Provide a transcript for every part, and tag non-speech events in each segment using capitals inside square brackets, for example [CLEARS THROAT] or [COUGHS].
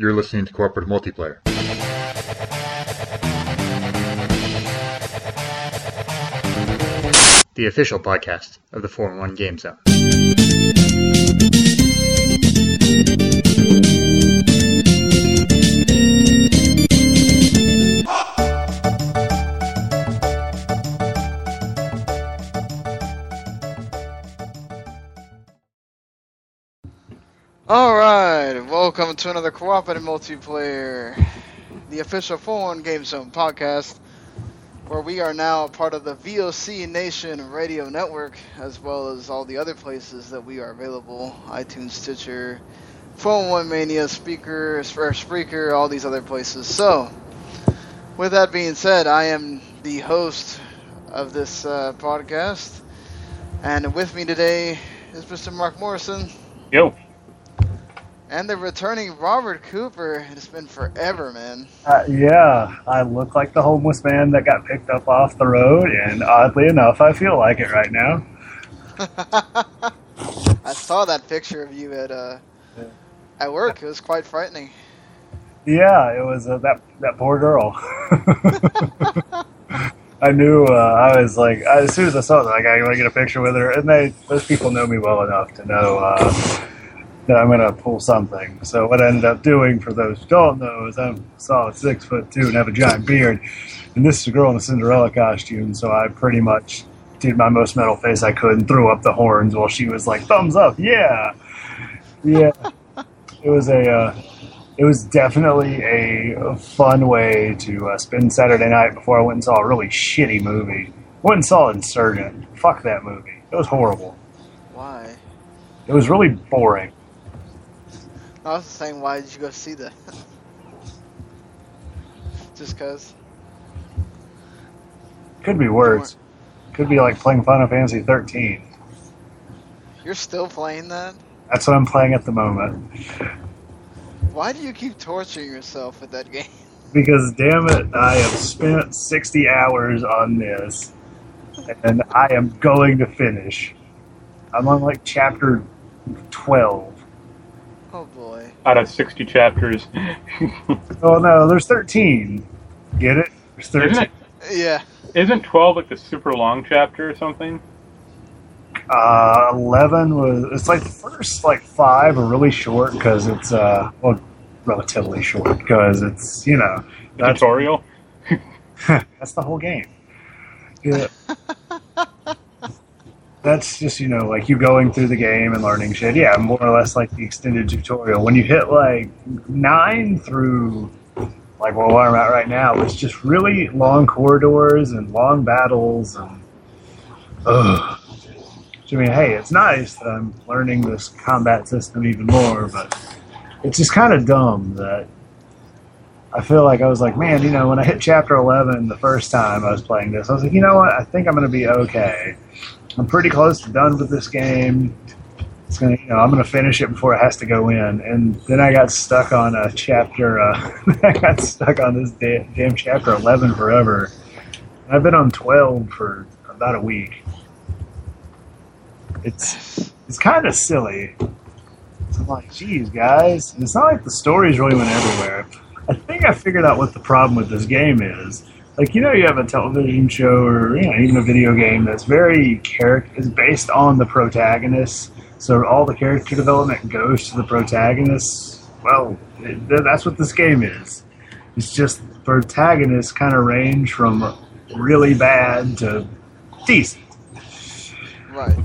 You're listening to Cooperative Multiplayer. The official podcast of the 4 1 Game Zone. Welcome to another cooperative multiplayer, the official 4-1 Game Zone podcast, where we are now part of the VOC Nation radio network, as well as all the other places that we are available, iTunes, Stitcher, 4-1 Mania, Speaker, Spreaker, all these other places. So, with that being said, I am the host of this uh, podcast, and with me today is Mr. Mark Morrison. Yo. And the returning Robert Cooper. It's been forever, man. Uh, yeah, I look like the homeless man that got picked up off the road, and oddly enough, I feel like it right now. [LAUGHS] I saw that picture of you at uh, at work. It was quite frightening. Yeah, it was uh, that that poor girl. [LAUGHS] I knew uh, I was like as soon as I saw it, like I want to get a picture with her, and they those people know me well enough to know uh, that I'm going to pull something. So what I ended up doing, for those who don't know, is I'm solid six foot two and have a giant beard, and this is a girl in a Cinderella costume. So I pretty much did my most metal face I could and threw up the horns while she was like thumbs up, yeah, yeah. [LAUGHS] it was a. Uh, it was definitely a fun way to uh, spend Saturday night before I went and saw a really shitty movie. Went and saw Insurgent. Fuck that movie. It was horrible. Why? It was really boring. I was saying, why did you go see that? [LAUGHS] Just cause? Could be words. Could be like playing Final Fantasy 13. You're still playing that? That's what I'm playing at the moment. Why do you keep torturing yourself with that game? [LAUGHS] Because damn it, I have spent 60 hours on this, and I am going to finish. I'm on like chapter 12. Boy. Out of 60 chapters. [LAUGHS] Oh no, there's 13. Get it? There's 13. Isn't it? Yeah. Isn't 12 like the super long chapter or something? Uh, 11 was, it's like the first like five are really short because it's, uh, well, relatively short because it's, you know, that's, tutorial? [LAUGHS] that's the whole game. Yeah. [LAUGHS] That's just, you know, like you going through the game and learning shit. Yeah, more or less like the extended tutorial. When you hit like nine through like where I'm at right now, it's just really long corridors and long battles and ugh. I mean, hey, it's nice that I'm learning this combat system even more, but it's just kind of dumb that I feel like I was like, man, you know, when I hit chapter 11 the first time I was playing this, I was like, you know what? I think I'm going to be okay. I'm pretty close to done with this game. It's gonna, you know, I'm gonna finish it before it has to go in. And then I got stuck on a chapter. Uh, [LAUGHS] I got stuck on this damn, damn chapter 11 forever. I've been on 12 for about a week. It's it's kind of silly. So I'm like, geez, guys. And it's not like the stories really went everywhere. I think I figured out what the problem with this game is. Like you know, you have a television show or you know even a video game that's very character is based on the protagonist. So all the character development goes to the protagonist. Well, it, that's what this game is. It's just protagonists kind of range from really bad to decent. Right.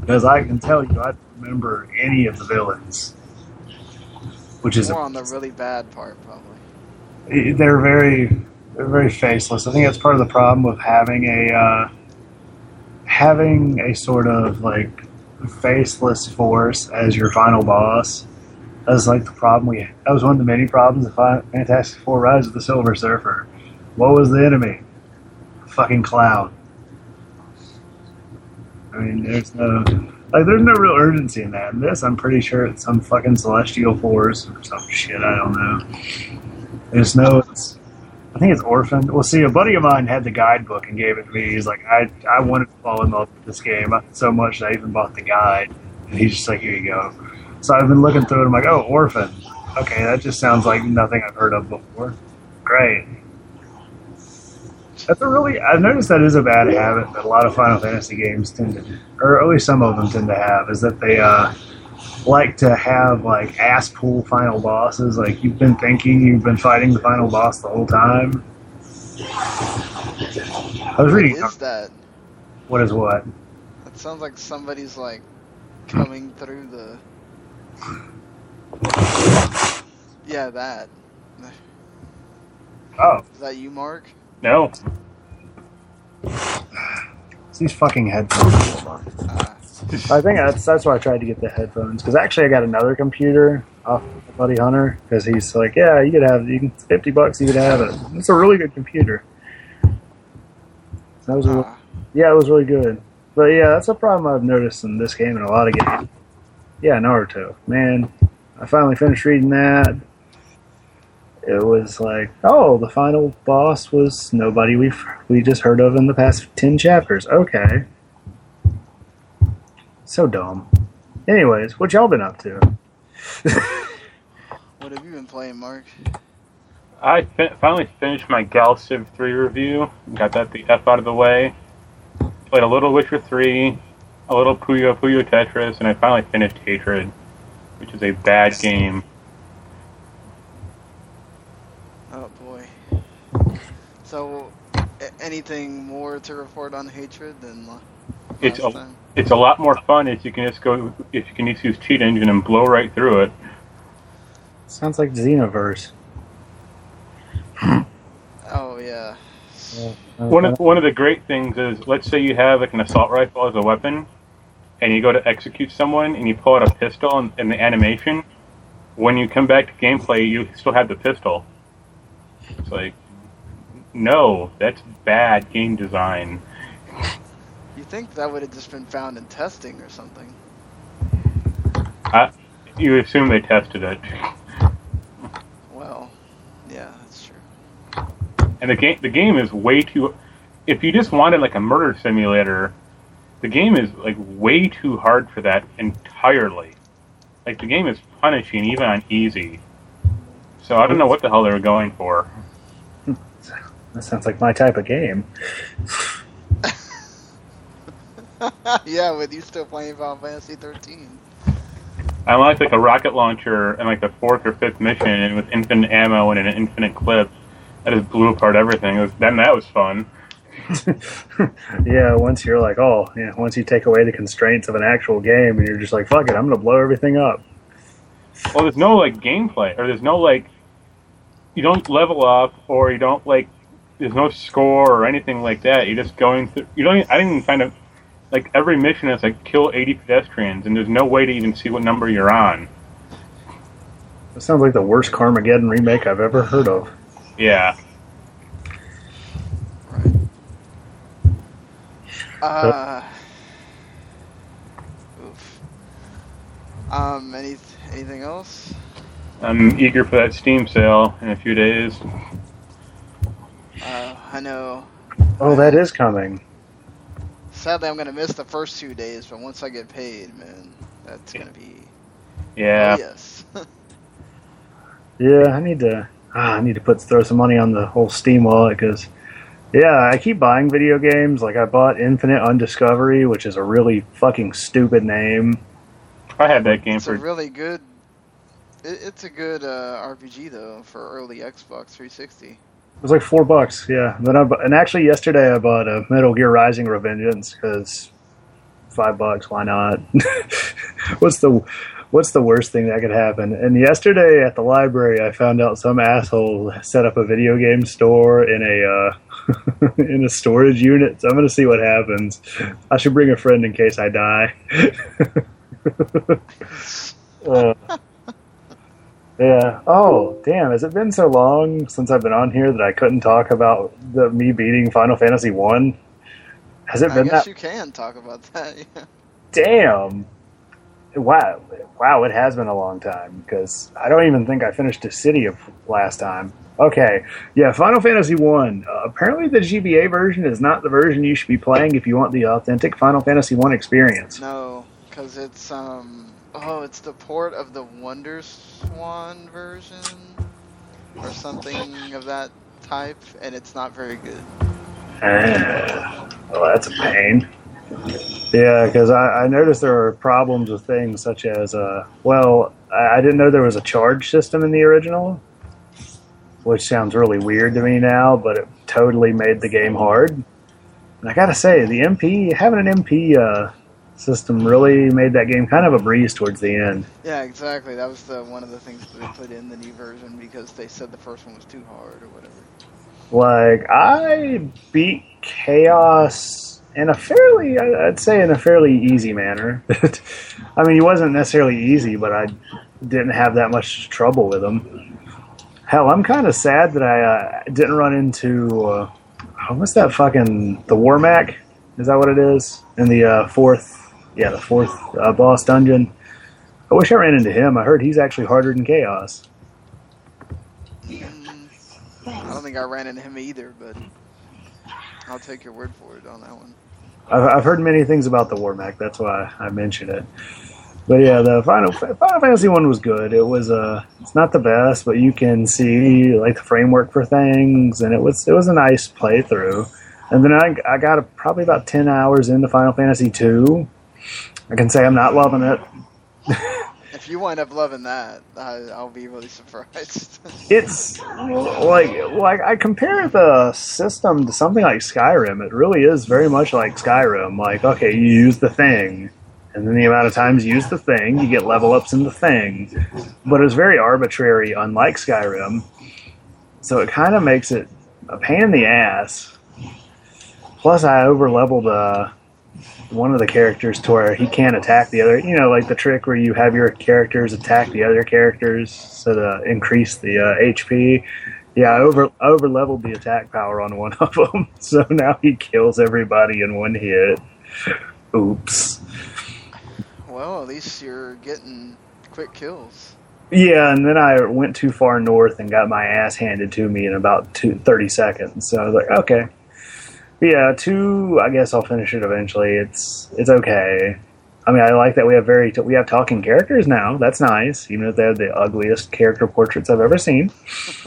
Because I can tell you, I don't remember any of the villains, which is More on the really bad part, probably. they're very they're very faceless. I think that's part of the problem with having a uh, having a sort of like faceless force as your final boss. That's like the problem we. That was one of the many problems of Fantastic Four: Rise of the Silver Surfer. What was the enemy? Fucking cloud. I mean, there's no like, there's no real urgency in that. In this, I'm pretty sure it's some fucking celestial force or some shit. I don't know. There's no. It's, I think it's Orphan. Well, see, a buddy of mine had the guidebook and gave it to me. He's like, I I wanted to fall in love with this game so much that I even bought the guide. And he's just like, here you go. So I've been looking through it. I'm like, oh, Orphan. Okay, that just sounds like nothing I've heard of before. Great. That's a really. I've noticed that is a bad habit that a lot of Final Fantasy games tend to, or at least some of them tend to have, is that they uh, like to have like ass pool final bosses. Like you've been thinking you've been fighting the final boss the whole time. I was reading. is that? What is what? That sounds like somebody's like coming through the. Yeah, that. Oh, Is that you, Mark? No. it's these fucking headphones. Hold on. Ah, I think that's that's why I tried to get the headphones because actually I got another computer off my buddy Hunter because he's like, yeah, you could have you can fifty bucks, you could have it. It's a really good computer. That was a, ah. yeah, it was really good. But yeah, that's a problem I've noticed in this game and a lot of games. Yeah, Naruto, man, I finally finished reading that. It was like, oh, the final boss was nobody we've we just heard of in the past ten chapters. Okay. So dumb. Anyways, what y'all been up to? [LAUGHS] What have you been playing, Mark? I fi- finally finished my Gal Civ 3 review. Got that the F out of the way. Played a little Witcher 3, a little Puyo Puyo Tetris, and I finally finished Hatred, which is a bad game. Oh boy. So, a- anything more to report on Hatred than la- last It's a, time? it's a lot more fun if you can just go if you can just use Cheat Engine and blow right through it. Sounds like Xenoverse. Oh yeah. One of one of the great things is, let's say you have like an assault rifle as a weapon, and you go to execute someone, and you pull out a pistol in, in the animation. When you come back to gameplay, you still have the pistol. It's like, no, that's bad game design. You think that would have just been found in testing or something? You assume they tested it, Well, yeah, that's true. and the game the game is way too. If you just wanted like a murder simulator, the game is like way too hard for that entirely. Like the game is punishing even on easy. So I don't know what the hell they were going for. [LAUGHS] That sounds like my type of game. [LAUGHS] [LAUGHS] yeah, with you still playing Final Fantasy 13. I like like a rocket launcher and like the fourth or fifth mission and with infinite ammo and an infinite clip. That just blew apart everything. It was, then that was fun. [LAUGHS] yeah, once you're like, oh, yeah, once you take away the constraints of an actual game and you're just like, fuck it, I'm gonna blow everything up. Well, there's no like gameplay, or there's no like, you don't level up, or you don't like, there's no score or anything like that. You're just going through. You don't. Even, I didn't even find out. Like every mission is like kill 80 pedestrians, and there's no way to even see what number you're on. That sounds like the worst Carmageddon remake I've ever heard of. Yeah. Right. Uh. Oof. Um. Any anything else? I'm eager for that Steam sale in a few days. Uh, I know. Oh, that is coming. Sadly, I'm gonna miss the first two days, but once I get paid, man, that's gonna be Yeah. yes. [LAUGHS] Yeah, I need to. Ah, I need to put throw some money on the whole Steam wallet because, yeah, I keep buying video games. Like I bought Infinite Undiscovery, which is a really fucking stupid name. I had that game it's a for. really good. It, it's a good uh, RPG though for early Xbox 360. It was like four bucks. Yeah. Then I and actually yesterday I bought a Metal Gear Rising Revengeance because five bucks. Why not? [LAUGHS] what's the What's the worst thing that could happen? And yesterday at the library, I found out some asshole set up a video game store in a uh, [LAUGHS] in a storage unit. So I'm gonna see what happens. I should bring a friend in case I die. [LAUGHS] uh, yeah. Oh, damn! Has it been so long since I've been on here that I couldn't talk about the me beating Final Fantasy One? Has it I been guess that? you can talk about that. [LAUGHS] Yeah. Damn! Wow! Wow! It has been a long time because I don't even think I finished Dissidia last time. Okay, yeah, Final Fantasy One. Uh, apparently, the GBA version is not the version you should be playing if you want the authentic Final Fantasy One experience. No, because it's um, oh, it's the port of the Wonder Swan version or something of that type, and it's not very good. Ah, well, that's a pain. Yeah, because I, I noticed there were problems with things such as, uh, well, I, I didn't know there was a charge system in the original, which sounds really weird to me now, but it totally made the game hard. And I gotta say, the MP, having an MP uh, system really made that game kind of a breeze towards the end. Yeah, exactly. That was the one of the things that they put in the new version because they said the first one was too hard or whatever. Like, I beat Chaos in a fairly, I'd say, in a fairly easy manner. [LAUGHS] I mean, he wasn't necessarily easy, but I didn't have that much trouble with him. Hell, I'm kind of sad that I uh, didn't run into, uh, what's that fucking, the WarMECH? Is that what it is? In the uh, fourth, yeah, the fourth uh, boss dungeon. I wish I ran into him. I heard he's actually harder than Chaos. Mm, I don't think I ran into him either, but I'll take your word for it on that one. I've, I've heard many things about the WarMECH. That's why I mentioned it. But yeah, the Final Final Fantasy one was good. It was uh, it's not the best, but you can see like the framework for things, and it was it was a nice playthrough. And then I I got a, probably about ten hours into Final Fantasy two. I can say I'm not loving it. If you wind up loving that, I, I'll be really surprised. [LAUGHS] It's like like I compare the system to something like Skyrim. It really is very much like Skyrim. Like okay, you use the thing, and then the amount of times you use the thing, you get level ups in the thing. But it's very arbitrary, unlike Skyrim. So it kind of makes it a pain in the ass. Plus, I over leveled uh, one of the characters to where he can't attack the other. You know, like the trick where you have your characters attack the other characters so to increase the uh, HP. Yeah, I over over leveled the attack power on one [LAUGHS] of them, so now he kills everybody in one hit. Oops. well, at least you're getting quick kills. Yeah, and then I went too far north and got my ass handed to me in about two, 30 seconds. So I was like, okay. Yeah, two. I guess I'll finish it eventually. It's it's okay. I mean, I like that we have very we have talking characters now. That's nice, even if they're the ugliest character portraits I've ever seen.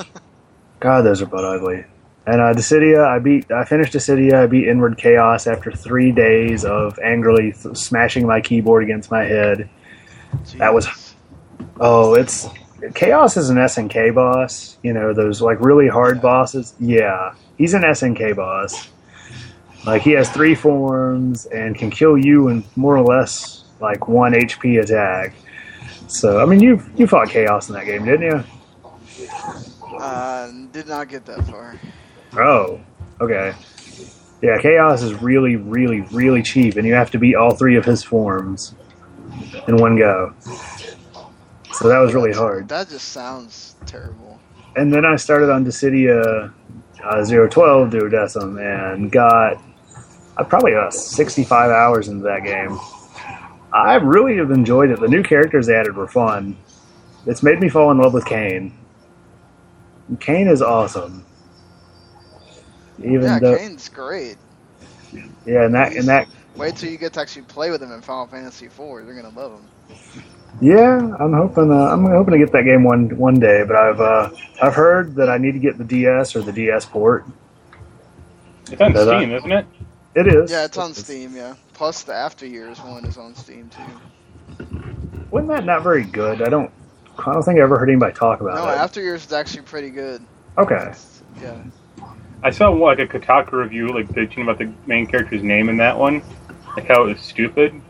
[LAUGHS] God, those are but ugly. And uh, Dissidia, I beat. I finished Dissidia. I beat Inward Chaos after three days of angrily th- smashing my keyboard against my head. That was- Oh, it's Chaos is an SNK boss. You know those like really hard bosses. Yeah, he's an SNK boss. Like he has three forms and can kill you in more or less like one HP attack. So I mean, you you fought Chaos in that game, didn't you? Uh, did not get that far. Oh, okay. Yeah, Chaos is really, really, really cheap, and you have to beat all three of his forms in one go. So that was really hard. That just sounds terrible. and then I started on Dissidia uh, 012 Duodecim and got uh, probably about 65 hours into that game. I really have enjoyed it. The new characters they added were fun. It's made me fall in love with Kain. Kain is awesome. Even yeah, though, Kain's great. yeah, and that and that, Wait till you get to actually play with him in Final Fantasy IV. You're gonna love him. yeah, I'm hoping uh, I'm hoping to get that game one one day. But I've uh, I've heard that I need to get the DS or the DS port. It's on Does that- Steam, isn't it? It is. Yeah, it's on Steam. Yeah. Plus the After Years one is on Steam too. Wasn't that not very good? I don't. I don't think I ever heard anybody talk about No, it. No, After Years is actually pretty good. okay. Yeah. I saw like a Kotaku review, like bitching about the main character's name in that one, like how it was stupid,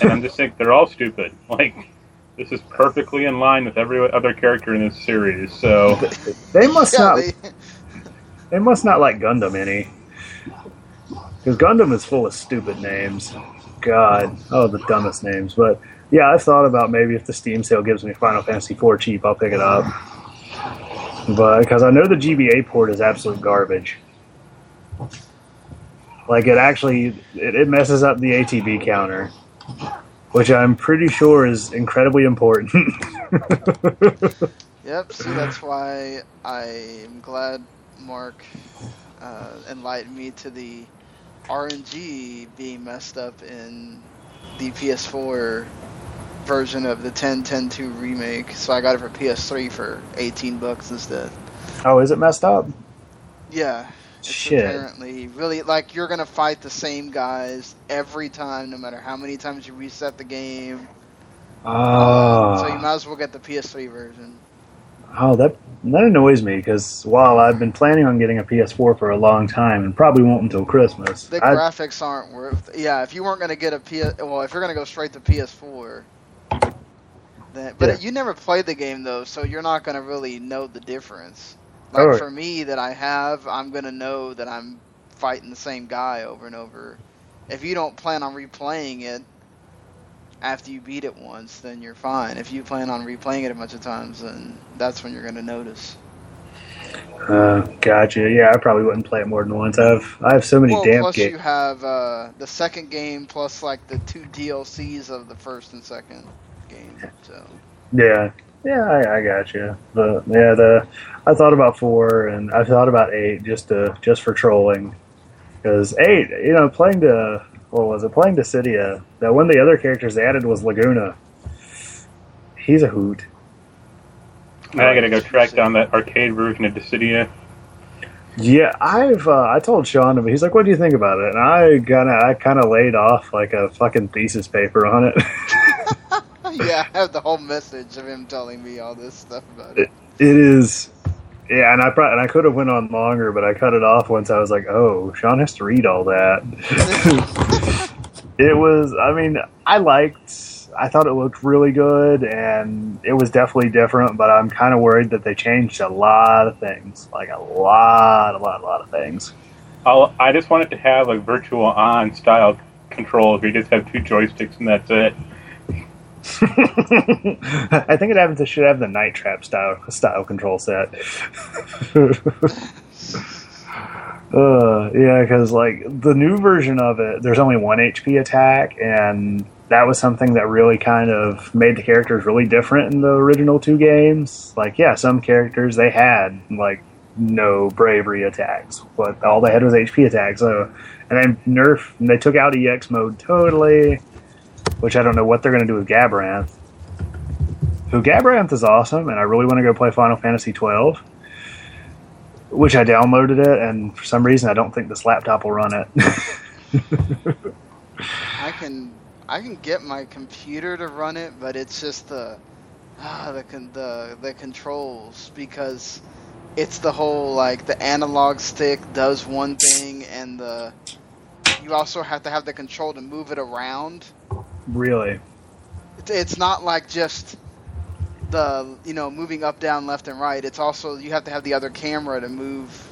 and I'm just like, they're all stupid. Like, this is perfectly in line with every other character in this series. So They must Yeah, not. they, [LAUGHS] They must not like Gundam any. Because Gundam is full of stupid names. God, oh, the dumbest names. But yeah, I thought about maybe if the Steam sale gives me Final Fantasy IV cheap, I'll pick it up. But because I know the GBA port is absolute garbage. Like it actually, it, it messes up the ATB counter, which I'm pretty sure is incredibly important. [LAUGHS] Yep. See, that's why I am glad Mark uh, enlightened me to the RNG being messed up in the PS4 version of the 10.10.2 remake, so I got it for PS3 for 18 bucks instead. Oh, is it messed up? Yeah. It's Shit. apparently really like you're gonna fight the same guys every time, no matter how many times you reset the game. Oh, So you might as well get the PS3 version. Oh, that that annoys me because while I've been planning on getting a PS4 for a long time and probably won't until Christmas, The I- graphics aren't worth. Yeah, if you weren't gonna get a PS, well, if you're gonna go straight to PS4, then but Yeah. you never played the game though, so you're not gonna really know the difference. Like Alright. for me, that I have, I'm gonna know that I'm fighting the same guy over and over. If you don't plan on replaying it after you beat it once, then you're fine. If you plan on replaying it a bunch of times, then that's when you're gonna notice. uh, gotcha. Yeah, I probably wouldn't play it more than once. I've I have so many Well, damn plus games. you have uh, the second game plus like the two DLCs of the first and second game. So Yeah, yeah, I, I got you. But yeah, the I thought about four and I thought about eight just to just for trolling because eight, you know, playing to what was it? Playing Dissidia. That one of the other characters they added was Laguna. He's a hoot. Now I gotta go track down that arcade version of Dissidia. Yeah, I've uh, I told Sean, but he's like, "What do you think about it?" And I kind of I kind of laid off like a fucking thesis paper on it. [LAUGHS] yeah, I have the whole message of him telling me all this stuff about it. It is, yeah, and I probably and I could have went on longer, but I cut it off once I was like, "Oh, Sean has to read all that." [LAUGHS] it was, I mean, I liked. I thought it looked really good, and it was definitely different. But I'm kind of worried that they changed a lot of things, like a lot, a lot, a lot of things. I'll, I just wanted to have like virtual on style controls where you just have two joysticks and that's it. [LAUGHS] I think it happens. It should have the night trap style style control set. [LAUGHS] uh, yeah, because like the new version of it, there's only one HP attack, and that was something that really kind of made the characters really different in the original two games. Like, yeah, some characters they had like no bravery attacks, but all they had was HP attacks. So, and then nerf, and they took out EX mode totally which I don't know what they're going to do with Gabranth. Who Gabranth is awesome, and I really want to go play Final Fantasy twelve, which I downloaded it, and for some reason I don't think this laptop will run it. I can I can get my computer to run it, but it's just the ah the the the controls because it's the whole like the analog stick does one thing and the you also have to have the control to move it around. Really? It's, it's not like just the you know moving up down left and right. It's also you have to have the other camera to move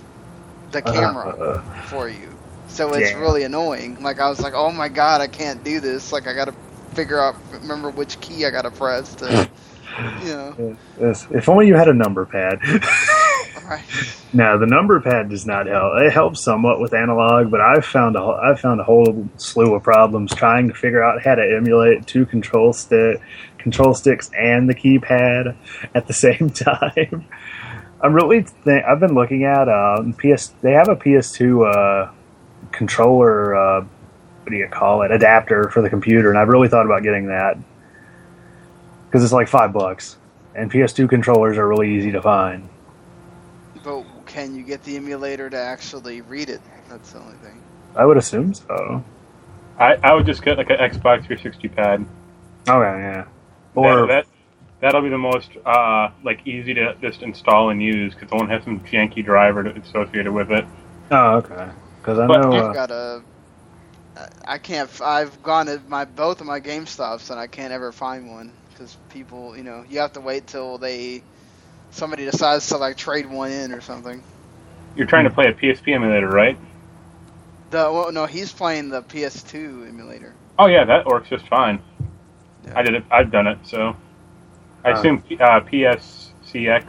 the camera Uh, for you. So it's Damn. really annoying. Like I was like, oh my god, I can't do this. Like I gotta figure out, remember which key I gotta press to, [LAUGHS] you know. Yes, if only you had a number pad. [LAUGHS] [LAUGHS] Right. no, the number pad does not help. It helps somewhat with analog, but I've found a I've found a whole slew of problems trying to figure out how to emulate two control stick control sticks and the keypad [LAUGHS] at the same [LAUGHS] time. I'm really think I've been looking at um, PS. They have a PS2 uh, controller. Uh, what do you call it? Adapter for the computer, and I've really thought about getting that because it's like five bucks, and PS2 controllers are really easy to find. But can you get the emulator to actually read it? That's the only thing. I would assume so. I, I would just get like an Xbox 360 pad. Oh yeah. yeah. Or that, that that'll be the most uh, like easy to just install and use because it won't have some janky driver to- associated with it. oh, okay. Because I But know. I've Uh, got a. I can't. I've gone to my both of my game stops and I can't ever find one because people, you know, you have to wait till they somebody decides to like trade one in or something. You're trying to play a PSP emulator, right? The well, no, he's playing the PS2 emulator. Oh yeah, that works just fine. Yeah. I did it. I've done it. So I Uh. assume uh, PSCX.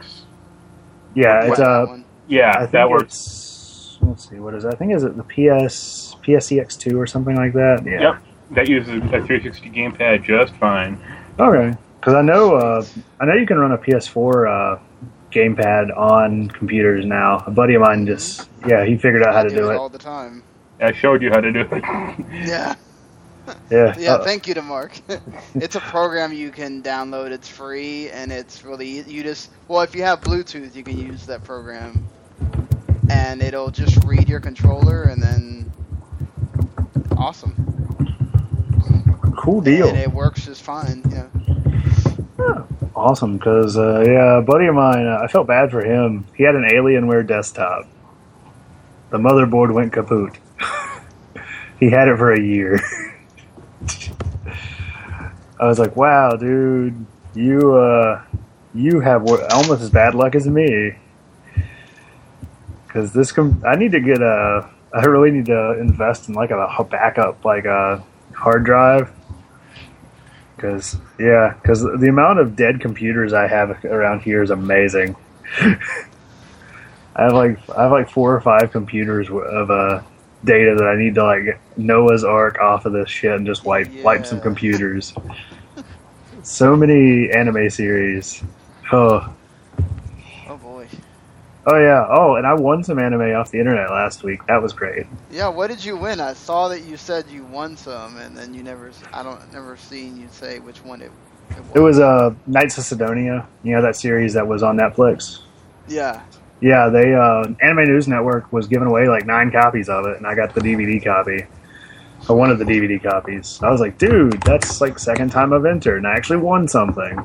yeah, it's That uh, one. Yeah, I think that works. Let's see, what is it? I think is it the PS PSCX2 or something like that? Yeah. Yep. That uses a 360 gamepad just fine. Okay. Because I know, uh, I know you can run a PS4 uh, gamepad on computers now. A buddy of mine just, yeah, he figured out how to do it. all the time. I showed you how to do it. [LAUGHS] Yeah. Yeah. [LAUGHS] Yeah, Uh, thank you to Mark. [LAUGHS] it's a program you can download. It's free and it's really you just well if you have Bluetooth you can use that program, and it'll just read your controller and then awesome. cool deal. And it works just fine. Yeah. Awesome, because uh, yeah, a buddy of mine, uh, I felt bad for him. He had an Alienware desktop. The motherboard went kaput. [LAUGHS] he had it for a year. [LAUGHS] I was like, "Wow, dude, you uh, you have almost as bad luck as me." Because this, com- I need to get a. I really need to invest in like a, a backup, like a hard drive. Because yeah, because the amount of dead computers I have around here is amazing. [LAUGHS] I have like I have like four or five computers of uh, data that I need to like Noah's Ark off of this shit and just wipe wipe some computers. [LAUGHS] so many anime series. Oh. Oh yeah. Oh, and I won some anime off the internet last week. That was great. Yeah. What did you win? I saw that you said you won some, and then you never. I don't never seen you say which one it. It was. It was uh, Knights of Sidonia. You know that series that was on Netflix. Yeah. Yeah, they uh, Anime News Network was giving away like nine copies of it, and I got the DVD copy, or one of the DVD copies. I was like, dude, that's like second time I've entered, and I actually won something.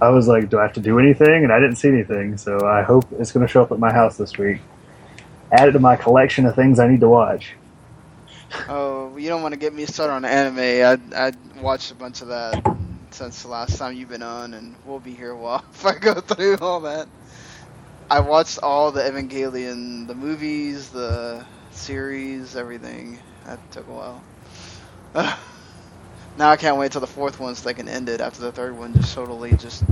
I was like, do I have to do anything? And I didn't see anything, so I hope it's going to show up at my house this week. Add it to my collection of things I need to watch. Oh, you don't want to get me started on anime. I I watched a bunch of that since the last time you've been on, and we'll be here a while [LAUGHS] if I go through all that. I watched all the Evangelion, the movies, the series, everything. That took a while. [LAUGHS] now I can't wait till the fourth one so they can end it after the third one just totally just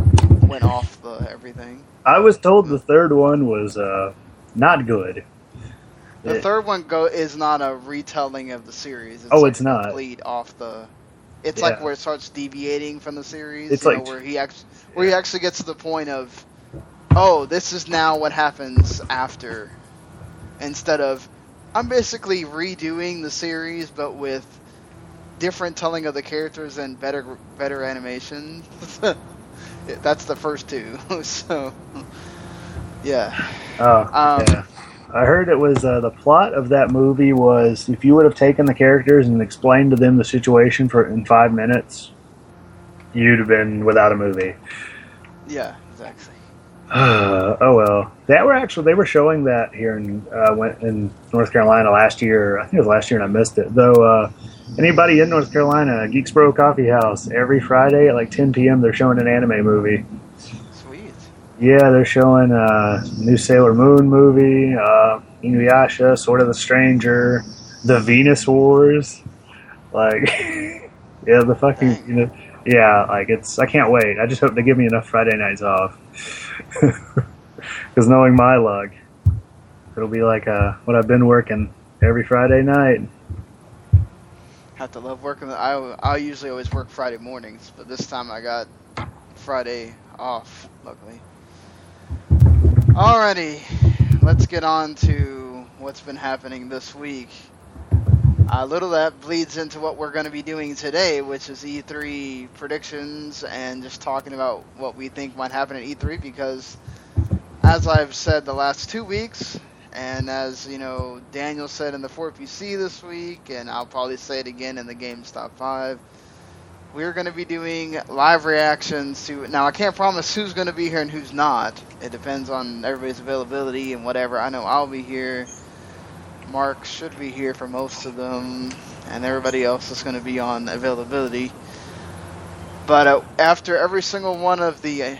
went off the everything. I was told the third one was uh, not good. The Yeah. third one go is not a retelling of the series. It's Oh, like it's not. complete off the. It's like where it starts deviating from the series. It's you know, like- where he actually where he actually gets to the point of, oh, this is now what happens after, instead of, I'm basically redoing the series but with different telling of the characters and better better animation. [LAUGHS] That's the first two. [LAUGHS] so, yeah. Oh, Um, yeah. I heard it was uh, the plot of that movie was if you would have taken the characters and explained to them the situation for in five minutes, you'd have been without a movie. Yeah, exactly. Oh well, that were actually they were showing that here in uh, went in North Carolina last year. I think it was last year, and I missed it. Though uh, anybody in North Carolina, Geeks Bro Coffee House, every Friday at like 10 p.m. they're showing an anime movie. Sweet. Yeah, they're showing uh, new Sailor Moon movie, uh, Inuyasha, Sword of the Stranger, the Venus Wars, like [LAUGHS] yeah, the fucking you know, yeah, like it's I can't wait. I just hope they give me enough Friday nights off, [LAUGHS] because knowing my luck, it'll be like uh, what I've been working every Friday night. Have to love working. I I usually always work Friday mornings, but this time I got Friday off. Luckily. Alrighty, let's get on to what's been happening this week. A little of that bleeds into what we're going to be doing today, which is E3 predictions and just talking about what we think might happen at E3 because, as I've said the last two weeks, and as you know, Daniel said in the 4PC this week, and I'll probably say it again in the GameStop 5, we're going to be doing live reactions to. Now, I can't promise who's going to be here and who's not. It depends on everybody's availability and whatever. I know I'll be here. Mark should be here for most of them, and everybody else is going to be on availability. But uh, after every single one of the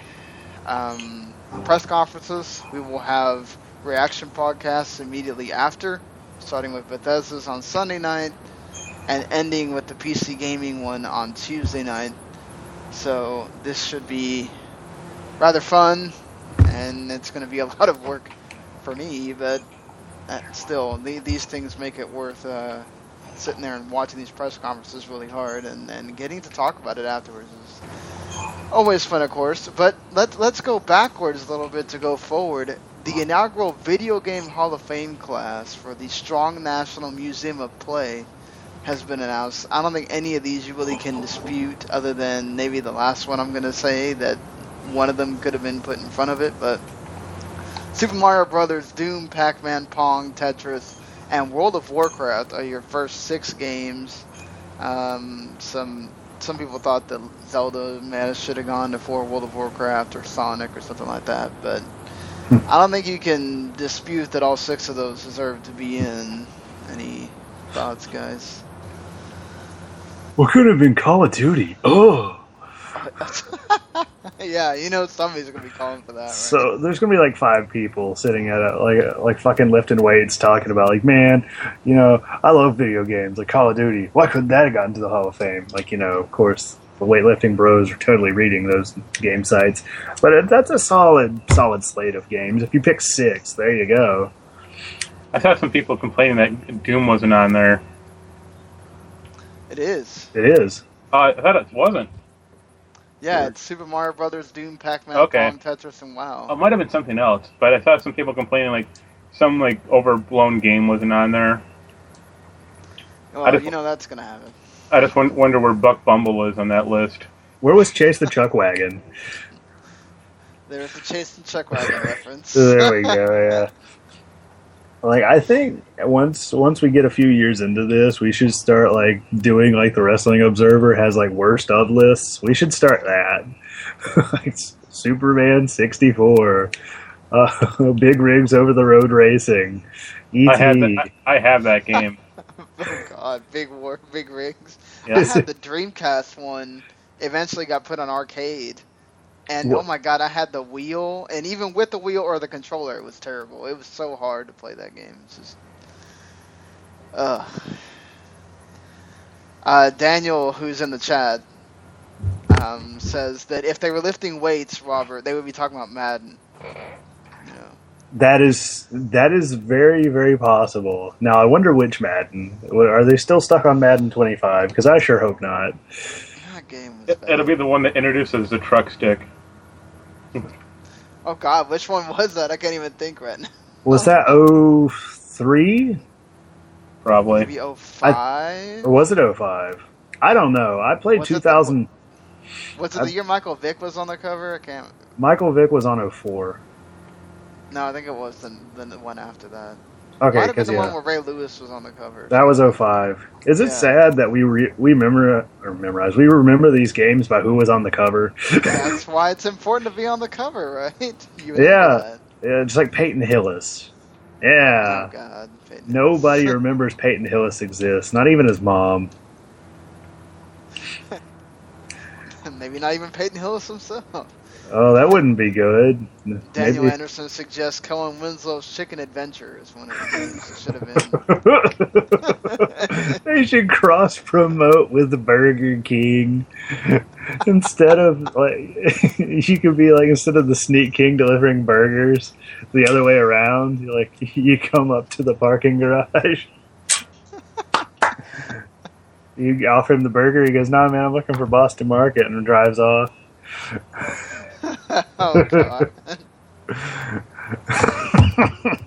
um, press conferences, we will have reaction podcasts immediately after, starting with Bethesda's on Sunday night and ending with the PC gaming one on Tuesday night. So this should be rather fun, and it's going to be a [LAUGHS] lot of work for me, but still, the, these things make it worth uh, sitting there and watching these press conferences really hard, and, and getting to talk about it afterwards is always fun, of course. But let, let's go backwards a little bit to go forward. The inaugural Video Game Hall of Fame class for the Strong National Museum of Play has been announced. I don't think any of these you really can dispute, other than maybe the last one I'm gonna say that one of them could have been put in front of it. But Super Mario Brothers, Doom, Pac-Man, Pong, Tetris, and World of Warcraft are your first six games. Um, some some people thought that Zelda should have gone before World of Warcraft or Sonic or something like that, but I don't think you can dispute that all six of those deserve to be in. Any thoughts, guys? What could have been Call of Duty? Oh. [LAUGHS] yeah, you know somebody's gonna be calling for that. Right? So there's gonna be like five people sitting at a, like like fucking lifting weights, talking about like, man, you know, I love video games like Call of Duty. Why couldn't that have gotten to the Hall of Fame? Like, you know, of course, the weightlifting bros are totally reading those game sites, but that's a solid solid slate of games. If you pick six, there you go. I saw some people complaining that Doom wasn't on there. it is. It is. Uh, I thought it wasn't. Yeah, it's Super Mario Brothers, Doom, Pac-Man, Okay. Pong, Tetris, and WoW. It might have been something else, but I saw some people complaining like some like overblown game wasn't on there. well, just- you know that's gonna happen. I just wonder where Buck Bumble is on that list. Where was Chase the Chuck Wagon? There's the Chase and Chuck Wagon [LAUGHS] reference. There we go. Yeah. Like I think once once we get a few years into this, we should start like doing like the Wrestling Observer has like worst of lists. We should start that. [LAUGHS] like Superman sixty four, uh, [LAUGHS] Big Rigs over the road racing, E I have E.T. that, I, I have that game. [LAUGHS] oh God, big war, big rigs. I Yeah. had the Dreamcast one. Eventually got put on arcade, and Wha- oh my God, I had the wheel, and even with the wheel or the controller, it was terrible. It was so hard to play that game. It's just, ugh. Uh, Daniel, who's in the chat, um, says that if they were lifting weights, Robert, they would be talking about Madden. You know, That is that is very very possible. Now I wonder which Madden. Are they still stuck on Madden twenty five? Because I sure hope not. that game was. It, it'll be the one that introduces the truck stick. Oh God, which one was that? I can't even think right now. Was that 03? Probably. Maybe 05? Or was it 05? I don't know. I played Was it the- 2000. Was it I- the year Michael Vick was on the cover? I can't. Michael Vick was on 04. No, I think it was the, the one after that. Okay, Might have been because the one yeah, where Ray Lewis was on the cover. that was 05. Is it Yeah. sad that we re- we memor- or memorize we remember these games by who was on the cover? That's [LAUGHS] why it's important to be on the cover, right? [LAUGHS] Yeah. yeah, just like Peyton Hillis. Yeah. Oh God. Peyton Nobody Hillis. [LAUGHS] remembers Peyton Hillis exists, not even his mom. Maybe not even Peyton Hillis himself. Oh, that wouldn't be good. Daniel Maybe- Anderson suggests Cohen Winslow's Chicken Adventure is one of the should have been. [LAUGHS] they should cross promote with the Burger King instead of like [LAUGHS] you could be like instead of the Sneak King delivering burgers, the other way around. You like [LAUGHS] you come up to the parking garage. You offer him the burger. He goes, "Nah, man, I'm looking for Boston Market," and drives off. [LAUGHS] oh God.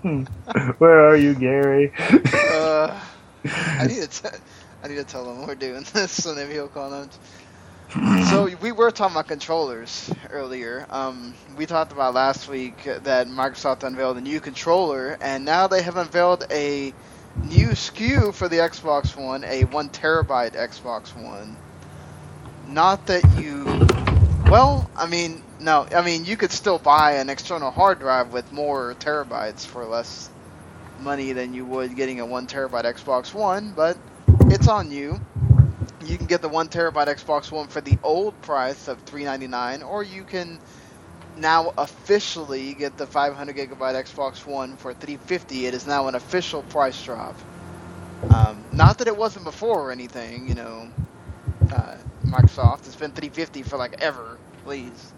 [LAUGHS] Where are you, Gary? Uh, I need to. [LAUGHS] T- I need to tell him we're doing this, so maybe he'll call out. So we were talking about controllers earlier. Um, we talked about last week that Microsoft unveiled a new controller, and now they have unveiled a new SKU for the Xbox One, a one terabyte Xbox One. Not that you, well, I mean, no, I mean you could still buy an external hard drive with more terabytes for less money than you would getting a one terabyte Xbox One, but it's on you. You can get the one terabyte Xbox One for the old price of three ninety nine, or you can now officially get the 500 gigabyte Xbox One for 350. It is now an official price drop. Um, not that it wasn't before or anything, you know. Uh, Microsoft, it's been 350 for like ever. Please,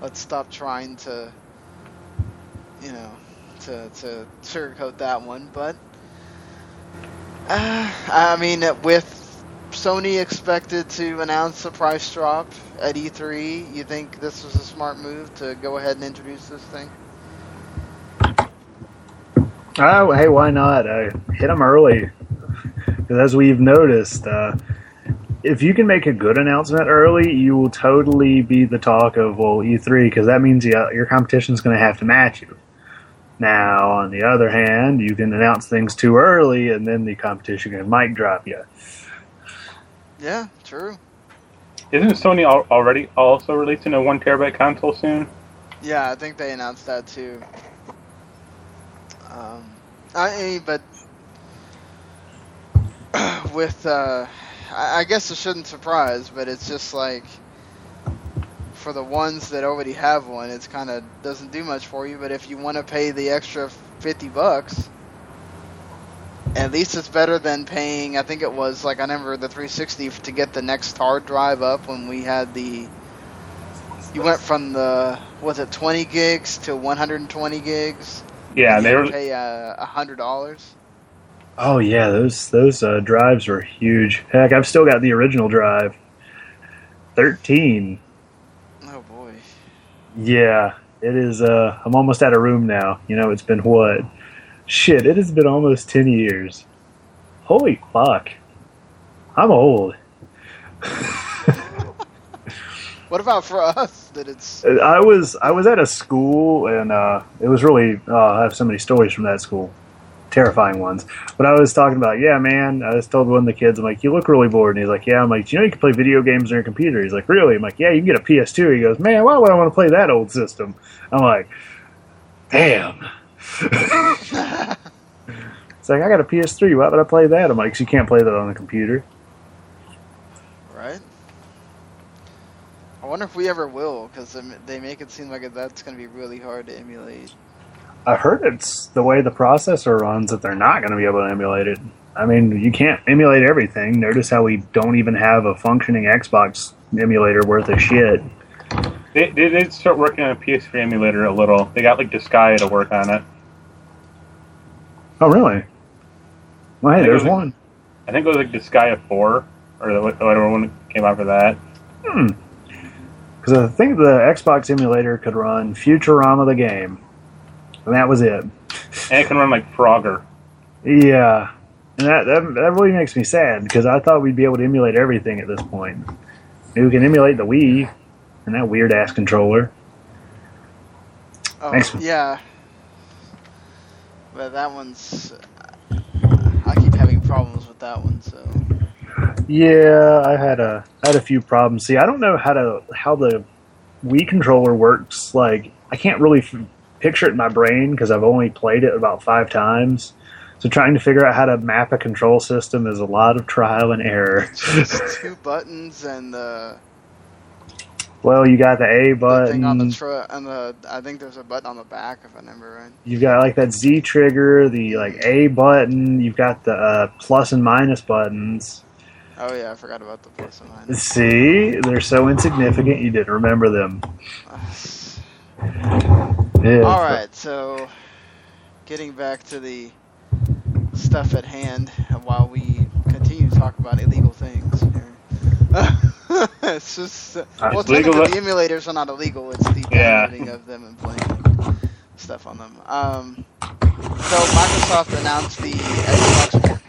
let's stop trying to, you know, to to sugarcoat that one. But uh, I mean, with Sony expected to announce a price drop at E3, you think this was a smart move to go ahead and introduce this thing? Oh, hey, why not? Hit them early. because as we've noticed, uh, if you can make a good announcement early, you will totally be the talk of well E3 because that means you, your competition is going to have to match you. Now, on the other hand, you can announce things too early, and then the competition can mic drop you. Yeah, true. Isn't Sony al- already also releasing a one terabyte console soon? Yeah, I think they announced that too. Um, I but [CLEARS THROAT] with, uh, I guess it shouldn't surprise, but it's just like for the ones that already have one, it's kind of doesn't do much for you. But if you want to pay the extra fifty bucks, at least it's better than paying. I think it was like I remember the 360 to get the next hard drive up when we had the. You went from the was it 20 gigs to 120 gigs. Yeah, you they were. pay uh, a hundred dollars. Oh yeah, those those uh, drives were huge. Heck, I've still got the original drive. Thirteen. Oh boy. Yeah, it is. Uh, I'm almost out of room now. You know, it's been what? Shit, it has been almost ten years. Holy fuck! I'm old. [LAUGHS] What about for us that it's I was I was at a school and uh, it was really uh, I have so many stories from that school, terrifying ones. But I was talking about yeah man I just told one of the kids I'm like you look really bored. And he's like yeah. I'm like Do you know you can play video games on your computer? He's like really? I'm like yeah you can get a PS2 he goes man why would I want to play that old system? I'm like damn. It's like I got a PS3 why would I play that? I'm like you can't play that on a computer. Right? I wonder if we ever will, because they make it seem like that's going to be really hard to emulate. I heard it's the way the processor runs that they're not going to be able to emulate it. I mean, you can't emulate everything. Notice how we don't even have a functioning Xbox emulator worth of shit. They, they did start working on a PS3 emulator a little. They got like Disgaea to work on it. Oh, really? Well, hey, there's was- one. I think it was like Disgaea 4 or whatever one came out for that. Hmm. Because I think the Xbox emulator could run Futurama the game, and that was it. And it can run like Frogger. Yeah, and that that, that really makes me sad because I thought we'd be able to emulate everything at this point. Maybe we can emulate the Wii and that weird ass controller. Oh, Thanks. yeah. But that one's. I keep having problems with that one, so. Yeah, I had a I had a few problems. See, I don't know how to how the Wii controller works. Like, I can't really f- picture it in my brain because I've only played it about five times. So trying to figure out how to map a control system is a lot of trial and error. [LAUGHS] Two buttons and the, well, you got the A button. the thing on the tr- and the. I think there's a button on the back, if I remember right. You've got like that Z trigger, the like A button. You've got the uh, plus and minus buttons. Oh, yeah, I forgot about the plus and minus. See, they're so insignificant you didn't remember them. [LAUGHS] Yeah. All right, so getting back to the stuff at hand while we continue to talk about illegal things [LAUGHS] it's just uh, well, legal, technically the emulators are not illegal. It's the Yeah. downloading of them and playing stuff on them. Um, so Microsoft announced the Xbox.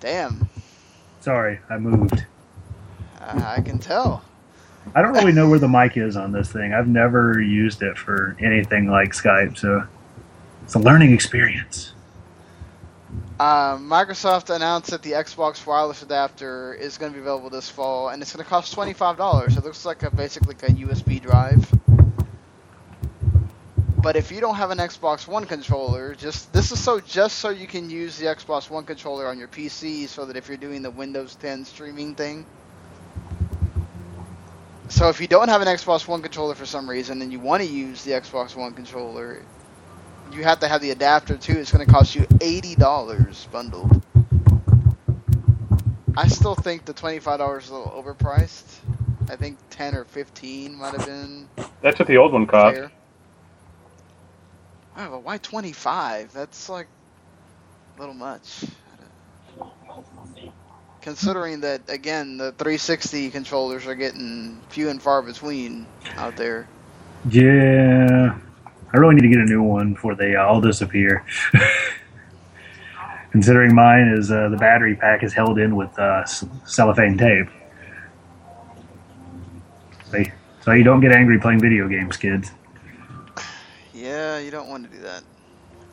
Damn, Sorry, I moved. uh, I can tell. I don't really know where the mic is on this thing. I've never used it for anything like Skype, so it's a learning experience. Uh, Microsoft announced that the Xbox wireless adapter is going to be available this fall, and it's going to cost twenty five dollars. It looks like a basically like a USB drive. But if you don't have an Xbox One controller, just this is so just so you can use the Xbox One controller on your PC, so that if you're doing the Windows 10 streaming thing. So if you don't have an Xbox One controller for some reason, and you want to use the Xbox One controller, you have to have the adapter too. It's going to cost you eighty dollars bundled. I still think the twenty five dollars is a little overpriced. I think ten or fifteen might have been That's what the old one cost. fair. Wow, but why twenty five? That's like a little much. Considering that again, the 360 controllers are getting few and far between out there. Yeah, I really need to get a new one before they all disappear. [LAUGHS] Considering mine is uh, the battery pack is held in with uh, cellophane tape. So, so you don't get angry playing video games, kids. Yeah, you don't want to do that.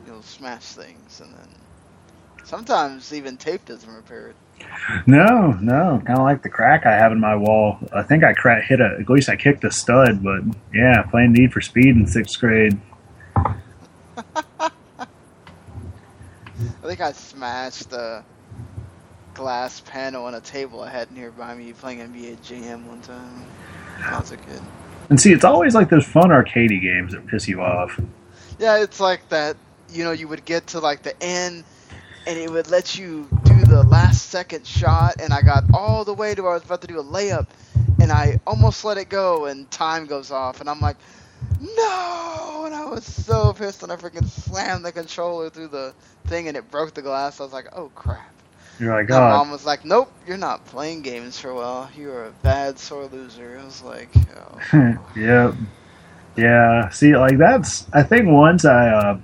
You'll smash things, and then sometimes even tape doesn't repair it. No, no, kind of like the crack I have in my wall. I think I crack hit a at least I kicked a stud, but yeah, playing Need for Speed in sixth grade. [LAUGHS] I think I smashed a glass panel on a table I had nearby me playing NBA Jam one time. I was a kid. And see, it's always like those fun arcadey games that piss you off. Yeah, it's like that. You know, you would get to like the end, and it would let you last second shot, and I got all the way to where I was about to do a layup, and I almost let it go, and time goes off, and I'm like, no! And I was so pissed, and I freaking slammed the controller through the thing, and it broke the glass. I was like, oh crap. You're like, My oh, mom was like, nope, you're not playing games for a while. You're a bad sore loser. I was like, oh. [LAUGHS] yep, yeah. See, like that's. I think once I, uh,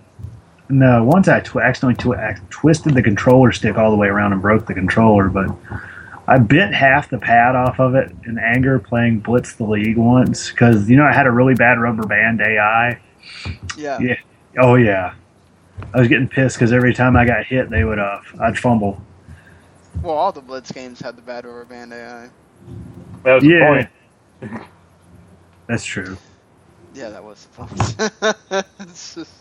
no, once I tw- accidentally tw- ac- twisted the controller stick all the way around and broke the controller, but I bit half the pad off of it in anger playing Blitz the League once because you know I had a really bad rubber band AI. yeah. Yeah. Oh yeah. I was getting pissed because every time I got hit, they would uh, I'd fumble. Well, all the Blitz games had the bad rubber band AI. That was Yeah. the point. That's true. Yeah, that was the point. [LAUGHS]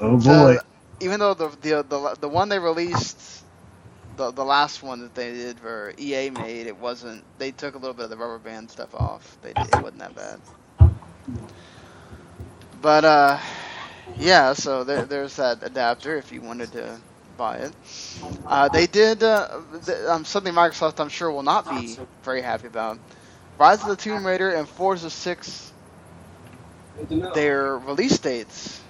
Oh so, boy. even though the, the the the one they released, the the last one that they did for EA made, it wasn't. They took a little bit of the rubber band stuff off. They did, it wasn't that bad. But uh, yeah. So there, there's that adapter if you wanted to buy it. Uh, they did uh, th- um, something Microsoft I'm sure will not be very happy about. Rise of the Tomb Raider and Forza 6, their release dates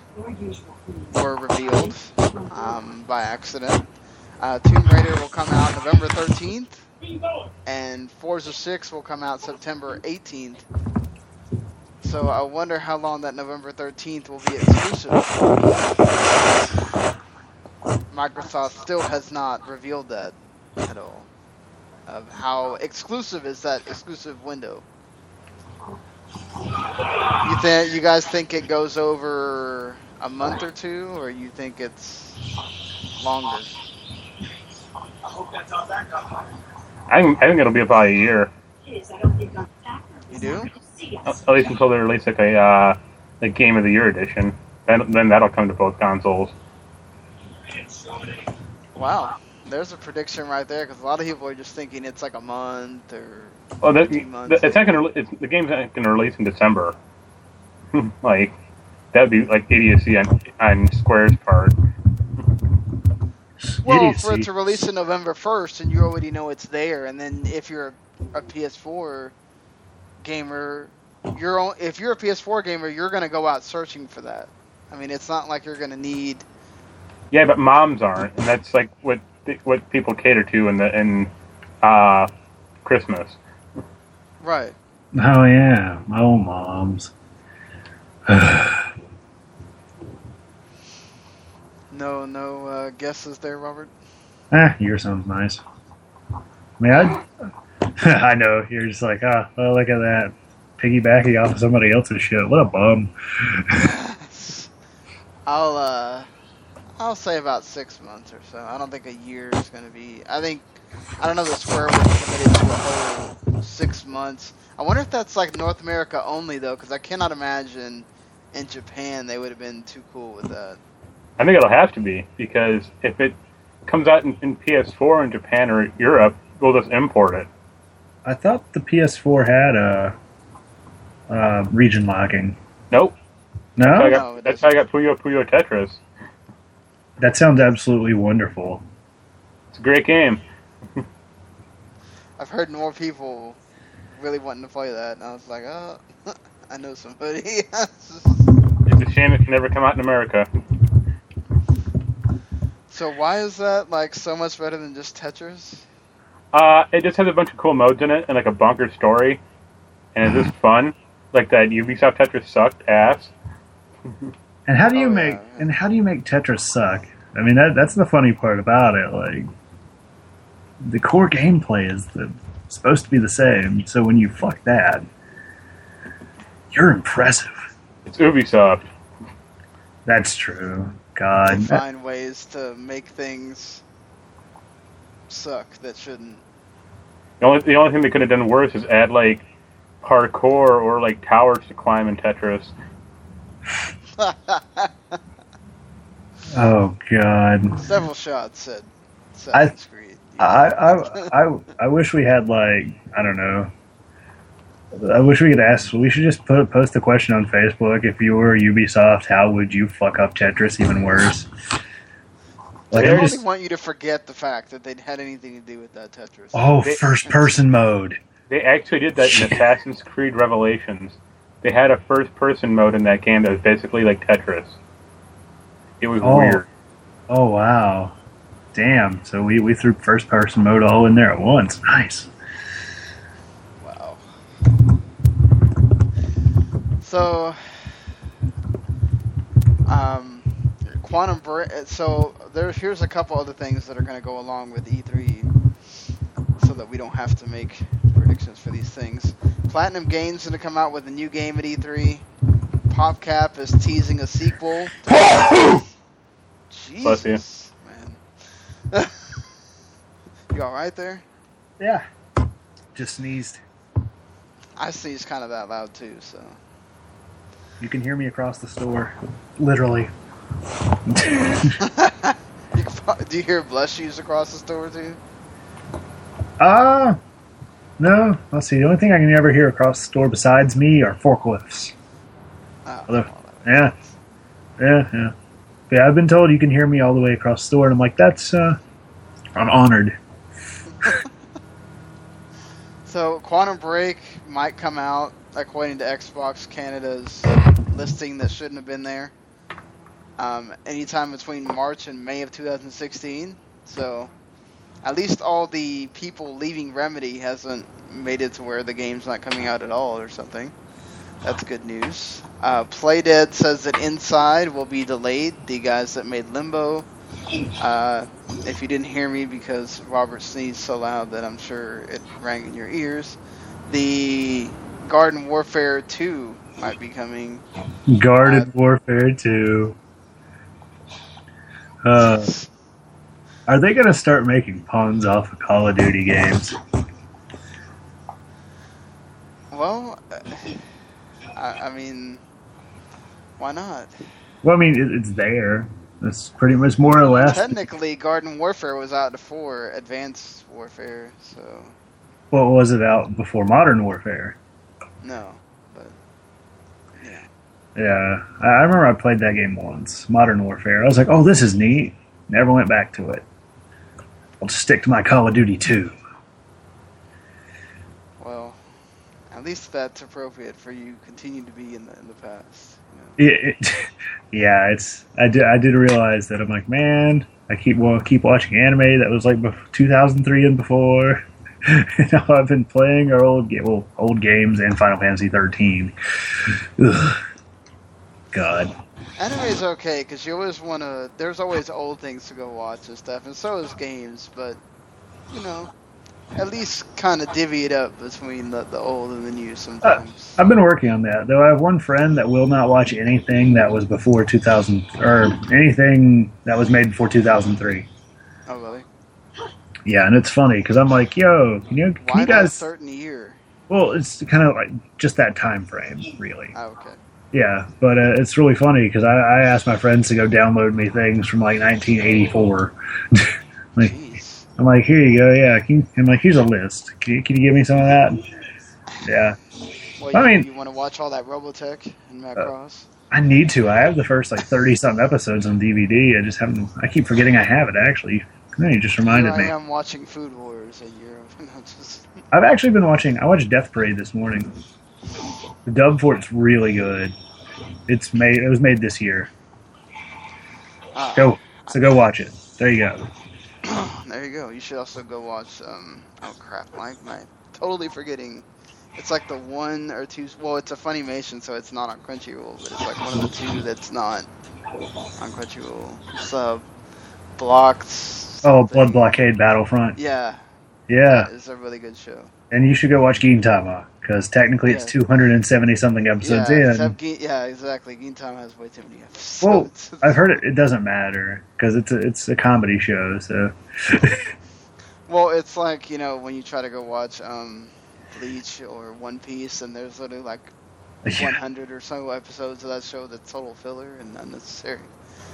were revealed um, by accident. Uh, Tomb Raider will come out November 13th, and Forza 6 will come out September 18th. So I wonder how long that November 13th will be exclusive. Microsoft still has not revealed that at all. Of how exclusive is that exclusive window? You think you guys think it goes over a month or two, or you think it's longer? I think, I think it'll be about a year, You do? at least until they release like a uh, the Game of the Year edition. Then then that'll come to both consoles. Wow, there's a prediction right there because a lot of people are just thinking it's like a month or Oh, that, months. the, it's not gonna. It's, the game's not gonna release in December. [LAUGHS] like that'd be like idiocy on on Square's part. well for it to release in November 1st and you already know it's there, and then if you're a PS4 gamer, you're on, if you're a PS4 gamer, you're gonna go out searching for that. I mean, it's not like you're gonna need. Yeah, but moms aren't, and that's like what what people cater to in the in uh, Christmas. Right. Oh yeah. Oh moms. [SIGHS] [SIGHS] No, no uh, guesses there, Robert. Eh, yours sounds nice. I mean, [LAUGHS] I, I know you're just like, ah, oh, look at that, piggybacking off of somebody else's shit. What a bum. [LAUGHS] I'll uh, I'll say about six months or so. I don't think a year is gonna be. I think I don't know the Square was committed to a whole six months. I wonder if that's like North America only though, because I cannot imagine in Japan they would have been too cool with that. I think it'll have to be because if it comes out in, in PS4 in Japan or Europe, we'll just import it. I thought the PS4 had a uh, region locking. Nope. No, That's how I No, got, it that's how I got Puyo Puyo Tetris. that sounds absolutely wonderful. It's a great game. I've heard more people really wanting to play that, and I was like, oh, [LAUGHS] I know somebody. [LAUGHS] It's a shame it can never come out in America. So why is that like so much better than just Tetris? Uh, it just has a bunch of cool modes in it and like a bunker story, and it's just fun. Like that Ubisoft Tetris sucked ass. And how do you Oh, make yeah, yeah. and how do you make Tetris suck? I mean that that's the funny part about it. Like the core gameplay is the, supposed to be the same. So when you fuck that, you're impressive. It's Ubisoft. That's true. They God, find ways to make things suck that shouldn't. The only the only thing they could have done worse is add like parkour or like towers to climb in Tetris. [LAUGHS] oh god. Several shots said I- Assassin's Creed. I, I I I wish we had like I don't know. I wish we could ask. We should just put post a question on Facebook. If you were Ubisoft, how would you fuck up Tetris even worse? Like I I'm only just want you to forget the fact that they'd had anything to do with that Tetris. oh They- first person mode. They actually did that in Assassin's Creed Revelations. They had a first person mode in that game that was basically like Tetris. It was Oh. weird. Oh wow, damn! So we we threw first person mode all in there at once. Nice. Wow. So, um, Quantum Break. So there, here's a couple other things that are going to go along with E3, so that we don't have to make predictions for these things. Platinum Games going to come out with a new game at E3. PopCap is teasing a sequel. To [LAUGHS] Bless you. Jesus, man. [LAUGHS] you all right there? Yeah. Just sneezed. I sneeze kind of that loud too, so. You can hear me across the store, literally. [LAUGHS] You Do you hear blush shoes across the store too? Ah, no. Let's see. The only thing I can ever hear across the store besides me are forklifts. Oh, well, Yeah, yeah, yeah. Yeah, I've been told you can hear me all the way across the store, and I'm like, that's. uh I'm honored. [LAUGHS] So Quantum Break might come out according to Xbox Canada's listing that shouldn't have been there. Um, anytime between March and May of 2016. So at least all the people leaving Remedy hasn't made it to where the game's not coming out at all or something. That's good news. Uh, Playdead says that Inside will be delayed. The guys that made Limbo. Uh, if you didn't hear me because Robert sneezed so loud that I'm sure it rang in your ears, the Garden Warfare 2 might be coming. Garden Uh, Warfare 2. Uh, are they going to start making puns off of Call of Duty games? Well, uh, I, I mean, why not? Well, I mean, it, it's there. It's pretty much more or less. Technically, Garden Warfare was out before Advanced Warfare, so What was it out before Modern Warfare? no. But Yeah, I I remember I played that game once, Modern Warfare. I was like, "Oh, this is neat." Never went back to it. I'll just stick to my Call of Duty 2. well, at least that's appropriate for you. Continue to be in the in the past. You know? It, it, [LAUGHS] yeah, it's. I did. I did realize that. I'm like, man, I keep well, keep watching anime that was like 2003 and before. [LAUGHS] you know, I've been playing our old well, old games and Final Fantasy 13. Ugh. God. Anime is okay because you always want to. There's always old things to go watch and stuff, and so is games. But you know, at least kind of divvy it up between the, the old and the new sometimes. Uh, I've been working on that. Though I have one friend that will not watch anything that was before 2000 or anything that was made before 2003. Yeah, and it's funny because I'm like, yo, can you can Why you guys? certain year? Well, it's kind of like just that time frame, really. Oh, okay. Yeah, but uh, it's really funny because I, I asked my friends to go download me things from like 1984. [LAUGHS] like, Jeez. I'm like, here you go. Yeah, can you, I'm like, here's a list. Can you, can you give me some of that? Yeah, Well, I you, mean- you want to watch all that Robotech and Uh, Macross? I need to. I have the first like 30 something episodes on DVD. I just haven't. I keep forgetting I have it actually. No, you just reminded Here me. I am watching Food Wars a year. [LAUGHS] I'm I've actually been watching. I watched Death Parade this morning. The dub for it's really good. It's made. It was made this year. ah, Go. So go watch it. There you go. [CLEARS THROAT] there you go. You should also go watch. Um, oh crap, Mike, my totally forgetting. It's like the one or two. Well, it's a Funimation, so it's not on Crunchyroll, but it's like one of the two that's not on Crunchyroll. Sub. blocked. Oh. Blood Blockade Battlefront. Yeah, Yeah, it's a really good show. and you should go watch Gintama because technically it's 270 something episodes yeah, in. except yeah, exactly. Gintama has way too many Well, episodes. [LAUGHS] I've heard it. It doesn't matter because it's a it's a comedy show. So [LAUGHS] Well, it's like you know when you try to go watch um, Bleach or One Piece, and there's literally like [LAUGHS] 100 or so episodes of that show that's total filler and unnecessary.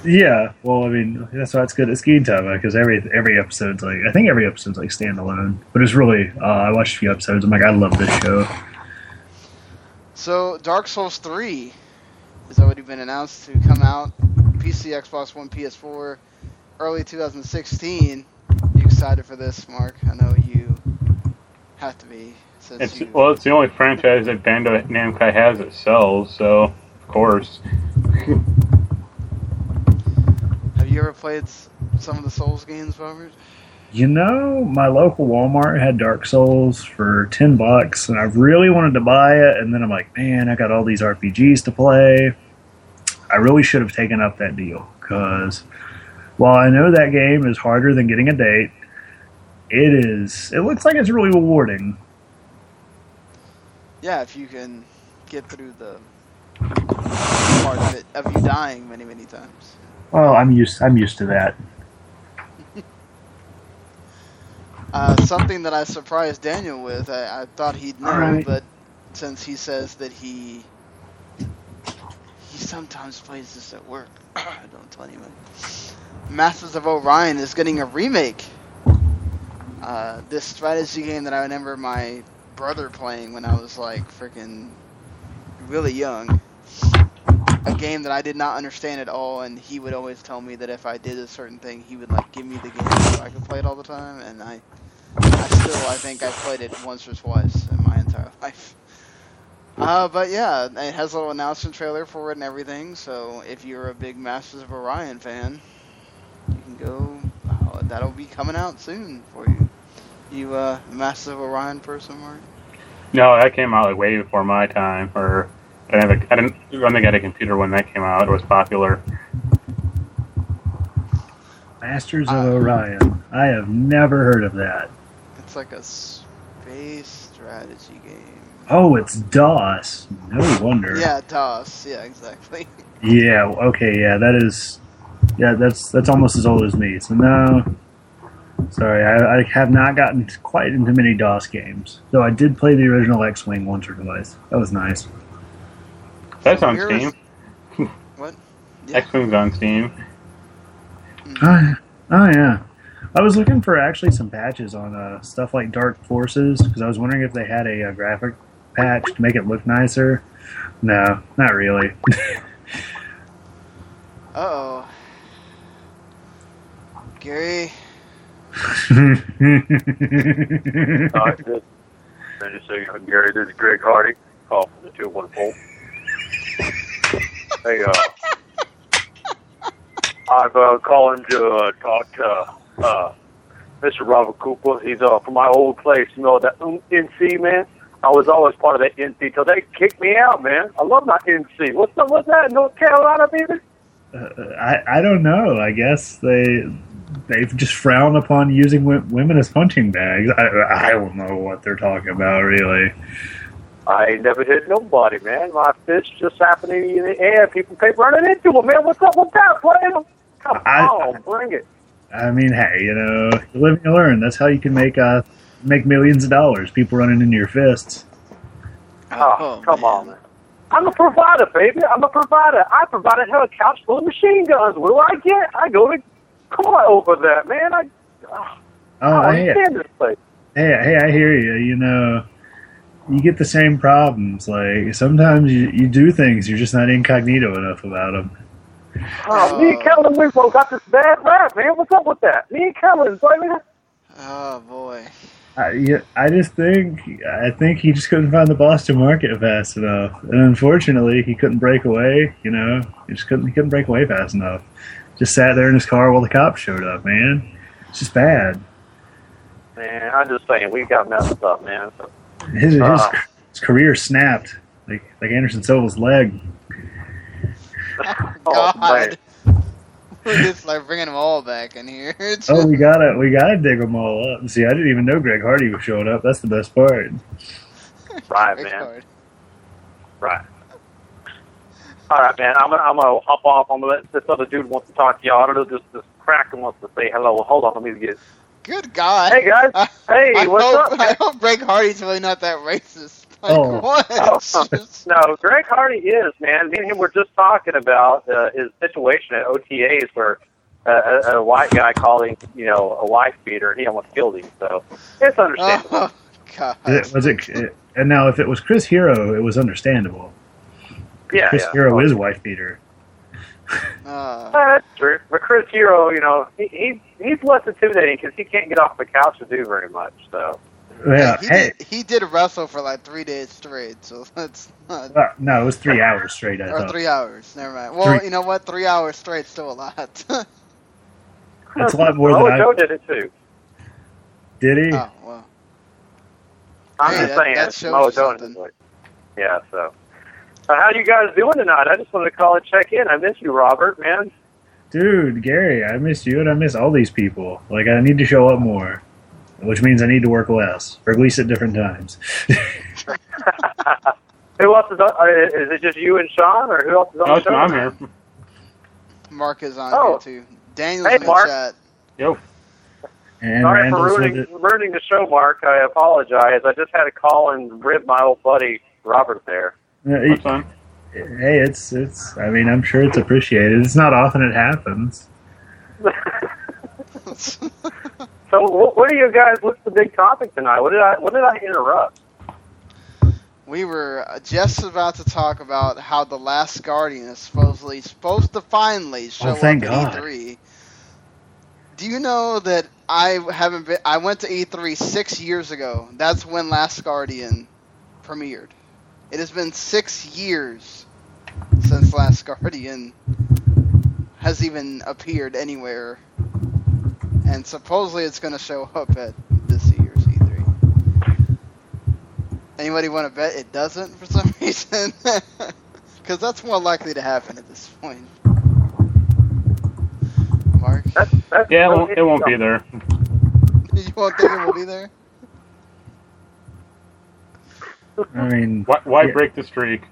Yeah. Well, I mean that's why it's good. It's Time because every every episode's like I think every episode's like standalone. But it's really uh, I watched a few episodes. I'm like I love this show. So Dark Souls 3 has already been announced to come out PC, Xbox One, PS4, early 2016. You excited for this, Marc? I know you have to be. Since It's you, well, it's the only franchise that Bandai Namco has that sells, so of course. [LAUGHS] you ever played some of the Souls games, Robert? You know, my local Walmart had Dark Souls for ten bucks, and I really wanted to buy it. And then I'm like, man, I got all these RPGs to play. I really should have taken up that deal because while I know that game is harder than getting a date, it is. It looks like it's really rewarding. Yeah, if you can get through the part of it of you dying many, many times. Well, I'm used. I'm used to that. Uh, something that I surprised Daniel with, I, I thought he'd know, Alright. but since he says that he he sometimes plays this at work, [COUGHS] I don't tell anyone. Masters of Orion is getting a remake. Uh, this strategy game that I remember my brother playing when I was like freaking really young. A game that I did not understand at all, and he would always tell me that if I did a certain thing, he would like give me the game so I could play it all the time, and I I still, I think I played it once or twice in my entire life. Uh, but yeah, it has a little announcement trailer for it and everything. So if you're a big Masters of Orion fan, you can go. Uh, that'll be coming out soon for you. You uh, Masters of Orion person, Marc? No, that came out like way before my time, or I didn't. Have a, I didn't. I think I had a computer when that came out. It was popular. Masters of Uh, Orion. I have never heard of that. It's like a space strategy game. Oh, it's DOS. No wonder. Yeah, DOS. Yeah, exactly. [LAUGHS] Yeah. Okay. Yeah. That is. Yeah. That's that's almost as old as me. So no. Sorry, I, I have not gotten quite into many DOS games. Though I did play the original X-wing once or twice. That was nice. That's on Here Steam. is- [LAUGHS] What? Yeah. X-Wing's on Steam. Oh, yeah. oh yeah. I was looking for actually some patches on uh, stuff like Dark Forces because I was wondering if they had a, uh graphic patch to make it look nicer. No, not really. [LAUGHS] [LAUGHS] Uh oh. Gary, Alright, this, I just say, uh, Gary, this is Greg Hardy, call from the 214. [LAUGHS] hey, uh, I'm uh, calling to uh, talk to uh, Mr. Robert Cooper. He's uh, from my old place, you know, that NC, man. I was always part of that NC till they kicked me out, man. I love my NC. What's up with that? North Carolina, baby? Uh, I I don't know. I guess they they've just frowned upon using women as punching bags. I I don't know what they're talking about really. I ain't never hit nobody, man. My fist just happened happening in the air. People keep running into them, man. What's up with that, man? Come I- on, bring it. I mean, hey, you know, you live and you learn. That's how you can make uh make millions of dollars. People running into your fists. Oh, come on, man. I'm a provider, baby. I'm a provider. I provided her a couch full of machine guns. What do I get? I go to court over that, man. I, oh, Oh, I hey, understand this place. hey, hey, I hear you. You know, you get the same problems. Like sometimes you, you do things you're just not incognito enough about them. Oh, me and Kellen, we both got this bad rap, man. What's up with that? Me and Kellen, baby. Oh boy. I, yeah, I just think I think he just couldn't find the Boston market fast enough, and unfortunately, he couldn't break away. You know, he just couldn't he couldn't break away fast enough. Just sat there in his car while the cops showed up. Man, it's just bad. Man, I'm just saying, we got messed up, man. His his, Ah. his career snapped like like Anderson Silva's leg. [LAUGHS] Oh, God. [LAUGHS] We're just like bringing them all back in here. [LAUGHS] It's Oh, we gotta we gotta dig them all up. See, I didn't even know Greg Hardy was showing up. That's the best part. Right, very man. hard. Right. All right, man. I'm gonna I'm gonna hop off. I'm gonna let this other dude wants to talk to y'all. I don't know. This this Kraken wants to say hello. Hold on. Let me get. Good God. Hey guys. I, Hey, I what's hope, up, I man? hope Greg Hardy's really not that racist. [LAUGHS] Like, Oh. what? Oh, no, Greg Hardy is man. Me and him were just talking about uh, his situation at OTAs where uh, a, a white guy called him, you know, a wife beater, and he almost killed him. So it's understandable. oh, God. It- was it? And now, if it was Chris Hero, it was understandable. yeah, Chris yeah. Hero is wife beater. Uh, that's true. But Chris Hero, you know, he, he he's less intimidating because he can't get off the couch to do very much. So Yeah. he, Hey, did, he did wrestle for like three days straight, so [LAUGHS] that's not. uh, no, it was three hours straight. I Or thought. three hours. Never mind. Well, Three. you know what? Three hours straight still a lot. [LAUGHS] That's a lot more oh, than I Joe did it too. did. He? oh well. I'm Hey, just that- saying. that shows Mo you Jones like- yeah. So, how you guys doing tonight? I just wanted to call and check in. I miss you, Robert. Man. Dude, Gary, I miss you and I miss all these people. Like, I need to show up more, which means I need to work less, or at least at different times. [LAUGHS] who else is? On, uh, is it just you and Sean, or who else is on No, the show? I'm here. Marc is on Oh. here too. Daniel's Hey, in the Marc. chat. Yo, And Sorry for Randall's with ruining, ruining the show, Marc. I apologize. I just had to call and rib my old buddy Robert there. Uh, what's? Hey, it's it's. I mean, I'm sure it's appreciated. It's not often it happens. [LAUGHS] So, what, what are you guys? What's the big topic tonight? What did I? What did I interrupt? we were just about to talk about how the Last Guardian is supposedly supposed to finally show Oh, thank up God. at E3. Do you know that I haven't been? I went to E3 six years ago. That's when Last Guardian premiered. It has been six years since Last Guardian has even appeared anywhere, and supposedly it's going to show up at this year's E3. Anybody want to bet it doesn't for some [LAUGHS] reason? [LAUGHS] Because that's more likely to happen at this point. Marc, That's, that's Yeah, it won't, it won't be there. [LAUGHS] you won't think it will be there? I [LAUGHS] mean, Why, why Yeah. break the streak?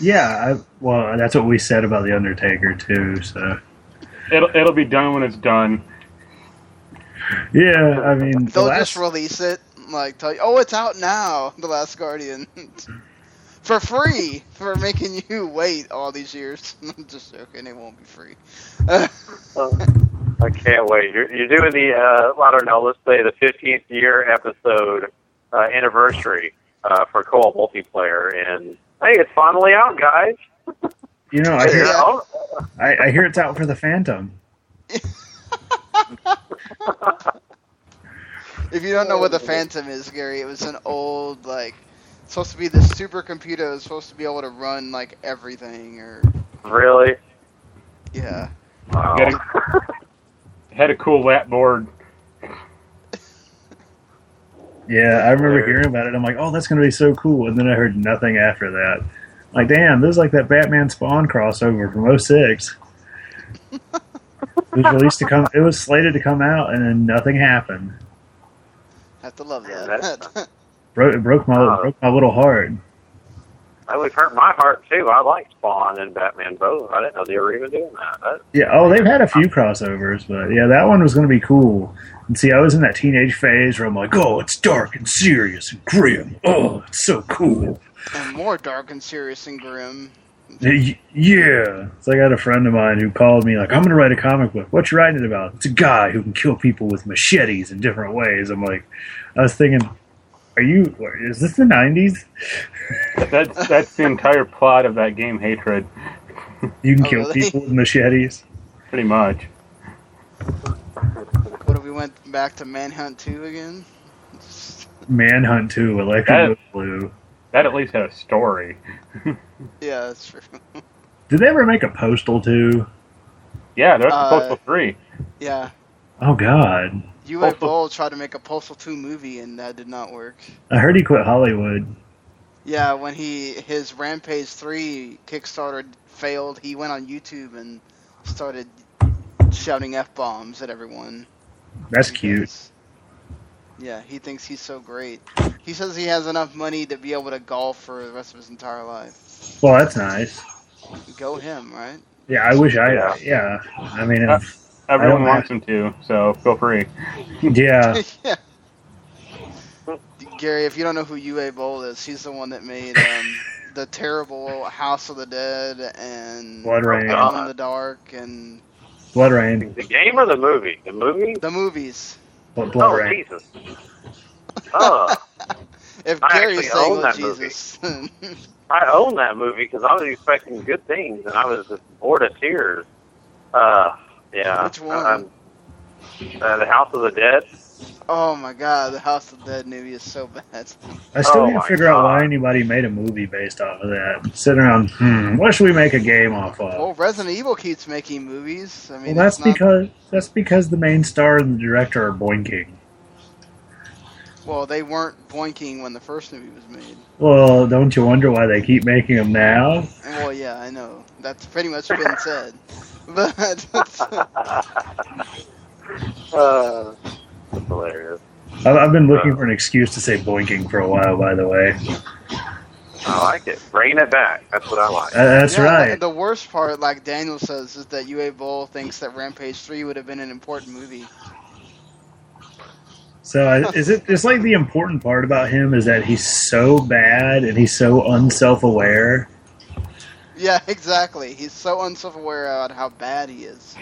yeah. I, well, that's what we said about the Undertaker too. So It'll it'll be done when it's done. yeah, I mean, the They'll last, just release it, like tell you, oh, it's out now, [LAUGHS] The Last Guardian, [LAUGHS] for free for making you wait all these years. I'm just joking, it won't be free. I can't wait. You're, you're doing the, uh, I don't know, let's say the 15th year episode uh, anniversary uh, for co-op multiplayer, and hey, it's finally out, guys. you know, I [LAUGHS] hear, Yeah. I, I hear it's out for the Phantom. If you don't know what the Phantom is, Gary, it was an old like supposed to be the supercomputer that was supposed to be able to run like everything or Really? yeah. Wow. Getting- Had a cool lap board. Yeah, I remember Hilarious. hearing about it. I'm like, oh, that's going to be so cool. And then I heard nothing after that. Like, damn, this is like that Batman Spawn crossover from 06. it was released to come. It was slated to come out, and then nothing happened. Have to love that. [LAUGHS] Broke, it broke my Oh. broke my little heart. That would hurt my heart too. I like Spawn and Batman both. I didn't know they were even doing that. that Yeah. Oh, they've had a few crossovers, but yeah, that one was going to be cool. And see, I was in that teenage phase where I'm like, oh, it's dark and serious and grim. Oh, it's so cool. and more dark and serious and grim. Y- Yeah. So I got a friend of mine who called me like, I'm going to write a comic book. What you writing it about? It's a guy who can kill people with machetes in different ways. I'm like, I was thinking, are you? Is this the '90s? That's that's the entire plot of that game, Hatred. You can Oh, kill really? people with machetes. Pretty much. What if we went back to Manhunt 2 again? Manhunt 2, Electric That- Blue. That at least had a story. [LAUGHS] Yeah, that's true. Did they ever make a Postal 2? Yeah, there's Uh, the Postal Three. Yeah. Oh God, Uwe Postal- Boll tried to make a Postal 2 movie and that did not work. I heard he quit Hollywood. Yeah, when he his Rampage 3 Kickstarter failed, he went on YouTube and started shouting f bombs at everyone. That's cute. Because- Yeah, he thinks he's so great. He says he has enough money to be able to golf for the rest of his entire life. Well, that's nice. Go him, right? Yeah, I wish I. Yeah. Yeah, I mean, Uh, if, Everyone don't wants him to, so feel free. [LAUGHS] yeah. yeah. [LAUGHS] Gary, if you don't know who Uwe Boll is, he's the one that made um, [LAUGHS] the terrible House of the Dead and BloodRayne. Alone in the Dark and BloodRayne. The game or the movie? The movie? the movies. Blood, Blood oh, Rain. Jesus. Oh, If I Gary's saying own what that movie. I own that movie because I was expecting good things, and I was just bored of tears. Uh, yeah. Which one? Um, uh, the House of the Dead. oh my God, the House of the Dead movie is so bad. I still Oh need to my figure out why anybody made a movie based off of that. Sitting around, hmm, what should we make a game off of? Well, Resident Evil keeps making movies. I mean, well, that's not- because that's because the main star and the director are boinking. well, they weren't boinking when the first movie was made. Well, don't you wonder why they keep making them now? Well, yeah, I know that's pretty much been said, [LAUGHS] but [LAUGHS] Uh, that's hilarious. I've, I've been looking for an excuse to say boinking for a while. By the way, I like it. Bringing it back. That's what I like. Uh, that's Yeah, right. The, the worst part, like Daniel says, is that Uwe Boll thinks that Rampage Three would have been an important movie. So I, is it? It's like the important part about him is that he's so bad and he's so unself-aware. Yeah, [LAUGHS] exactly. He's so unself-aware about how bad he is.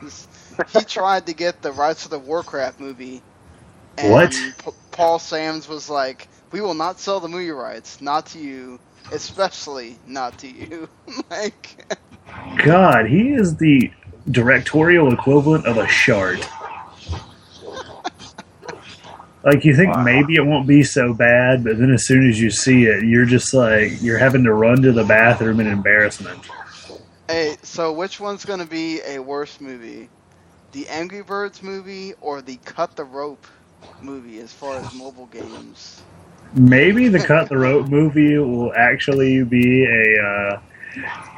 He's- he [LAUGHS] tried to get the rights to the Warcraft movie. And What? P- Paul Sams was like, "We will not sell the movie rights, not to you, especially not to you." [LAUGHS] like, God, he is the directorial equivalent of a shart. Like you think Wow. maybe it won't be so bad, but then as soon as you see it, you're just like you're having to run to the bathroom in embarrassment. hey, so which one's gonna be a worse movie, the Angry Birds movie or the Cut the Rope movie, as far as mobile games? Maybe the cut the [LAUGHS] rope movie will actually be a uh,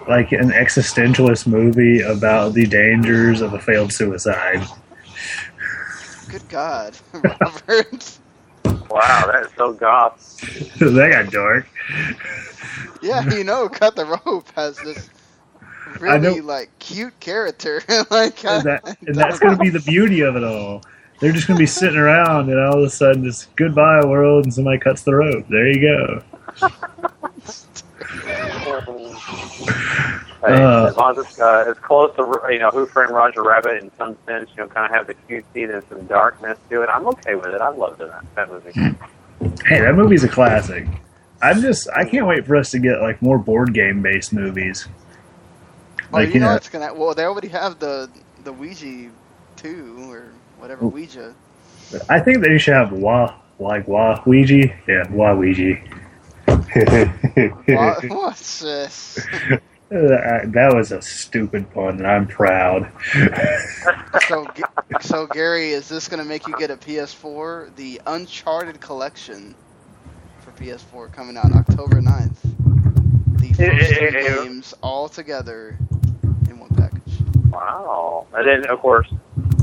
like an existentialist movie about the dangers of a failed suicide. Good God, [LAUGHS] Robert. Wow, that is so goth. [LAUGHS] that got dark. Yeah, you [LAUGHS] know, Cut the Rope has this really like cute character. like and, that, and that's going to be the beauty of it all. They're just going to be sitting around, and all of a sudden, just goodbye world, and somebody cuts the rope. There you go. Hey, Uh. as long as it's, uh, it's close to you know Who Framed Roger Rabbit in some sense, you know, kind of have the cutesy and some darkness to it. I'm okay with it. I loved it, that movie. Hey, that movie's a classic. I'm just, I can't wait for us to get like more board game based movies. Oh, Like you you know, know, it's gonna. Well, they already have the the Ouija two or whatever Ouija. I think they should have Wa, like Wa Ouija. Yeah, Wa Ouija. [LAUGHS] What, what's this? [LAUGHS] That that was a stupid pun, and I'm proud. [LAUGHS] So, so Gary, is this gonna make you get a PS4? The Uncharted Collection for PS4 coming out October 9th. The first three Yeah. games all together in one package. Wow. And then, of course,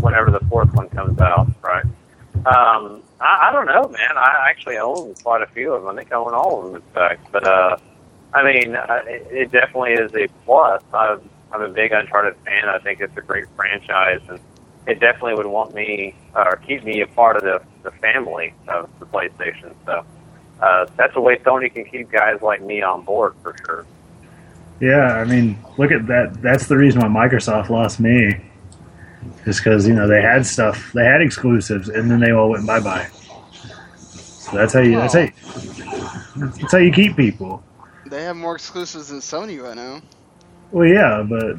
whenever the fourth one comes out, right? Um, I, I don't know, man. I actually own quite a few of them. I think I own all of them, in fact. But, uh, I mean, uh, it, it definitely is a plus. I'm, I'm a big Uncharted fan. I think it's a great franchise, and it definitely would want me or keep me a part of the, the family of the PlayStation. So uh, that's a way Sony can keep guys like me on board for sure. Yeah, I mean, look at that. That's the reason why Microsoft lost me. Is because you know they had stuff, they had exclusives, and then they all went bye bye. So that's how you. That's how. You, that's how you keep people. They have more exclusives than Sony right now. Well, yeah, but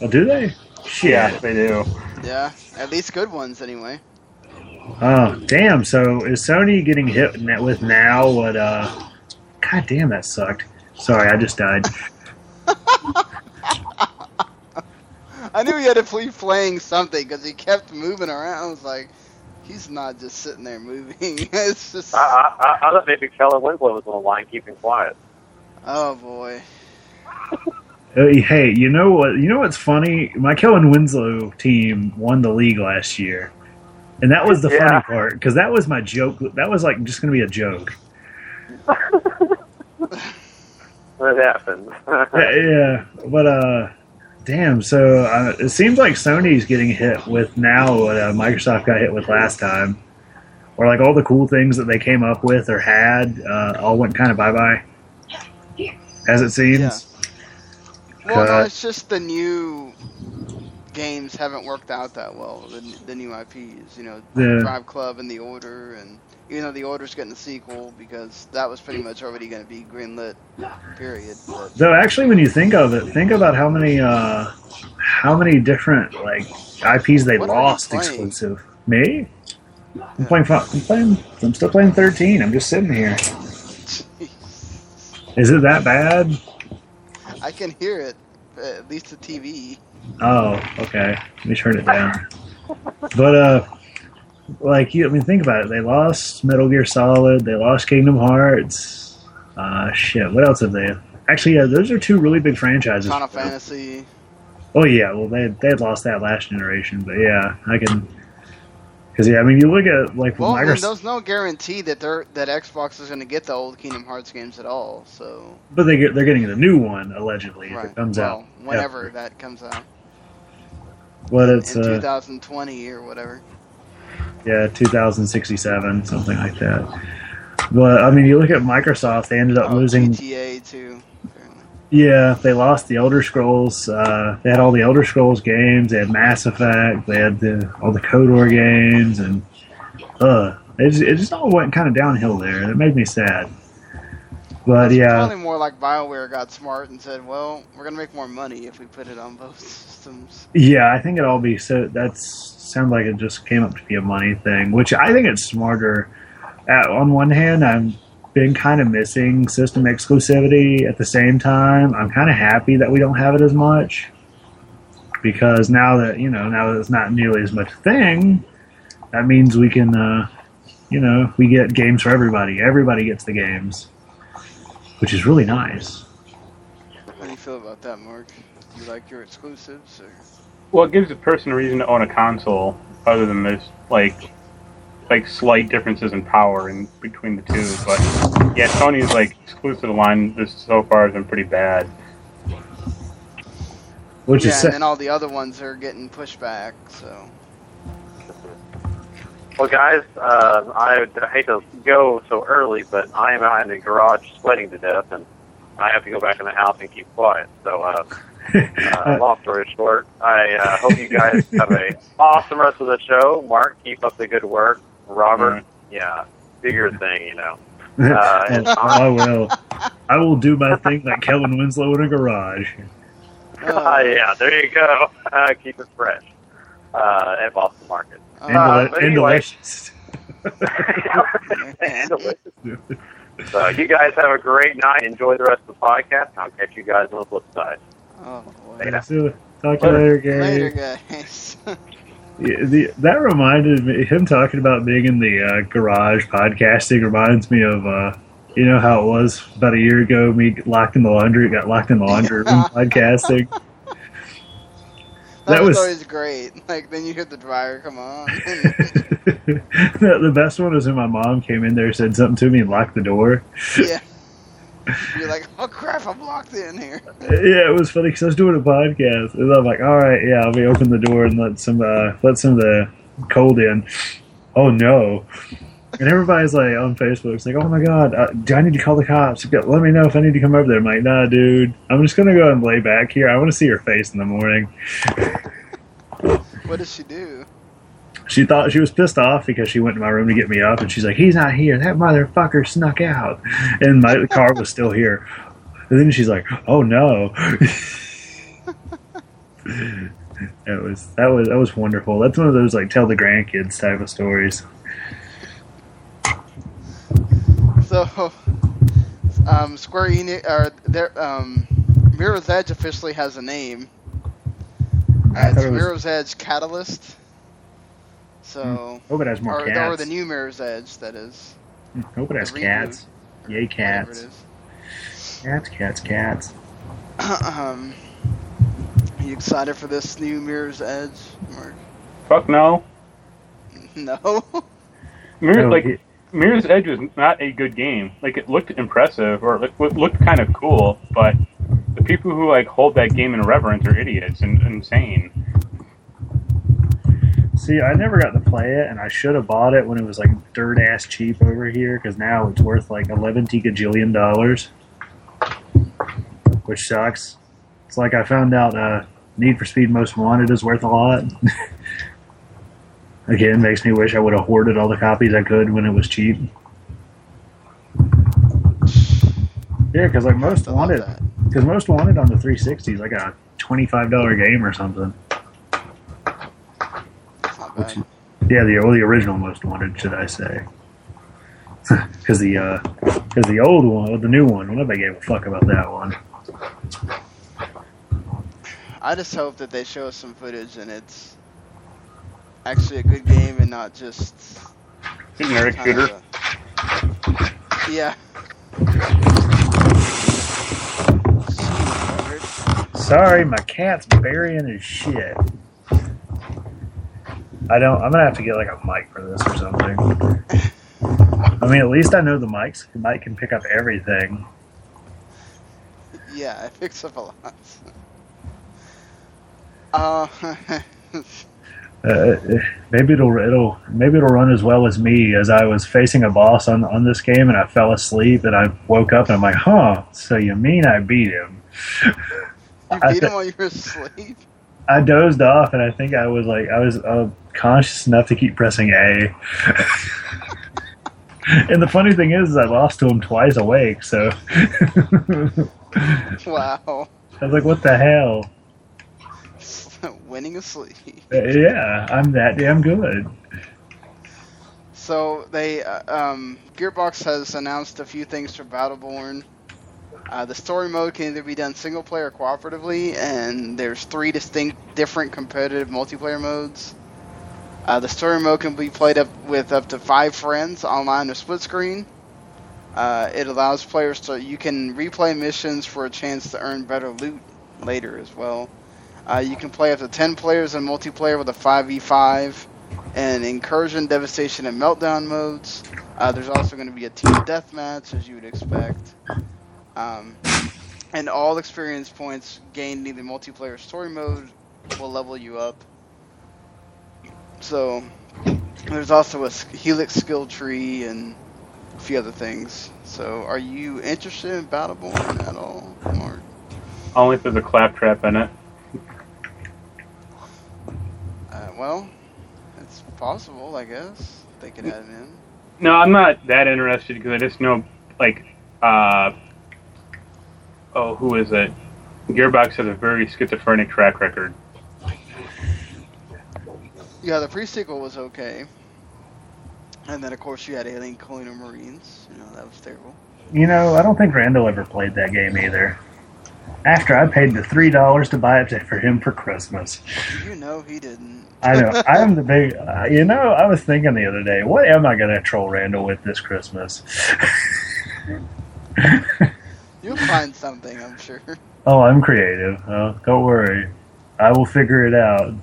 well, do they? Shit. Yeah, they do. Yeah, at least good ones anyway. Oh, damn. So is Sony getting hit net- with now what, uh, God damn, that sucked. Sorry, I just died. [LAUGHS] I knew he had to be playing something because he kept moving around. I was like, he's not just sitting there moving. [LAUGHS] it's just, I, I, I- I thought maybe Kellen Winslow was on the line keeping quiet. Oh boy. Uh, hey, you know what? You know what's funny? My Kellen Winslow team won the league last year, and that was the Yeah. funny part because that was my joke. That was like just going to be a joke. [LAUGHS] That happens. [LAUGHS] yeah, yeah, but uh, damn. So uh, it seems like Sony's getting hit with now what uh, Microsoft got hit with last time, or like all the cool things that they came up with or had uh, all went kind of bye bye. As it seems. Yeah. Well, no, it's just the new games haven't worked out that well. The, the new IPs, you know, Yeah. Drive Club and The Order, and even though The Order's getting a sequel because that was pretty much already going to be greenlit. Period. But Though actually, when you think of it, think about how many uh, how many different like IPs they What lost exclusive. Me? I'm playing. I'm playing. I'm still playing 13. I'm just sitting here. Is it that bad? I can hear it, at least the TV. Oh, okay. Let me turn it down. But uh, like you, I mean, think about it. They lost Metal Gear Solid. They lost Kingdom Hearts. Uh, shit. What else have they? Actually, yeah, those are two really big franchises. Final Fantasy. Oh yeah, well they they lost that last generation, but yeah, I can. Because yeah, I mean, you look at like Well, Microsoft, there's no guarantee that they're that Xbox is going to get the old Kingdom Hearts games at all. So but they get they're getting the new one allegedly if it comes well, out. whenever Yeah. that comes out What it's in uh, 2020 or whatever. yeah, 2067, something like that. But I mean, you look at Microsoft; they ended up Oh, losing. GTA too. Yeah, they lost the Elder Scrolls. Uh, they had all the Elder Scrolls games. They had Mass Effect. They had the, all the KOTOR games, and uh, it just, it just all went kind of downhill there. It made me sad. But It's yeah, probably more like Bioware got smart and said, "Well, we're gonna make more money if we put it on both [LAUGHS] systems." Yeah, I think it all be so. That sounds like it just came up to be a money thing, which I think it's smarter. At, on one hand, I'm been kind of missing system exclusivity. At the same time, I'm kind of happy that we don't have it as much because now that you know, now that it's not nearly as much a thing, that means we can, uh, you know, we get games for everybody. Everybody gets the games, which is really nice. How do you feel about that, Marc? Do you like your exclusives? Or? Well, it gives a person a reason to own a console other than this, like, like slight differences in power in between the two. But yeah, Sony's like exclusive line this so far has been pretty bad. Which yeah, is and then all the other ones are getting pushed back. So Well, guys, uh, I, would- I hate to go so early, but I am out in the garage sweating to death, and I have to go back in the house and keep quiet. So, uh, [LAUGHS] uh, long story short, I uh, hope you guys have a [LAUGHS] awesome rest of the show. Marc, keep up the good work. Robert, yeah, do your thing, you know. [LAUGHS] Uh, and I [LAUGHS] will. I will do my thing like Kellen Winslow in a garage. Uh, yeah, there you go. Uh, keep it fresh uh, at Boston Market. And, Uh, deli- and anyway. delicious. [LAUGHS] and delicious. So you guys have a great night. Enjoy the rest of the podcast. I'll catch you guys on the flip side. oh boy. Later. Talk to you later, Gary. Later, guys. Yeah, the, that reminded me, him talking about being in the uh, garage podcasting reminds me of, uh, you know how it was about a year ago, me locked in the laundry, got locked in the laundry room [LAUGHS] podcasting. that, That was, was- always great. [LAUGHS] Like then you hear the dryer come on. [LAUGHS] the, the best one was when my mom came in there, said something to me, and locked the door. yeah. You're like, oh crap, I'm locked in here. Yeah, it was funny because I was doing a podcast, and I'm like, "All right, yeah, I'll be open the door and let some uh, let some of the cold in." Oh no! And everybody's like on Facebook, it's like, "Oh my god, uh, do I need to call the cops? Let me know if I need to come over there." I'm like, "Nah, dude, I'm just gonna go and lay back here. I want to see your face in the morning." What does she do? She thought she was pissed off because she went to my room to get me up, and she's like, "He's not here. That motherfucker snuck out," and my car was still here. And then she's like, "Oh no." [LAUGHS] It was that was that was wonderful. That's one of those like tell the grandkids type of stories. So, um, Square Enix, or their um, Mirror's Edge officially has a name. Uh, it's it was- Mirror's Edge Catalyst. So, Hope it has more or, cats. or the new Mirror's Edge, that is. Hope it has the reboot, cats. Yay, cats. Cats, cats, cats. um, are you excited for this new Mirror's Edge, Marc? Fuck no. [LAUGHS] No. [LAUGHS] Mirror, No, like it- Mirror's Edge was not a good game. Like it looked impressive or it looked, looked kind of cool, but the people who like hold that game in reverence are idiots and insane. See, I never got to play it, and I should have bought it when it was like dirt ass cheap over here, because now it's worth like eleven gajillion dollars, which sucks. It's like I found out uh, Need for Speed Most Wanted is worth a lot. [LAUGHS] Again, makes me wish I would have hoarded all the copies I could when it was cheap. Yeah, because like Most Wanted, because Most Wanted on the 360 is like a twenty-five dollar game or something. It's not bad. Yeah, the or the original Most Wanted, should I say? [LAUGHS] Because the uh, because the old one, or the new one, nobody gave a fuck about that one. I just hope that they show us some footage and it's actually a good game and not just Generic kind shooter. a- yeah. Sorry, my cat's burying his shit. I don't. I'm gonna have to get like a mic for this or something. I mean, at least I know the mics. The mic can pick up everything. Yeah, it picks up a lot. Uh, Uh, maybe it'll it'll maybe it'll run as well as me as I was facing a boss on on this game and I fell asleep and I woke up and I'm like, huh? So you mean I beat him? you [LAUGHS] I beat thi- him while you were asleep. I dozed off and I think I was like I was uh, conscious enough to keep pressing A. [LAUGHS] and the funny thing is, I lost to him twice awake. So [LAUGHS] wow, I was like, "What the hell?" [LAUGHS] Winning asleep. Uh, Yeah, I'm that damn good. So they, uh, um, Gearbox has announced a few things for Battleborn. Uh, the story mode can either be done single player or cooperatively, and there's three distinct, different competitive multiplayer modes. Uh, the story mode can be played up with up to five friends online or split screen. Uh, it allows players to you can replay missions for a chance to earn better loot later as well. Uh, you can play up to 10 players in multiplayer with a 5v5 and incursion, devastation, and meltdown modes. Uh, there's also going to be a team deathmatch, as you would expect. Um, and all experience points gained in the multiplayer story mode will level you up. So there's also a helix skill tree and a few other things. So are you interested in Battleborn at all, Marc? Only if there's a claptrap in it. Uh, well, it's possible, I guess. They could add it in. No, I'm not that interested because I just know, like, uh, oh, who is it? Gearbox has a very schizophrenic track record. Yeah, the pre-sequel was okay. And then, of course, you had Alien Colonial Marines. You know, that was terrible. You know, I don't think Randall ever played that game either. After I paid the three dollars to buy it for him for Christmas, You know he didn't. I know [LAUGHS] I am the big. Uh, you know, I was thinking the other day, what am I going to troll Randall with this Christmas? [LAUGHS] You'll find something, I'm sure. oh, I'm creative. Oh, don't worry, I will figure it out.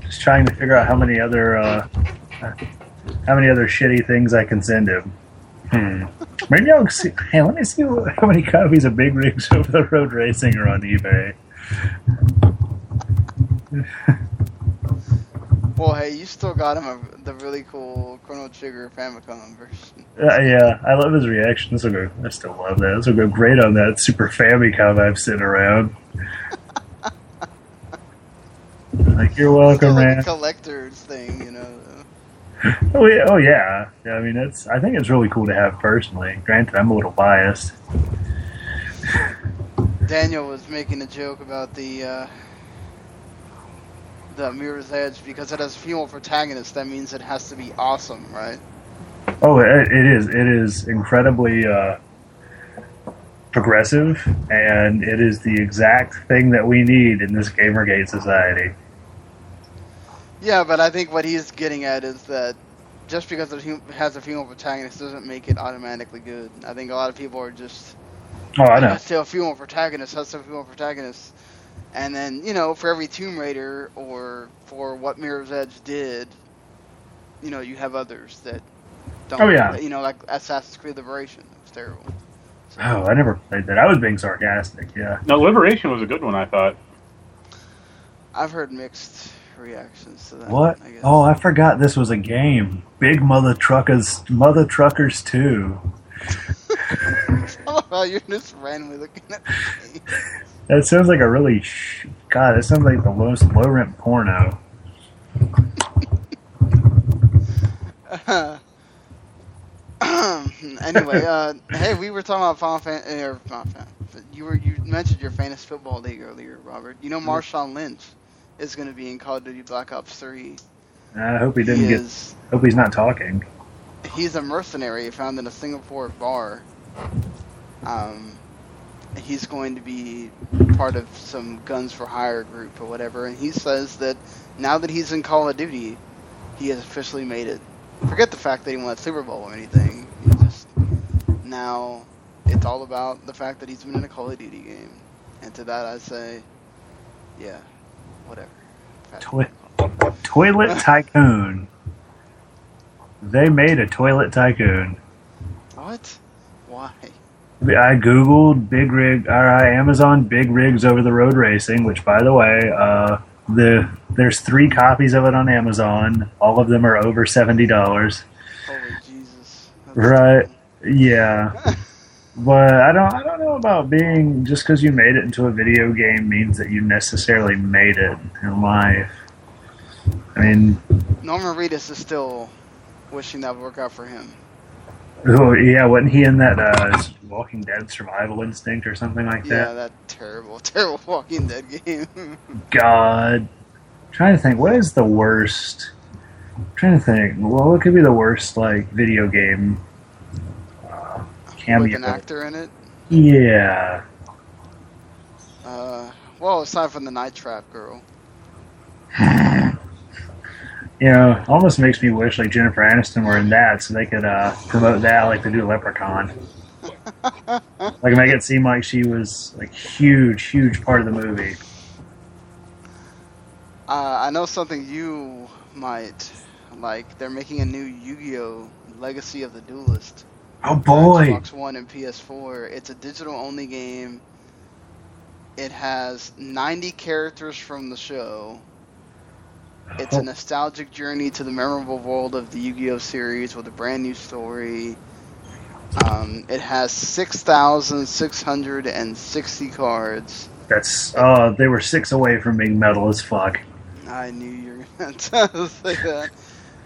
Just trying to figure out how many other uh, how many other shitty things I can send him. Hmm. Maybe I'll see. Hey, let me see how many copies of Big Rigs Over [LAUGHS] the Road Racing are on eBay. Well, hey, you still got him a, the really cool Chrono Trigger Famicom version. Uh, yeah, I love his reaction. This will go. I still love that. This will go great on that Super Famicom I've sitting around. [LAUGHS] like you're welcome, like a man. collector's thing, you know. Oh yeah, oh yeah. Yeah, I mean, it's. I think it's really cool to have personally. Granted, I'm a little biased. Daniel was making a joke about the uh, the Mirror's Edge because it has a female protagonists. That means it has to be awesome, right? Oh, it, is. It is incredibly uh, progressive, and it is the exact thing that we need in this Gamergate society. Yeah, but I think what he's getting at is that just because it has a female protagonist doesn't make it automatically good. I think a lot of people are just Oh, I know. Have a few more protagonists. Has to have a few more protagonists. And then you know, for every Tomb Raider or for what Mirror's Edge did, you know, you have others that don't. Oh, yeah. You know, like Assassin's Creed Liberation. It was terrible. Oh, I never played that. I was being sarcastic. Yeah. No, Liberation was a good one. I thought. I've heard mixed reactions to that. What? I guess. Oh, I forgot this was a game. Big Mother Truckers, Mother Truckers Two. [LAUGHS] oh, you're just randomly looking at the game. That sounds like a really sh- God. That sounds like the lowest low rent porno. [LAUGHS] anyway, uh, hey, we were talking about Final Fan, or Final Fan. You were you mentioned your fantasy football league earlier, Robert. You know Marshawn Lynch is going to be in Call of Duty Black Ops Three. I hope he didn't he get. is Hope he's not talking. he's a mercenary found in a Singapore bar. Um, he's going to be part of some Guns for Hire group or whatever, and he says that now that he's in Call of Duty, he has officially made it. Forget the fact that he won a Super Bowl or anything. He just now it's all about the fact that he's been in a Call of Duty game, and to that I say, yeah, whatever. Toi- Toilet [LAUGHS] Tycoon. They made a Toilet Tycoon. What? Why? I googled big rig, or uh, Amazon big rigs over the road racing. Which, by the way, uh, the there's three copies of it on Amazon. All of them are over seventy dollars. Holy Jesus! That's Right. Yeah, [LAUGHS] but I don't. I don't know about being just because you made it into a video game means that you necessarily made it in life. I mean, Norman Reedus is still wishing that would work out for him. Oh yeah, wasn't he in that uh, Walking Dead Survival Instinct or something like that? Yeah, that? terrible, [LAUGHS] terrible Walking Dead game. God, trying to think, what is the worst? trying to think, well, what could be the worst like video game uh, cameo? With an actor in it. Yeah. Uh, well, aside from the Night Trap girl. [LAUGHS] You know, almost makes me wish like Jennifer Aniston were in that, so they could uh, promote that like they do Leprechaun. [LAUGHS] like make it seem like she was like huge, huge part of the movie. Uh, I know something you might like. They're making a new Yu-Gi-Oh! Legacy of the Duelist. Oh boy, Xbox One and PS4. It's a digital-only game. It has 90 characters from the show. It's a nostalgic journey to the memorable world of the Yu-Gi-Oh series with a brand new story. Um, it has 6,660 cards. that's uh, they were six away from being metal as fuck. I knew you were going [LAUGHS] to say that.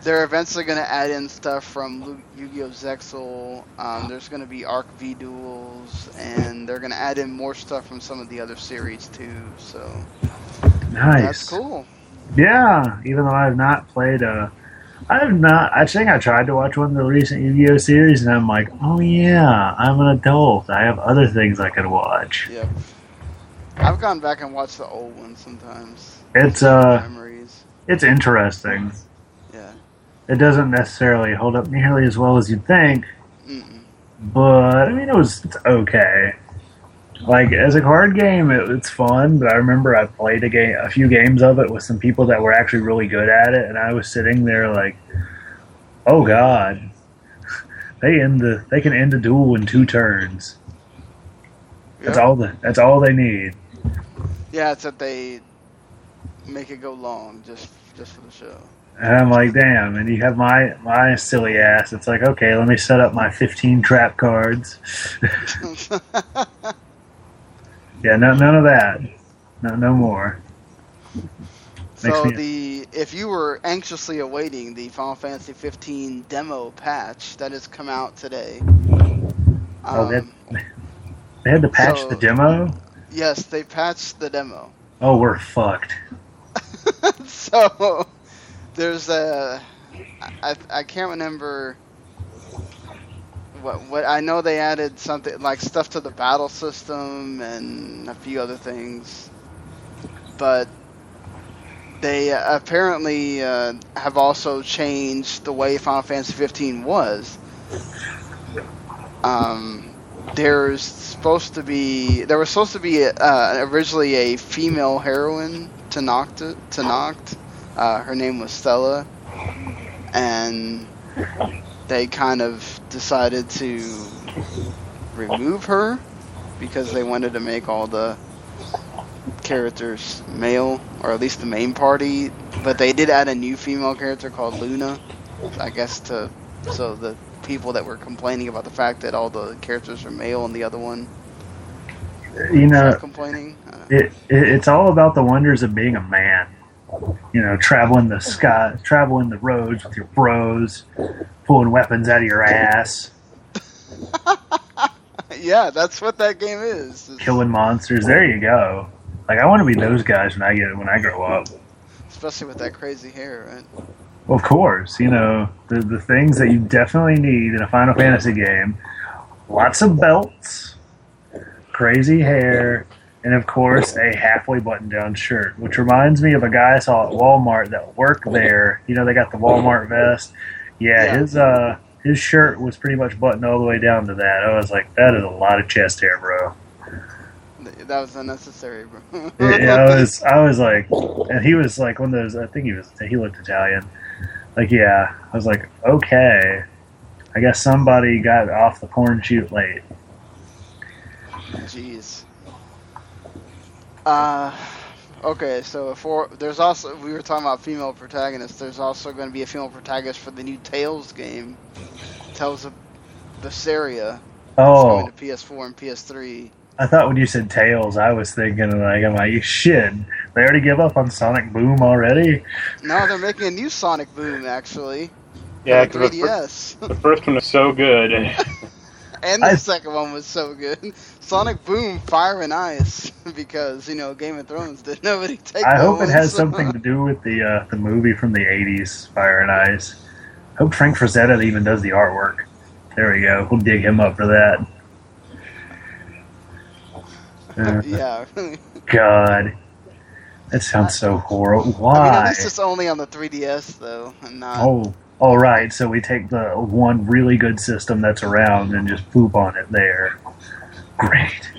They're eventually going to add in stuff from Yu-Gi-Oh! Zexal. Um, there's going to be Arc V duels, and they're going to add in more stuff from some of the other series too. So Nice. that's cool. Yeah, even though I've not played uh I have not I think I tried to watch one of the recent Yu-Gi-Oh series and I'm like, "Oh yeah, I'm an adult. I have other things I could watch." Yep. I've gone back and watched the old ones sometimes. It's uh memories. it's interesting. Yeah. It doesn't necessarily hold up nearly as well as you'd think, Mm-mm. but I mean it was it's okay. Like as a card game, it, it's fun. But I remember I played a game, a few games of it with some people that were actually really good at it, and I was sitting there like, "Oh God, [LAUGHS] they end the they can end a duel in two turns. That's all the that's all they need." Yeah, it's that they make it go long just just for the show. And I'm like, "Damn!" And you have my my silly ass. It's like, okay, let me set up my 15 trap cards. [LAUGHS] [LAUGHS] yeah, no, none of that. No, no more. Makes So the if you were anxiously awaiting the Final Fantasy 15 demo patch that has come out today. Oh, that- um, They had to patch So- the demo. yes, they patched the demo. Oh, we're fucked. [LAUGHS] so there's a I, I can't remember what what I know they added something like stuff to the battle system and a few other things, but they uh, apparently uh, have also changed the way Final Fantasy 15 was. Um, there's supposed to be there was supposed to be uh, originally a female heroine to Noct. Uh, her name was Stella, and they kind of decided to remove her because they wanted to make all the characters male, or at least the main party. But they did add a new female character called Luna, I guess to so the people that were complaining about the fact that all the characters are male and the other one You know, complaining. I don't know. it, it it's all about the wonders of being a man. You know, traveling the sky, traveling the roads with your bros, pulling weapons out of your ass, [LAUGHS] yeah, that's what that game is. It's- killing monsters. There you go. Like I want to be those guys when I get when I grow up. Especially with that crazy hair, right? Of course, you know the the things that you definitely need in a Final Fantasy game: lots of belts, crazy hair, and of course a halfway button-down shirt. Which reminds me of a guy I saw at Walmart that worked there. You know they got the Walmart vest. Yeah, Yeah. his uh his shirt was pretty much buttoned all the way down to that. I was like, that is a lot of chest hair, bro. That was unnecessary, bro. [LAUGHS] Yeah, I was, I was like, and he was like one of those. I think he was. He looked Italian. Like, yeah, I was like, okay. I guess somebody got off the corn shoot late. Jeez. Uh, okay, so for there's also we were talking about female protagonists. There's also going to be a female protagonist for the new Tales game, Tales of Berseria. It's Oh, coming to PS4 and PS3. I thought when you said tails, I was thinking like, I'm like, shit. They already give up on Sonic Boom already. No, they're making a new Sonic Boom actually. Yeah, for the 'cause the, fir- 3DS. the first one was so good. [LAUGHS] and the I- second one was so good. [LAUGHS] Sonic Boom, Fire and Ice, [LAUGHS] because you know Game of Thrones did [LAUGHS] nobody take. I hope it has something to do with the uh, the movie from the '80s, Fire and Ice. hope Frank Frazetta even does the artwork. There we go. We'll dig him up for that. Uh, yeah. God, that sounds so horrible. I mean, at Why? least it's only on the 3DS though, and not. Oh, all right. So we take the one really good system that's around and just poop on it there. Great.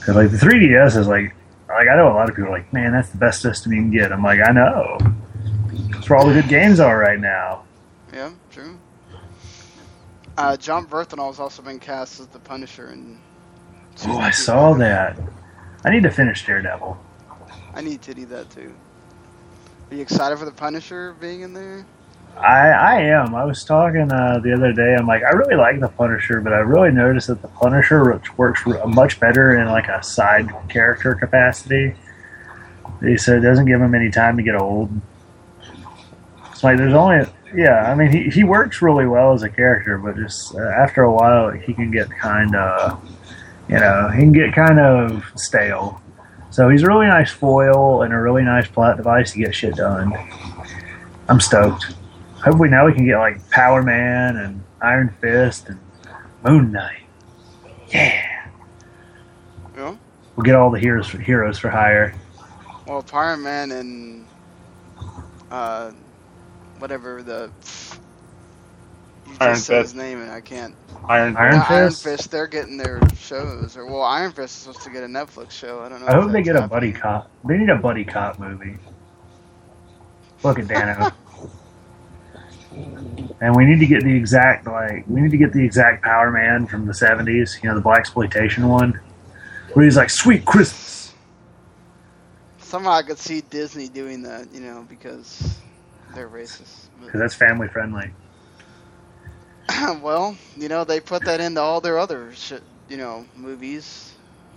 'Cause, like the 3DS is like, like I know a lot of people are like, man, that's the best system you can get. I'm like, I know. That's where all the good games are right now. Yeah, true. Uh, Jon Bernthal has also been cast as the Punisher, and Oh, I saw that. I need to finish Daredevil. I need to do that too. Are you excited for the Punisher being in there? I I am. I was talking uh, the other day. I'm like, I really like the Punisher, but I really noticed that the Punisher works- much better in like a side character capacity. He said it doesn't give him any time to get old. It's like there's only yeah. I mean, he he works really well as a character, but just uh, after a while, he can get kind of you know he can get kind of stale. So he's a really nice foil and a really nice plot device to get shit done. I'm stoked. Hopefully now we can get like Power Man and Iron Fist and Moon Knight. Yeah. Yeah. We'll get all the heroes for heroes for hire. Well, Power Man and uh, whatever the you just Iron said his Fist. name and I can't. Iron, Iron Well, Iron Fist? Fist, they're getting their shows, or well, Iron Fist is supposed to get a Netflix show. I don't know. I hope they that's get a buddy cop. They need a buddy cop movie. Look at Dano. [LAUGHS] and we need to get the exact like we need to get the exact Power Man from the '70s. You know, the black exploitation one, where he's like, "Sweet Christmas." Somehow I could see Disney doing that, you know, because they're racist. because that's family friendly. [COUGHS] Well, you know, they put that into all their other shit, you know, movies.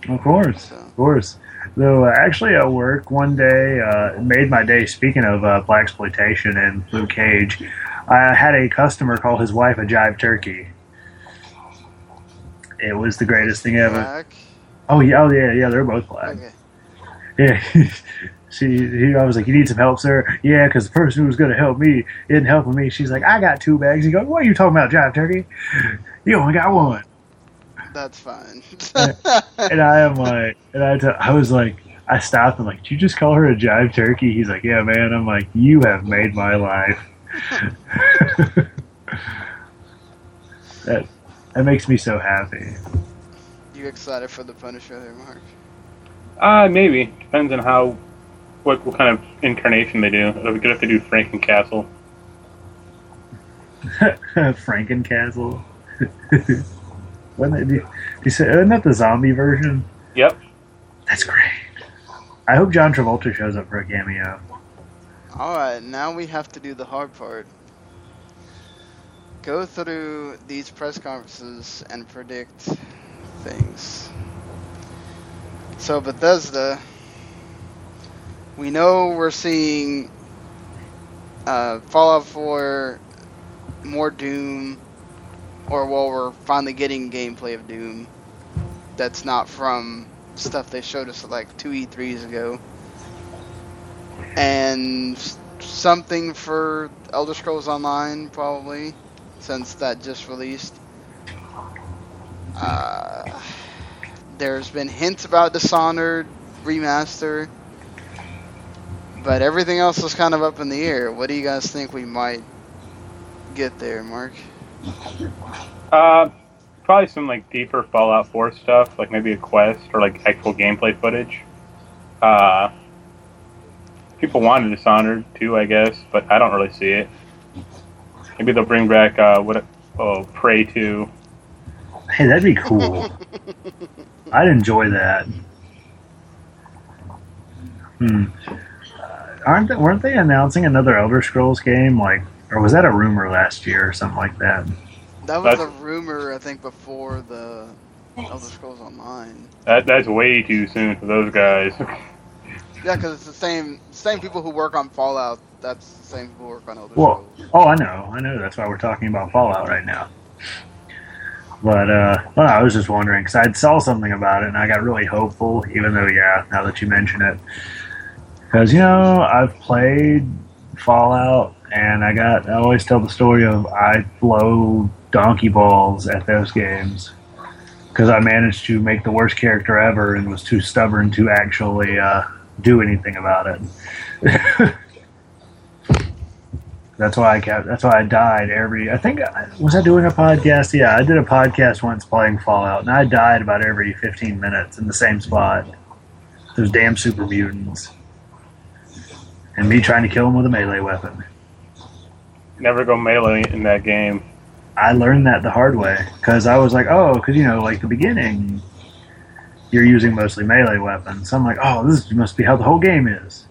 Of course, So. of course. Though uh, actually at work one day, uh, it made my day. Speaking of uh, black exploitation and Luke Cage, I had a customer call his wife a jive turkey. It was the greatest thing ever. Black. Oh yeah, oh yeah, yeah. They're both black. Okay. Yeah. [LAUGHS] she, he, I was like, "You need some help, sir?" Yeah, because the person who was going to help me isn't helping me. She's like, "I got two bags." He goes, "What are you talking about, jive turkey? You only got one." That's fine. And I am like, and I, t- I was like, I stopped and like, did you just call her a jive turkey? He's like, yeah, man. I'm like, you have made my life. [LAUGHS] that That makes me so happy. You excited for the Punisher there, Marc? Uh, maybe depends on how what, what kind of incarnation they do. It'll be good if they do Frankencastle. [LAUGHS] Frankencastle. when they do, you say, isn't that the zombie version? Yep. That's great. I hope John Travolta shows up for a cameo. Alright, now we have to do the hard part. Go through these press conferences and predict things. So, Bethesda, we know we're seeing uh, Fallout 4, more Doom, or well, we're finally getting gameplay of Doom that's not from stuff they showed us like two E3s ago and something for Elder Scrolls Online, probably, since that just released. Uh, there's been hints about Dishonored remaster, but everything else is kind of up in the air. What do you guys think we might get there, Marc? Uh, probably some like deeper Fallout 4 stuff, like maybe a quest or like actual gameplay footage. Uh, people wanted Dishonored too, I guess, but I don't really see it. Maybe they'll bring back uh, what? Oh, Prey 2. Hey, that'd be cool. I'd enjoy that. Hmm. Uh, aren't they, weren't they announcing another Elder Scrolls game? Like, or was that a rumor last year or something like that? That was a rumor, I think, before the Elder Scrolls Online. That that's way too soon for those guys. [LAUGHS] Yeah, because it's the same same people who work on Fallout. That's the same people who work on Elder Well, Scrolls. oh, I know, I know. That's why we're talking about Fallout right now. But uh, well, I was just wondering because I saw something about it and I got really hopeful. Even though, yeah, now that you mention it, because you know I've played Fallout and I got I always tell the story of I blow donkey balls at those games because I managed to make the worst character ever and was too stubborn to actually uh, do anything about it. [LAUGHS] That's why I kept. That's why I died every. I think was I doing a podcast? Yeah, I did a podcast once playing Fallout, and I died about every fifteen minutes in the same spot. Those damn super mutants, and me trying to kill them with a melee weapon. Never go melee in that game. I learned that the hard way because I was like, oh, because you know, like the beginning, you're using mostly melee weapons. So I'm like, oh, this must be how the whole game is.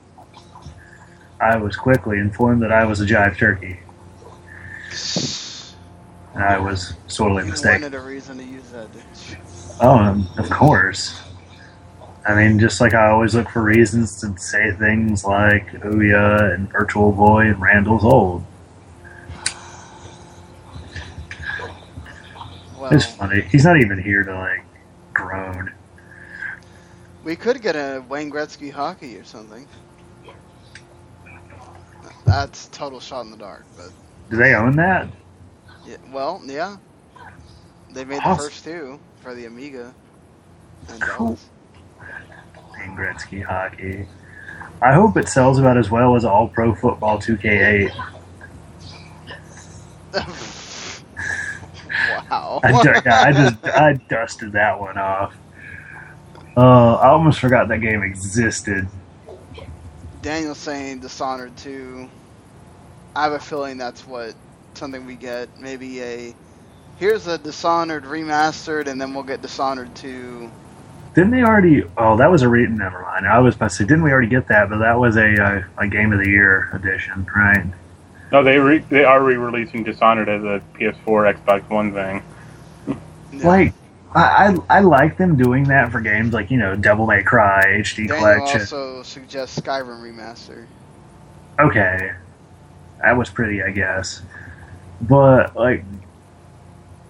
I was quickly informed that I was a jive turkey, and I was sorely You mistaken. wanted a reason to use that. Oh, um, of course. I mean, just like I always look for reasons to say things like Ouya and Virtual Boy and Randall's old. Well, It's funny. He's not even here to like groan. We could get a Wayne Gretzky hockey or something. That's total shot in the dark, but Do they own that? yeah, well, yeah. They made Awesome. the first two for the Amiga. And Cool. Wayne Gretzky hockey. I hope it sells about as well as All Pro Football 2K8. [LAUGHS] wow. [LAUGHS] I, yeah, I just I dusted that one off. Uh, I almost forgot that game existed. Daniel saying Dishonored 2. I have a feeling that's what something we get. Maybe a here's a Dishonored remastered, and then we'll get Dishonored 2. Didn't they already? Oh, that was a re. Never mind. I was about to say, didn't we already get that? But that was a uh, a Game of the Year edition, right? No, they re- they are re-releasing Dishonored as a PS4, Xbox One thing. Yeah. Like, I, I I like them doing that for games like you know Devil May Cry HD Daniel Collection. also suggests Skyrim remaster. okay, that was pretty, I guess. But like,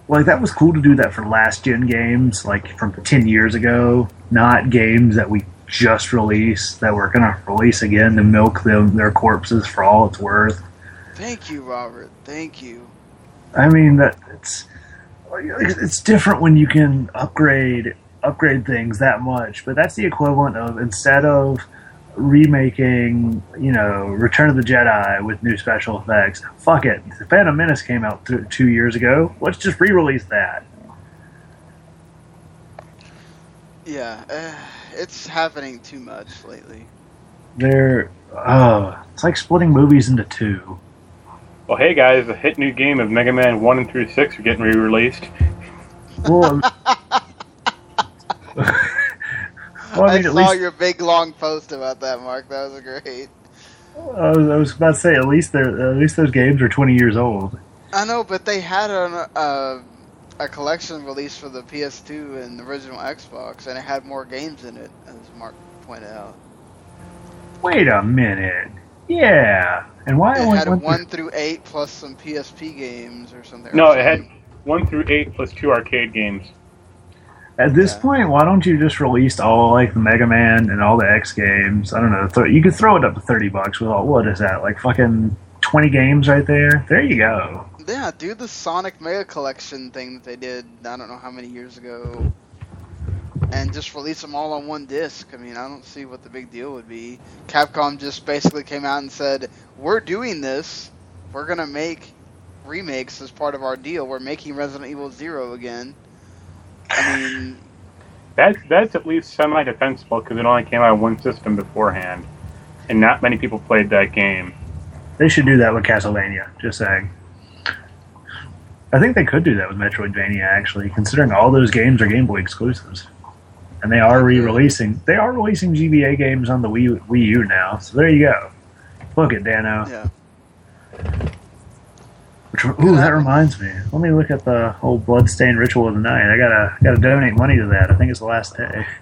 like that was cool to do that for last gen games, like from ten years ago, not games that we just released that we're gonna release again to milk them their corpses for all it's worth. Thank you, Robert. Thank you. I mean that it's it's different when you can upgrade upgrade things that much, but that's the equivalent of instead of remaking, you know, Return of the Jedi with new special effects. Fuck it. The Phantom Menace came out th- two years ago. Let's just re-release that. Yeah, uh, it's happening too much lately. They're, uh, it's like splitting movies into two. Well, hey guys, the hit new game of Mega Man 1 and through 6 are getting re-released. Well, [LAUGHS] well, I I, mean, at saw least your big long post about that, Marc. That was great. I was, I was about to say at least at least those games are twenty years old. I know, but they had an, uh, a collection release for the PS2 and the original Xbox, and it had more games in it, as Marc pointed out. Wait a minute. Yeah, and why It only had one one through eight plus some PSP games or something. No, or it had 1 through 8 plus 2 arcade games. At this Yeah. point, why don't you just release all like the Mega Man and all the X games? I don't know. Th- you could throw it up to thirty bucks with all. What is that? Like fucking twenty games right there. There you go. Yeah, do the Sonic Mega Collection thing that they did. I don't know how many years ago, and just release them all on one disc. I mean, I don't see what the big deal would be. Capcom just basically came out and said, "We're doing this. We're gonna make remakes as part of our deal. We're making Resident Evil Zero again." I mean, [SIGHS] That's, that's at least semi-defensible because it only came out on one system beforehand. And not many people played that game. They should do that with Castlevania. Just saying. I think they could do that with Metroidvania actually, considering all those games are Game Boy exclusives, and they are re-releasing. They are releasing GBA games on the Wii, Wii U now. So there you go. Look at Dano. yeah. Which, ooh, that reminds me. Let me look at the whole bloodstained ritual of the night. I gotta gotta donate money to that. I think it's the last day. [LAUGHS]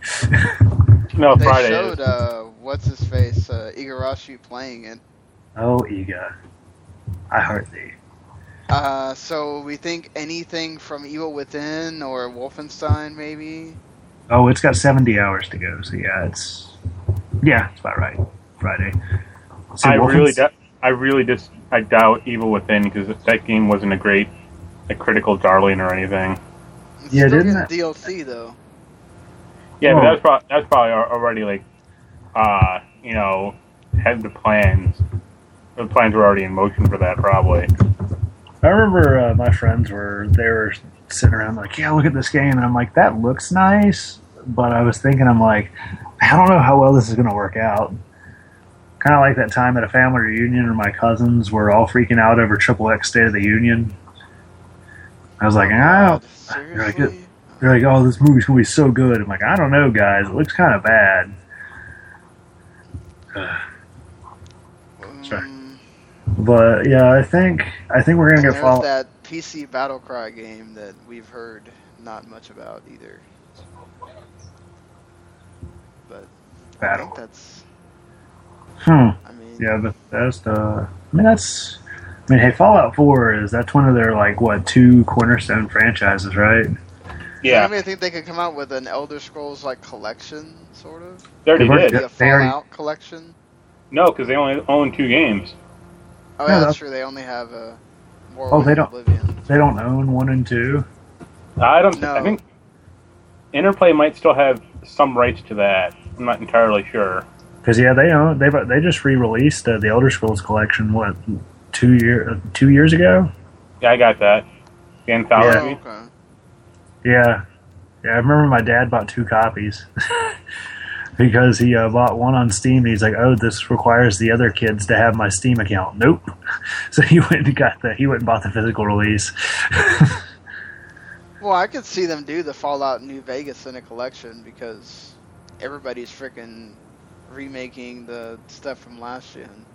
No, They Friday. showed uh, what's his face, uh, Igarashi playing it. oh, Iga, I heart thee. Uh, so we think anything from Evil Within or Wolfenstein, maybe. Oh, it's got seventy hours to go. So yeah, it's yeah, it's about right. Friday. So I really, Wolfenstein- doubt I really just, I doubt Evil Within because that game wasn't a great, a critical darling or anything. It's Yeah, still didn't getting DLC though. Yeah, but Oh. that's pro- that's probably already like, uh, you know, had the plans. The plans were already in motion for that, probably. I remember uh, my friends were they were sitting around like, yeah, look at this game, and I'm like, that looks nice, but I was thinking, I'm like, I don't know how well this is going to work out. Kind of like that time at a family reunion, and my cousins were all freaking out over Triple X State of the Union. I was like, Oh, God, You're like, they're like, oh, this movie's gonna be so good. I'm like, I don't know, guys, it looks kind of bad. [SIGHS] sorry. Mm, But yeah, I think I think we're gonna get there's follow. that PC Battle Cry game that we've heard not much about either. But I Battle. think that's. Hmm. I mean, Yeah, but that's the. I mean, that's. I mean, hey, Fallout Four is that's one of their like what two cornerstone franchises, right? Yeah, I mean, I think they could come out with an Elder Scrolls like collection, sort of. they already They did. A they already- Fallout collection. No, because they only own two games. Oh Yeah, yeah, that's that's- true. They only have a. Oh, they don't- Oblivion. They don't own one and two. I don't. No. I think Interplay might still have some rights to that. I'm not entirely sure. Because yeah, they own they they just re-released uh, the Elder Scrolls collection. What two year uh, two years ago? Yeah, I got that. The Oh, okay. Yeah, yeah. I remember my dad bought two copies [LAUGHS] because he uh, bought one on Steam. And He's like, "Oh, this requires the other kids to have my Steam account." Nope. [LAUGHS] So he went and got the he went and bought the physical release. [LAUGHS] Well, I could see them do the Fallout New Vegas in a collection because everybody's freaking remaking the stuff from last gen.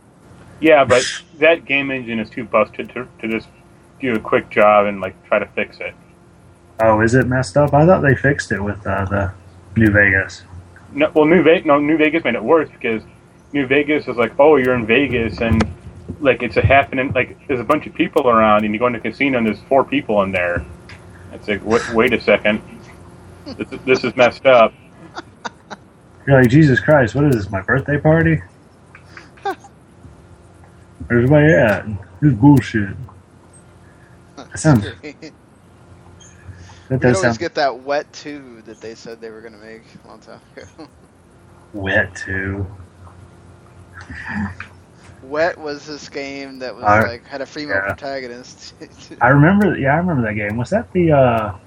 Yeah, but that game engine is too busted to, to just do a quick job and like try to fix it. oh, is it messed up? I thought they fixed it with uh, the New Vegas. No, well, New Vegas, no, New Vegas made it worse because New Vegas is like, oh, you're in Vegas and like it's a happening. Like there's a bunch of people around and you go into the casino and there's four people in there. It's like, wait, wait a second, this is, this is messed up. You're like, Jesus Christ, what is this? My birthday party? [LAUGHS] Where's my at? This is bullshit. That sounds. That does always sound get that Wet 2 that they said they were going to make a long time ago. [LAUGHS] wet too. Wet was this game that was I- like had a female yeah. protagonist. I remember. Yeah, I remember that game. Was that the? uh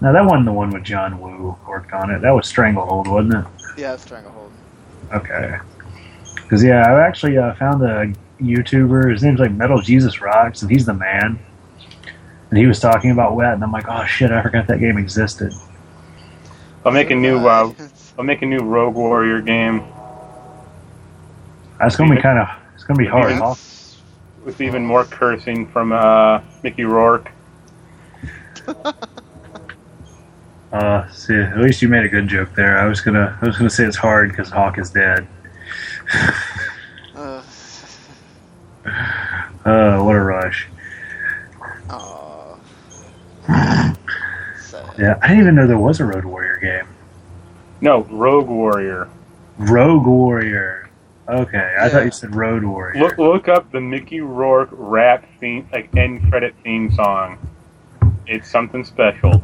No, that wasn't the one with John Woo worked on it. That was Stranglehold, wasn't it? Yeah, Stranglehold. Okay. Because yeah, I actually uh, found a YouTuber. His name's like Metal Jesus Rocks, and he's the man. And he was talking about Wet, and I'm like, oh shit, I forgot that game existed. I'll make a new. Uh, I'll make a new Rogue Warrior game That's gonna be kind of. It's gonna be hard. Even- I'll- with even more cursing from uh, Mickey Rourke. [LAUGHS] Uh, see, at least you made a good joke there. I was gonna, I was gonna say it's hard because Hawk is dead. Uh, [LAUGHS] Uh, what a rush. Aw. Sad. Yeah, I didn't even know there was a Road Warrior game. No, Rogue Warrior. Rogue Warrior. Okay, I thought you said Road Warrior. Look, look up the Mickey Rourke rap theme, like end credit theme song. It's something special.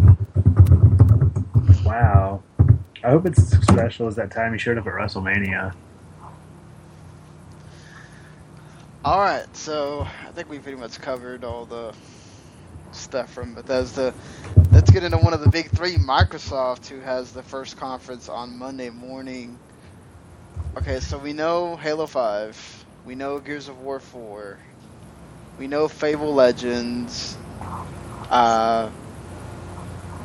Wow. I hope it's as special as that time he showed up at WrestleMania. All right, so I think we pretty much covered all the stuff from Bethesda. Let's get into one of the big three, Microsoft, who has the first conference on Monday morning. Okay, so we know Halo 5, we know Gears of War 4, we know Fable Legends. Uh,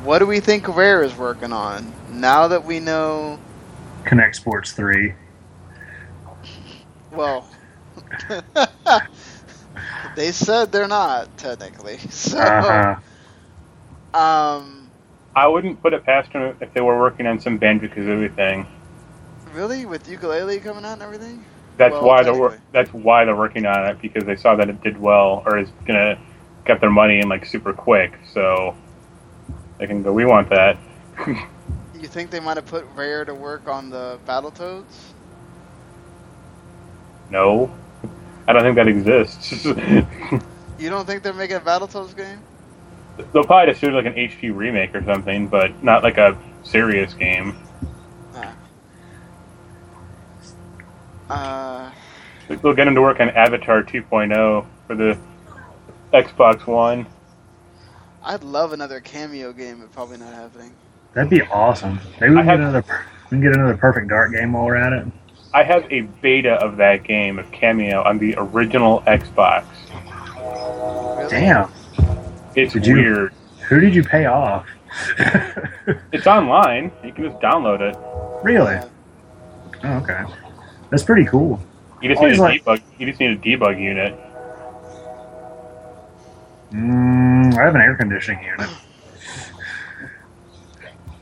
what do we think Rare is working on now that we know? Kinect Sports 3. Well, [LAUGHS] they said they're not technically. [LAUGHS] So, Uh-huh. um, I wouldn't put it past them if they were working on some Banjo Kazooie thing. really, with Yooka-Laylee coming out and everything. That's Well, why they're that's why they're working on it because they saw that it did well or is gonna get their money in like super quick. So they can go. We want that. [LAUGHS] You think they might have put Rare to work on the Battletoads? no, I don't think that exists. [LAUGHS] You don't think they're making a Battletoads game? They'll probably just do like an HP remake or something, but not like a serious game. Uh, They'll get them to work on Avatar 2.0 for the Xbox One. I'd love another Kameo game, but probably not happening. That'd be awesome. Maybe we can have- get another. We can get another Perfect Dark game while we're at it. I have a beta of that game of Kameo on the original Xbox. Damn. It's Did you- weird. Who did you pay off? [LAUGHS] It's online. You can just download it. really? Oh, okay. That's pretty cool. You just Always need a like- debug. You just need a debug unit. Mm, I have an air conditioning unit.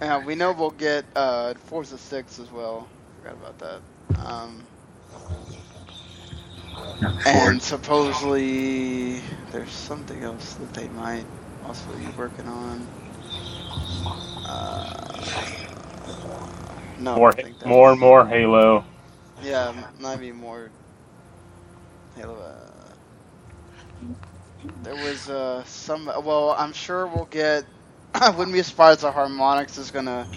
Yeah, we know we'll get uh, Forza 6 as well. Forgot about that. Um, and supposedly there's something else that they might also be working on. Uh, no, More, I think that more was- and more Halo. Yeah, m- might be more. Halo. Uh, there was uh, some. Well, I'm sure we'll get. [COUGHS] I wouldn't be surprised if Harmonix is gonna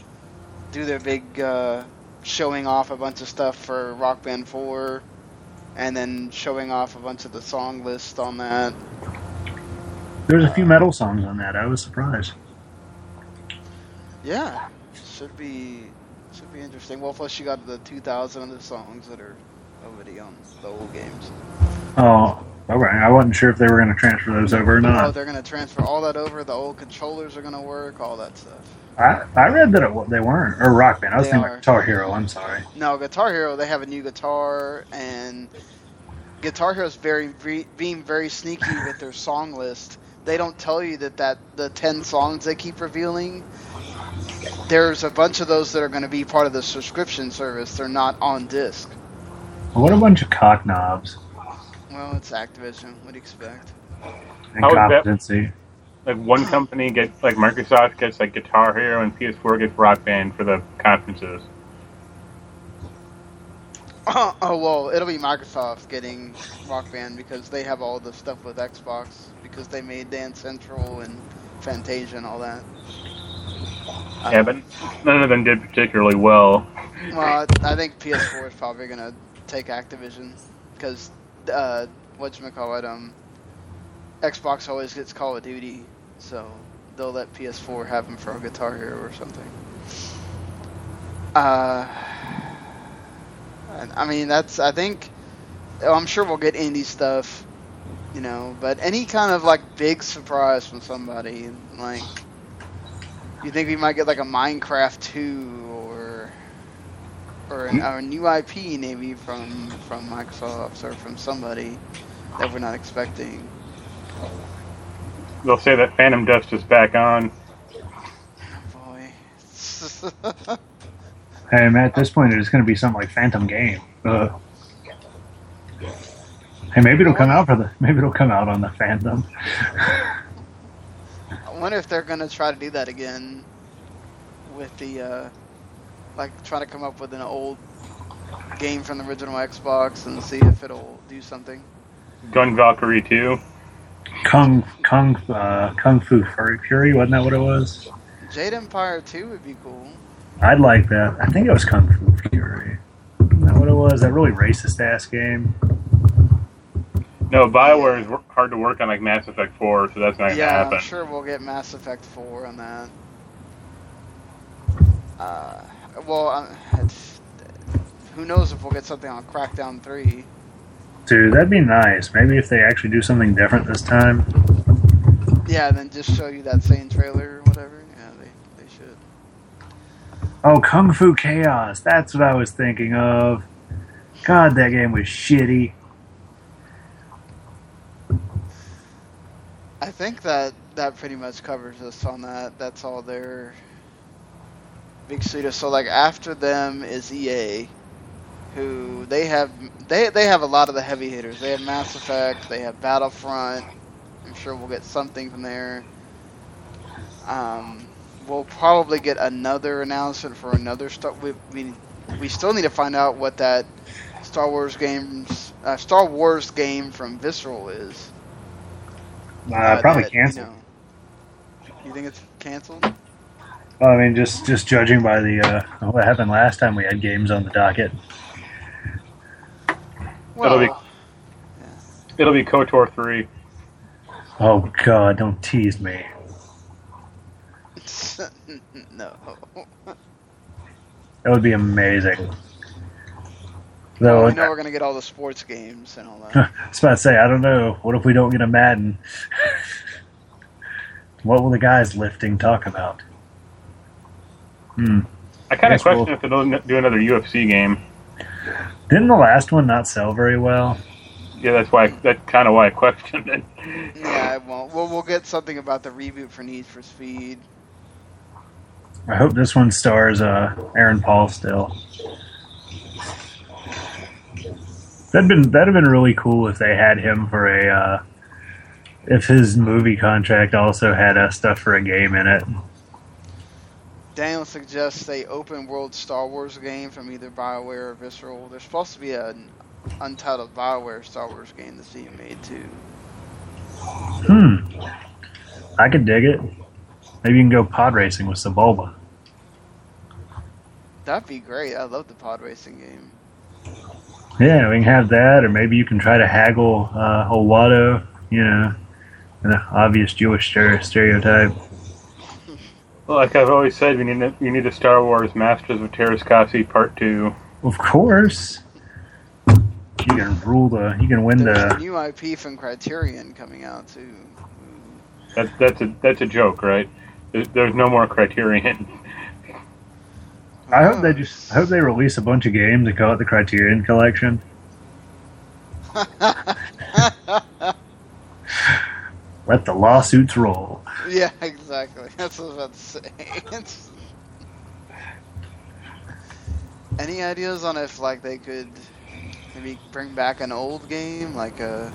do their big uh, showing off a bunch of stuff for Rock Band 4, and then showing off a bunch of the song list on that. There's a few metal songs on that. I was surprised. Yeah, should be should be interesting. Well, plus you got the 2,000 of the songs that are already on the old games. Oh, okay. I wasn't sure if they were going to transfer those over or not. Oh, they're gonna transfer all that over. The old controllers are gonna work. All that stuff. I, I read that it, they weren't. Or Rock Band. I was They thinking are. Guitar Hero. I'm sorry. No, Guitar Hero. They have a new guitar, and Guitar Hero is very ve- being very sneaky with their song list. They don't tell you that that the ten songs they keep revealing. There's a bunch of those that are going to be part of the subscription service. They're not on disc. What a bunch of cock knobs Well, it's Activision. What do you expect? and How is that- competency. Like one company gets like Microsoft gets like Guitar Hero and PS4 gets Rock Band for the conferences. [LAUGHS] oh well, it'll be Microsoft getting Rock Band because they have all the stuff with Xbox because they made Dance Central and Fantasia and all that. Yeah, but none of them did particularly well. Well, I, I think PS4 is probably gonna take Activision because uh, what you call it, um, Xbox always gets Call of Duty, so they'll let PS4 have them for a Guitar Hero or something. Uh, I mean that's I think oh, I'm sure we'll get indie stuff, you know, but any kind of like big surprise from somebody like you think we might get like a Minecraft 2 or or, an, a new IP maybe from from Microsoft or from somebody that we're not expecting. They'll say that Phantom Dust is back on. Boy. [LAUGHS] Hey, man, at this point, it's going to be something like Phantom Game. Uh, hey, maybe it'll come out for the. Maybe it'll come out on the Phantom. [LAUGHS] I wonder if they're gonna try to do that again with the uh, like try to come up with an old game from the original Xbox and see if it'll do something. Gunvalkyrie 2. Kung Kung uh, Kung Fu Furry Fury wasn't that what it was? Jade Empire 2 would be cool. I'd like that. I think it was Kung Fu Fury. Isn't that what it was? That really racist ass game. No, Bioware is hard to work on like Mass Effect 4, so that's not going to yeah, happen. I'm sure we'll get Mass Effect 4 on that. Uh, well, uh, it's, who knows if we'll get something on Crackdown 3. That'd be nice. Maybe if they actually do something different this time. Yeah, then just show you that same trailer or whatever. Yeah, they, they should. Oh, Kung Fu Chaos. That's what I was thinking of. God, that game was shitty. I think that that pretty much covers us on that. That's all their big studio. So like after them is EA, who they have they they have a lot of the heavy hitters. They have Mass Effect. They have Battlefront. I'm sure we'll get something from there. Um, we'll probably get another announcement for another Star. We we, we still need to find out what that Star Wars games uh, Star Wars game from Visceral is. Uh, Uh, probably that, canceled. You, know, you think it's canceled? Well, I mean, just just judging by the uh, what happened last time we had games on the docket. Well, That'll be- It'll be KOTOR 3. Oh God, don't tease me. [LAUGHS] no. That would be amazing. Well, Though, we know we're gonna get all the sports games and all that. [LAUGHS] I was about to say, I don't know. What if we don't get a Madden? [LAUGHS] what will the guys lifting talk about? Hmm. I kind of Guess we'll- question if they'll do another UFC game. Didn't the last one not sell very well? Yeah, that's why. That's kind of why I questioned it. yeah, it won't. Well, we'll get something about the reboot for Need for Speed. I hope this one stars uh, Aaron Paul still. That'd been that'd have been really cool if they had him for a uh, if his movie contract also had uh, stuff for a game in it. Daniel suggests a open world Star Wars game from either BioWare or Visceral. There's supposed to be an untitled BioWare Star Wars game that's being made too. Hmm. I could dig it. Maybe you can go pod racing with Sebulba. That'd be great. I love the pod racing game. Yeah, we can have that, or maybe you can try to haggle uh, old Watto, you know, an obvious Jewish stereotype. Like I've always said, we need a, we need a Star Wars Masters of Teräs Käsi Part Two. Of course. You can rule the. You can win There's a the. new IP from Criterion coming out too. That, that's a that's a joke, right? There's, there's no more Criterion. I hope they just. I hope they release a bunch of games and call it the Criterion Collection. [LAUGHS] Let the lawsuits roll. yeah, exactly. [LAUGHS] That's what I was about to say. [LAUGHS] Any ideas on if like they could maybe bring back an old game like a?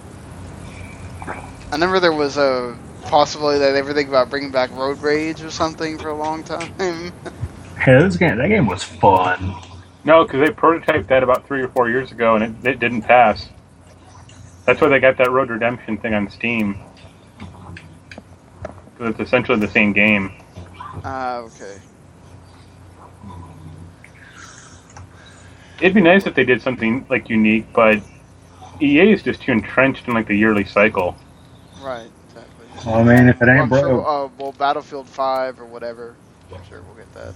I remember there was a possibility that they were thinking about bringing back Road Rage or something for a long time. [LAUGHS] Hey, this game. That game was fun. No, because they prototyped that about three or four years ago, and it, it didn't pass. That's why they got that Road Redemption thing on Steam. Because it's essentially the same game. Ah, okay. It'd be nice if they did something like unique, but EA is just too entrenched in like the yearly cycle. Right. Exactly. Well, I mean, if it I'm ain't sure, broke, uh, well, Battlefield 5 or whatever. I'm sure we'll get that.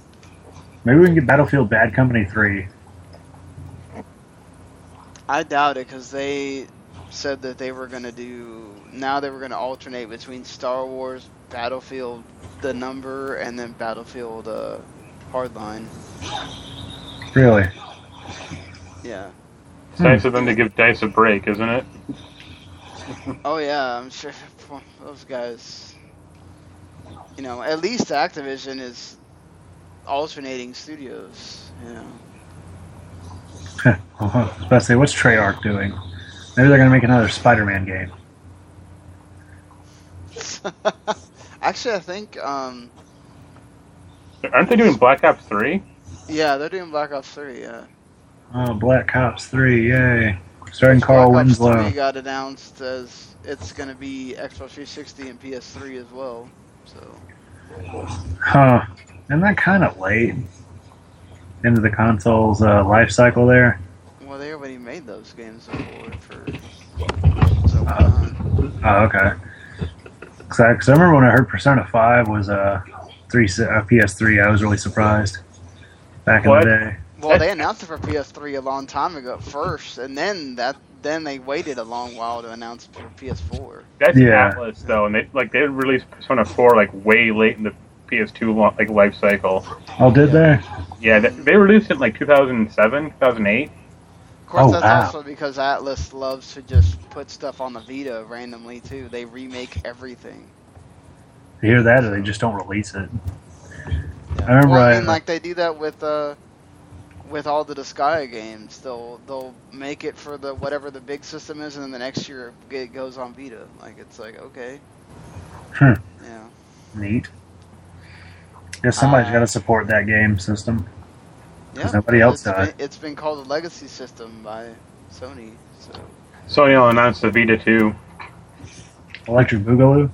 maybe we can get Battlefield Bad Company 3. I doubt it because they said that they were going to do. Now they were going to alternate between Star Wars, Battlefield, the number, and then Battlefield uh, Hardline. Really? Yeah. It's nice of them to give Dice a break, isn't it? Oh yeah, I'm sure [LAUGHS] those guys. You know, at least Activision is alternating studios. You know. I was about to say, what's Treyarch doing? Maybe they're going to make another Spider-Man game. [LAUGHS] Actually, I think. Um, Aren't they doing Black Ops 3? yeah, they're doing Black Ops 3. Yeah. Oh, Black Ops 3, yay. Starring Carl Black Ops Winslow. 3 got announced as it's going to be Xbox 360 and PS3 as well. So. Huh. Isn't that kind of late? Into the console's uh, life cycle there? Well, they already made those games before for. So why not? Oh, okay. Because I, 'cause I remember when I heard Persona 5 was uh, three, uh, PS3, I was really surprised. Back in the day. Well, they announced it for PS3 a long time ago first, and then that then they waited a long while to announce it for PS4. That's Yeah. Atlus though, and they like they released Persona 4 like way late in the PS2 lo- like life cycle. Oh, did they? Yeah, they, they released it in like 2007, 2008. Of course, Oh, that's wow. also because Atlus loves to just put stuff on the Vita randomly too. They remake everything. You hear that, or they just don't release it? Yeah. I remember Well, I mean, like they do that with uh, with all the Disgaea games. They'll they'll make it for the whatever the big system is, and then the next year it goes on Vita. Like it's like okay, Hmm. yeah. Neat. Guess somebody's Uh, got to support that game system. Yeah, 'Cause nobody else it's does. Been, it's been called a legacy system by Sony. So Sony will announce the Vita 2. Electric Boogaloo?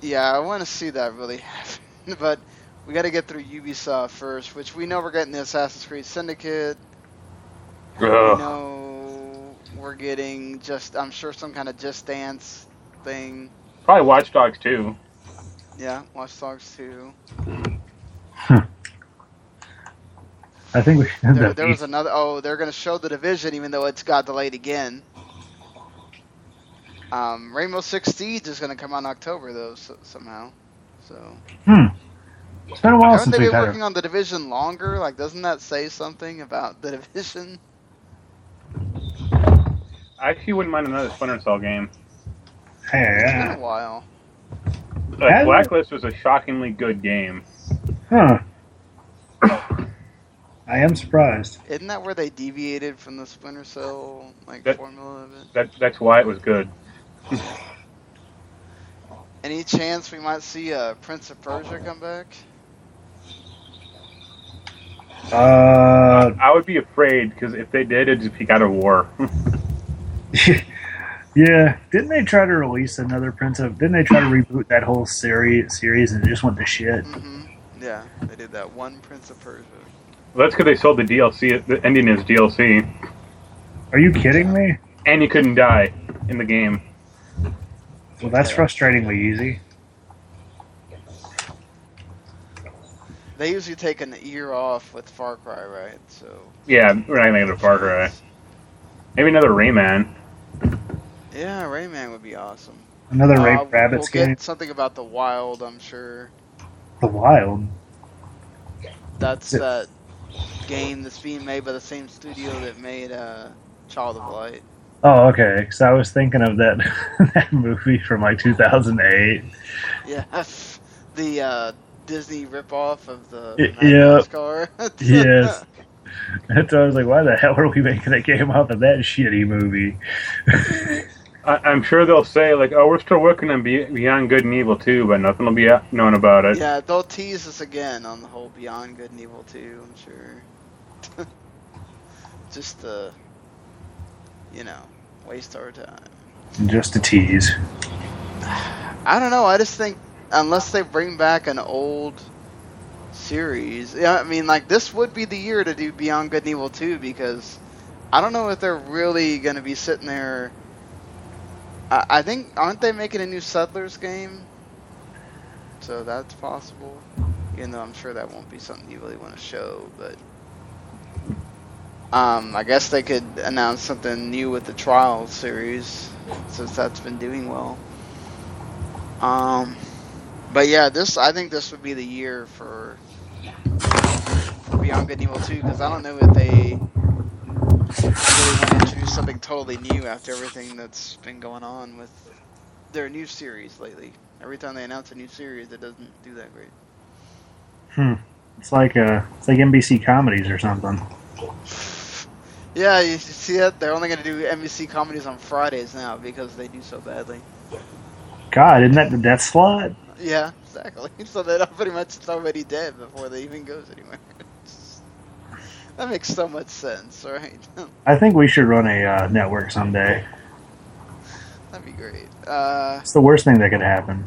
yeah, I want to see that really [LAUGHS] happen, but we got to get through Ubisoft first, which we know we're getting the Assassin's Creed Syndicate. We know we're getting just I'm sure some kind of Just Dance thing. Probably Watch Dogs 2. Yeah, Watch Dogs 2. Hmm. I think we should There, the there was another. Oh, they're going to show the division, even though it's got delayed again. Um, Rainbow Six Siege is going to come out in October, though, so, somehow. So Hmm. It's been a while haven't since they we've been working a. on the division longer? Like, doesn't that say something about the division? I actually wouldn't mind another Splinter Cell game. Hey, It's yeah. been a while. Like, Blacklist was a shockingly good game. Huh. I am surprised. Isn't that where they deviated from the Splinter Cell like That- formula of it? That that's why it was good. [SIGHS] Any chance we might see uh, Prince of Persia come back? Uh, I would be afraid because if they did, it'd just be God of War. [LAUGHS] yeah. Didn't they try to release another Prince of? Didn't they try to reboot that whole series series and it just went to shit? hmm Yeah, they did that one Prince of Persia. That's because they sold the DLC. The ending is DLC, Are you kidding me? and you couldn't die in the game. Well, that's frustratingly easy. They usually take an year off with Far Cry, right? So Yeah, we're not gonna get a Far Cry. Maybe another Rayman. yeah, Rayman would be awesome. Another Uh, Rabbids we'll get game. something about the Wild, I'm sure. The Wild. That's Yeah. that game that's being made by the same studio that made uh, Child of Light. Oh, okay. Because I was thinking of that [LAUGHS] that movie from like 2008. Yeah, [LAUGHS] the uh, Disney ripoff of the Y- Mad yeah. Car. Yes. [LAUGHS] That's so I was like, why the hell are we making a game off of that shitty movie? I, I'm sure they'll say like, "Oh, we're still working on Be- Beyond Good and Evil too, but nothing will be out- known about it." yeah, they'll tease us again on the whole Beyond Good and Evil 2, I'm sure. [LAUGHS] Just to, you know, waste our time. Just a tease. I don't know. I just think unless they bring back an old series, yeah, I mean, like this would be the year to do Beyond Good and Evil 2 because I don't know if they're really going to be sitting there I, think aren't they making a new Settlers game? So that's possible. Even though I'm sure that won't be something you really want to show, but um, I guess they could announce something new with the Trials series since that's been doing well. Um, but yeah, this I think this would be the year for, for Beyond Good and Evil 2 because I don't know if they really want to introduce something totally new after everything that's been going on with their new series lately. Every time they announce a new series, it doesn't do that great. Hmm. It's like uh, it's like NBC comedies or something. [LAUGHS] Yeah, you see that? They're only going to do NBC comedies on Fridays now because they do so badly. God, isn't that the death slot? Yeah, exactly. [LAUGHS] So that pretty much already dead before they even goes anywhere. That makes so much sense, right? [LAUGHS] I think we should run a uh, network someday. That'd be great. Uh, It's the worst thing that could happen.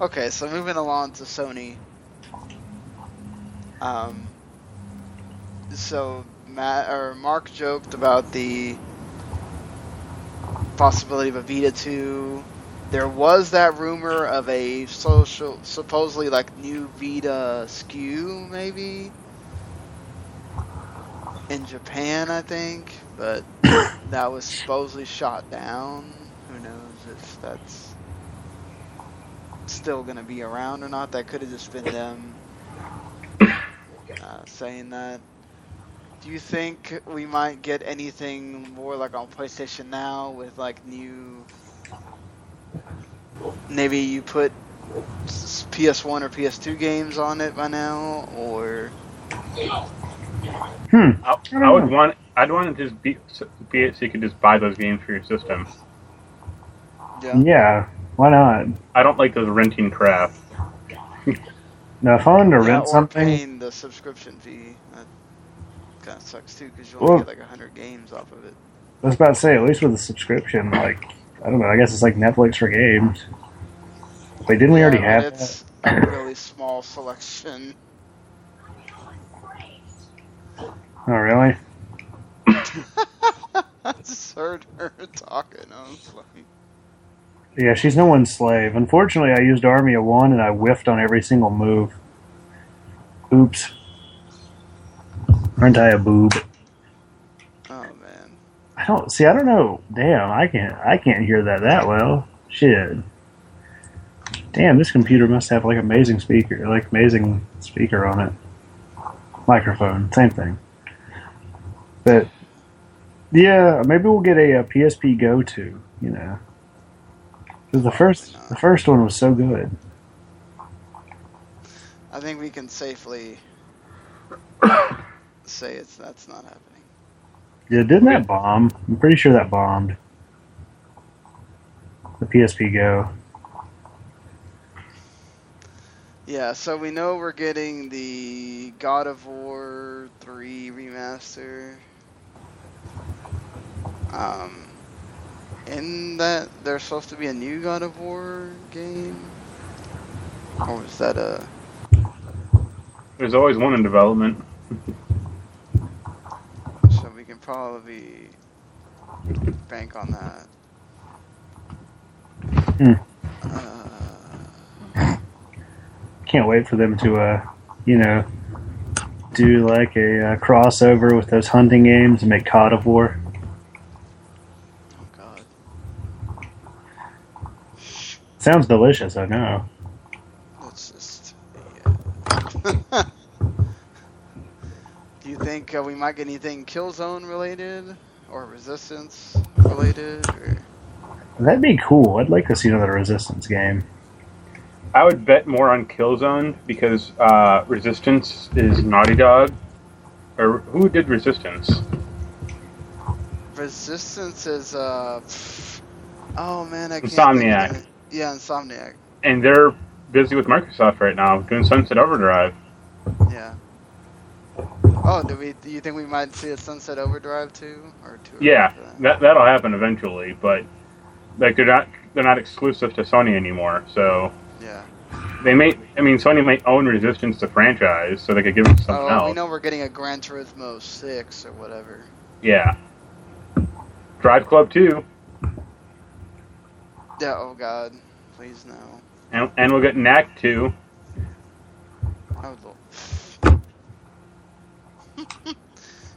okay, so moving along to Sony. Um, so Matt or Mark joked about the possibility of a Vita 2. There was that rumor of a social, supposedly like new Vita SKU, maybe in Japan, I think, but [COUGHS] that was supposedly shot down. Who knows if that's still going to be around or not? That could have just been them uh, saying that. Do you think we might get anything more like on PlayStation Now with like new? Maybe you put PS1 or PS2 games on it by now, or Hmm. I, I would want. I'd want to just be, be it so you could just buy those games for your system. yeah, Yeah. Why not? I don't like those renting crap. Now, if I wanted to Yeah, rent or something, paying the subscription fee. That kind of sucks too, because you Well- get like hundred games off of it. I was about to say, at least with a subscription, like, I don't know, I guess it's like Netflix for games. Wait, didn't we already have but that? it's a really small selection. Oh, really? I [LAUGHS] just heard her talking. I was like, Yeah, she's no one's slave. Unfortunately, I used Army of One and I whiffed on every single move. Oops. Aren't I a boob? oh man. I don't see. I don't know. Damn, I can't. I can't hear that that well. Shit. Damn, this computer must have like amazing speaker, like amazing speaker on it. Microphone, same thing. But yeah, maybe we'll get a, uh PSP Go to. You know, 'Cause the first the first one was so good. I think we can safely [COUGHS] say it's that's not happening. Yeah, didn't that bomb? I'm pretty sure that bombed. The PSP Go. Yeah, so we know we're getting the God of War 3 remaster. Um, in that there's supposed to be a new God of War game, or was that a? There's always one in development. So we can probably bank on that. Hmm. Uh, Can't wait for them to, uh, you know, do like a uh, crossover with those hunting games and make COD of War. oh God. Sounds delicious, I know. Let's just. Yeah. [LAUGHS] Do you think uh, we might get anything Killzone related or Resistance related? Or... That'd be cool. I'd like to see another Resistance game. I would bet more on Killzone because uh, Resistance is Naughty Dog. Or who did Resistance? Resistance is uh. Oh man, I can't. Insomniac. Yeah, Insomniac. And they're busy with Microsoft right now doing Sunset Overdrive. Yeah. Oh, do we? Do you think we might see a Sunset Overdrive too, or two? Yeah, that that'll happen eventually, but like they're not they're not exclusive to Sony anymore. So Yeah. they may I mean Sony might own Resistance the franchise, so they could give it something Oh, we know we're getting a Gran Turismo six or whatever. Yeah. Drive Club 2. Yeah, oh god. Please no. And, and we'll get Knack 2. I would love. [LAUGHS]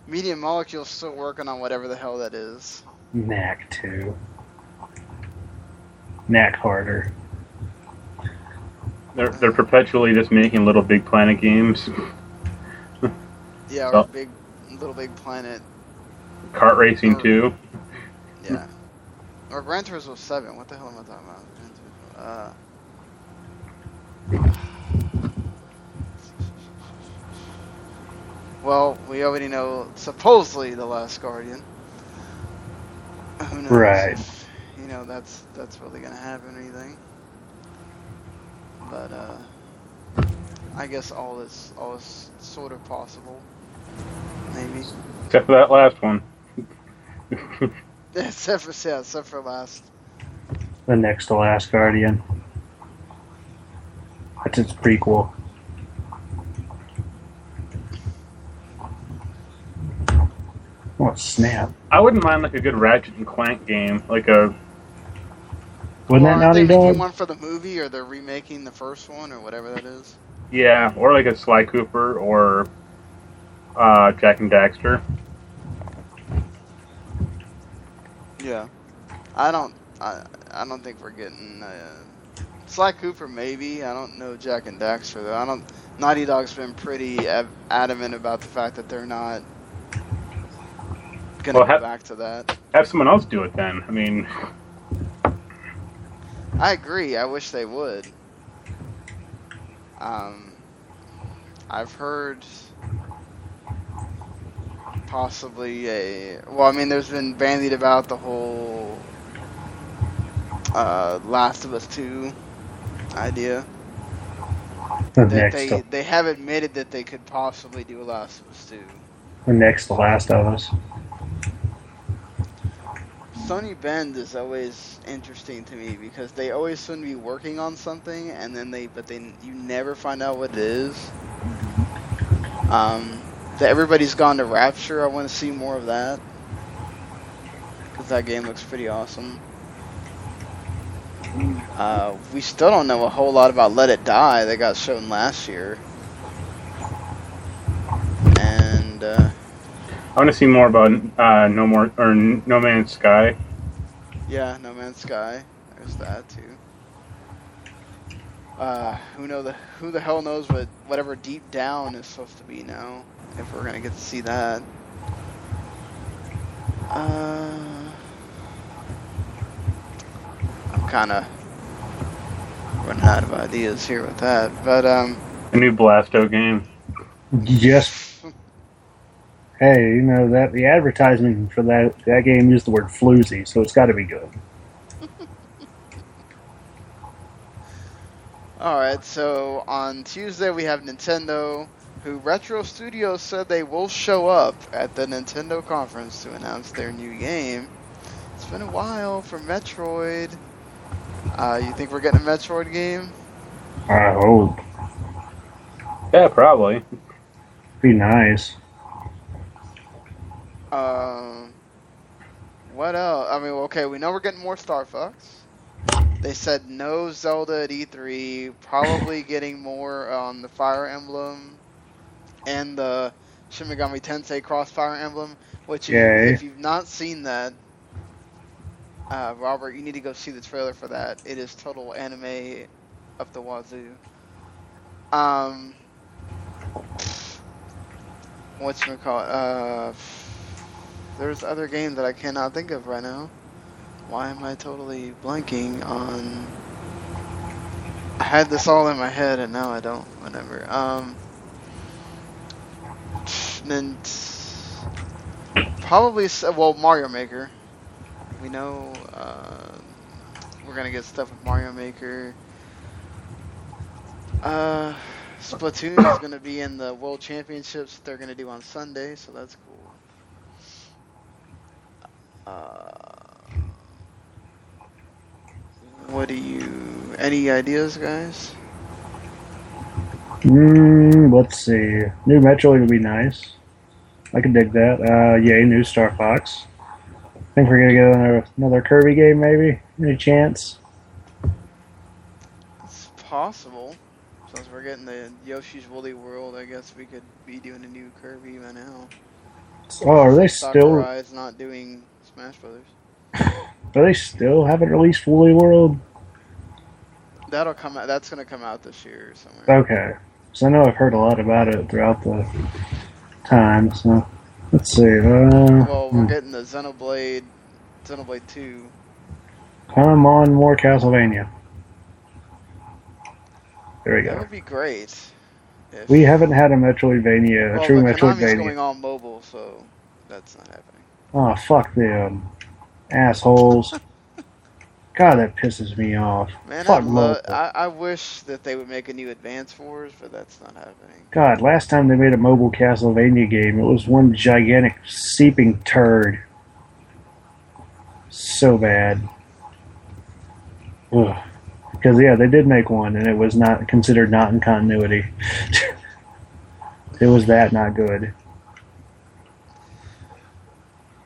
Media Molecule's still working on whatever the hell that is. Knack 2. Knack harder. They're, they're perpetually just making little Big Planet games. Yeah, or Big Little Big Planet. Kart Racing 2. Yeah. Or Gran Turismo 7. What the hell am I talking about? Turismo, Uh. Well, we already know supposedly the Last Guardian. Who knows Right. if, you know that's that's really gonna happen or anything. But uh, I guess all is all is sort of possible. Maybe. Except for that last one. [LAUGHS] [LAUGHS] except for yeah, except for last. The next to last Guardian. That's its prequel. Oh, snap. I wouldn't mind like a good Ratchet and Clank game, like a Wasn't Well, that aren't Naughty they Dog? one for the movie, or they're remaking the first one, or whatever that is? yeah, or like a Sly Cooper or uh, Jak and Daxter. Yeah. I don't. I I don't think we're getting. Uh, Sly Cooper maybe. I don't know Jak and Daxter though. I don't. Naughty Dog's been pretty adamant about the fact that they're not gonna Well, go back to that. Have someone else do it then. I mean, I agree. I wish they would. Um, I've heard possibly a. Well, I mean, there's been bandied about the whole uh, Last of Us Two idea. The That they to, they have admitted that they could possibly do a Last of Us Two. the next to Last of Us. Sony Bend is always interesting to me because they always seem to be working on something, and then they, but they, you never find out what it is. Um, that everybody's gone to Rapture. I want to see more of that because that game looks pretty awesome. Uh, we still don't know a whole lot about Let It Die that got shown last year, and uh, I want to see more about uh, No More or No Man's Sky. Yeah, No Man's Sky. There's that too. Uh, who know the who the hell knows what whatever Deep Down is supposed to be now? If we're gonna get to see that. Uh, I'm kind of running out of ideas here with that, but um, A new Blasto game. Yes. hey, you know that the advertisement for that that game used the word floozy, so it's got to be good. All right, so on Tuesday we have Nintendo, who Retro Studios said they will show up at the Nintendo conference to announce their new game. It's been a while for Metroid. Uh, you think we're getting a Metroid game? I hope Yeah, probably. be nice. Um, what else? I mean, okay, we know we're getting more Star Fox. They said no Zelda at E3. Probably [LAUGHS] getting more on the Fire Emblem and the Shin Megami Tensei Cross Fire Emblem. Which, if, if you've not seen that, uh, Robert, you need to go see the trailer for that. It is total anime up the wazoo. Um, what's it called? Uh, there's other games that I cannot think of right now. Why am I totally blanking on? I had this all in my head and now I don't. Whatever. Um. Then probably well Mario Maker. We know uh, we're gonna get stuff with Mario Maker. Uh, Splatoon is gonna be in the World Championships they're gonna do on Sunday, so that's cool. Uh, what do you? Any ideas, guys? Mm, let's see. New Metroid would be nice. I could dig that. Uh, yay, new Star Fox. I Think we're gonna get another, another Kirby game, maybe? Any chance? It's possible. Since we're getting the Yoshi's Woolly World, I guess we could be doing a new Kirby by now. Oh, are they still? Sakurai's not doing Smash Brothers. Do they still haven't released Woolly World? That'll come out. That's gonna come out this year somewhere. Okay, so I know I've heard a lot about it throughout the time. So let's see. Uh, Well, we're getting the Xenoblade, Xenoblade Two. come on, more Castlevania. There we go. That would be great. if- We haven't had a Metroidvania, a well, true but Konami's Metroidvania. going on mobile, so that's not happening. Oh, fuck them. Assholes. God, that pisses me off. Man, Fuck I, I I wish that they would make a new Advance Wars, but that's not happening. God, last time they made a mobile Castlevania game, it was one gigantic seeping turd. So bad. Ugh. Because, yeah, they did make one, and it was not considered not in continuity. [LAUGHS] it was that not good.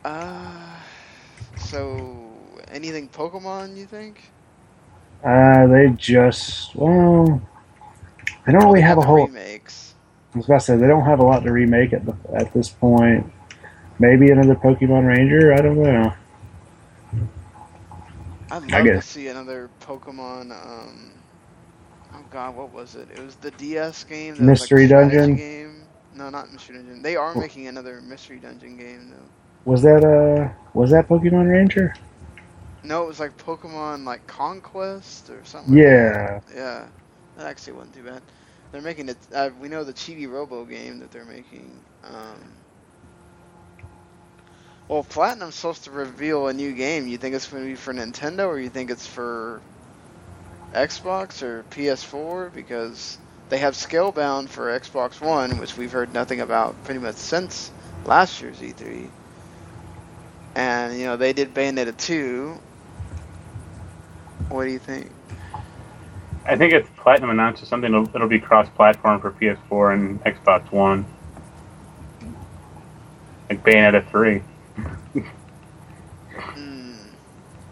Uh, so anything Pokemon? You think? Uh, they just, well, they don't really have a whole. remakes. I was about to say they don't have a lot to remake at the, at this point. Maybe another Pokemon Ranger. I don't know. I'd I love to see another Pokemon. Um, oh God, what was it? It was the DS game. was, like, Mystery Dungeon? Game. No, not Mystery Dungeon. They are making another Mystery Dungeon game though. Was that uh was that Pokemon Ranger? No, it was like Pokemon like Conquest or something. like Yeah. that. Yeah. That actually wasn't too bad. They're making it. Uh, we know the Chibi Robo game that they're making. Um, well, Platinum's supposed to reveal a new game. You think it's going to be for Nintendo, or you think it's for Xbox or PS4? Because they have Scalebound for Xbox One, which we've heard nothing about pretty much since last year's E3. And you know they did Bayonetta 2. What do you think? I think if Platinum announces something, it'll, it'll be cross-platform for PS4 and Xbox One, like Bayonetta 3. Hmm.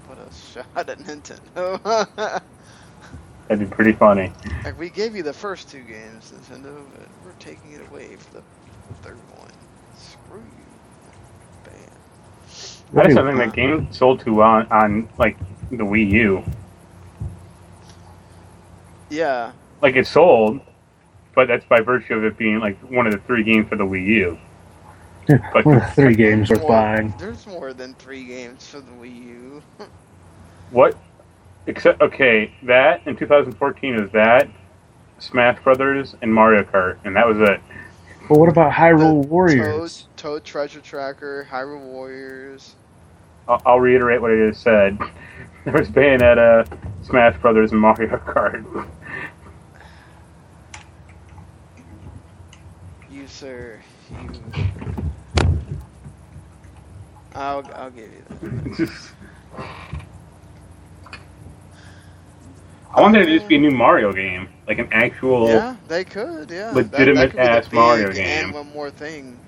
What a shot at Nintendo. [LAUGHS] That'd be pretty funny. like we gave you the first two games, Nintendo, but we're taking it away for the third one. Screw you. Bam. I just don't think that game sold too well on, on like the Wii U. Yeah. Like it sold, but that's by virtue of it being like one of the three games for the Wii U. But One the [LAUGHS] three games There's worth more- buying. There's more than three games for the Wii U. [LAUGHS] what? Except okay, that in 2014 was that Smash Brothers and Mario Kart, and that was it. But what about Hyrule Toad, Warriors? Toad Treasure Tracker, Hyrule Warriors. I'll, I'll reiterate what I just said. [LAUGHS] There was Bayonetta, Smash Brothers, and Mario Kart. You, sir. You. I'll, I'll give you that. [LAUGHS] I want there to just be a new Mario game, like an actual. Yeah, they could. Yeah, legitimate could be the ass Mario game. And one more thing,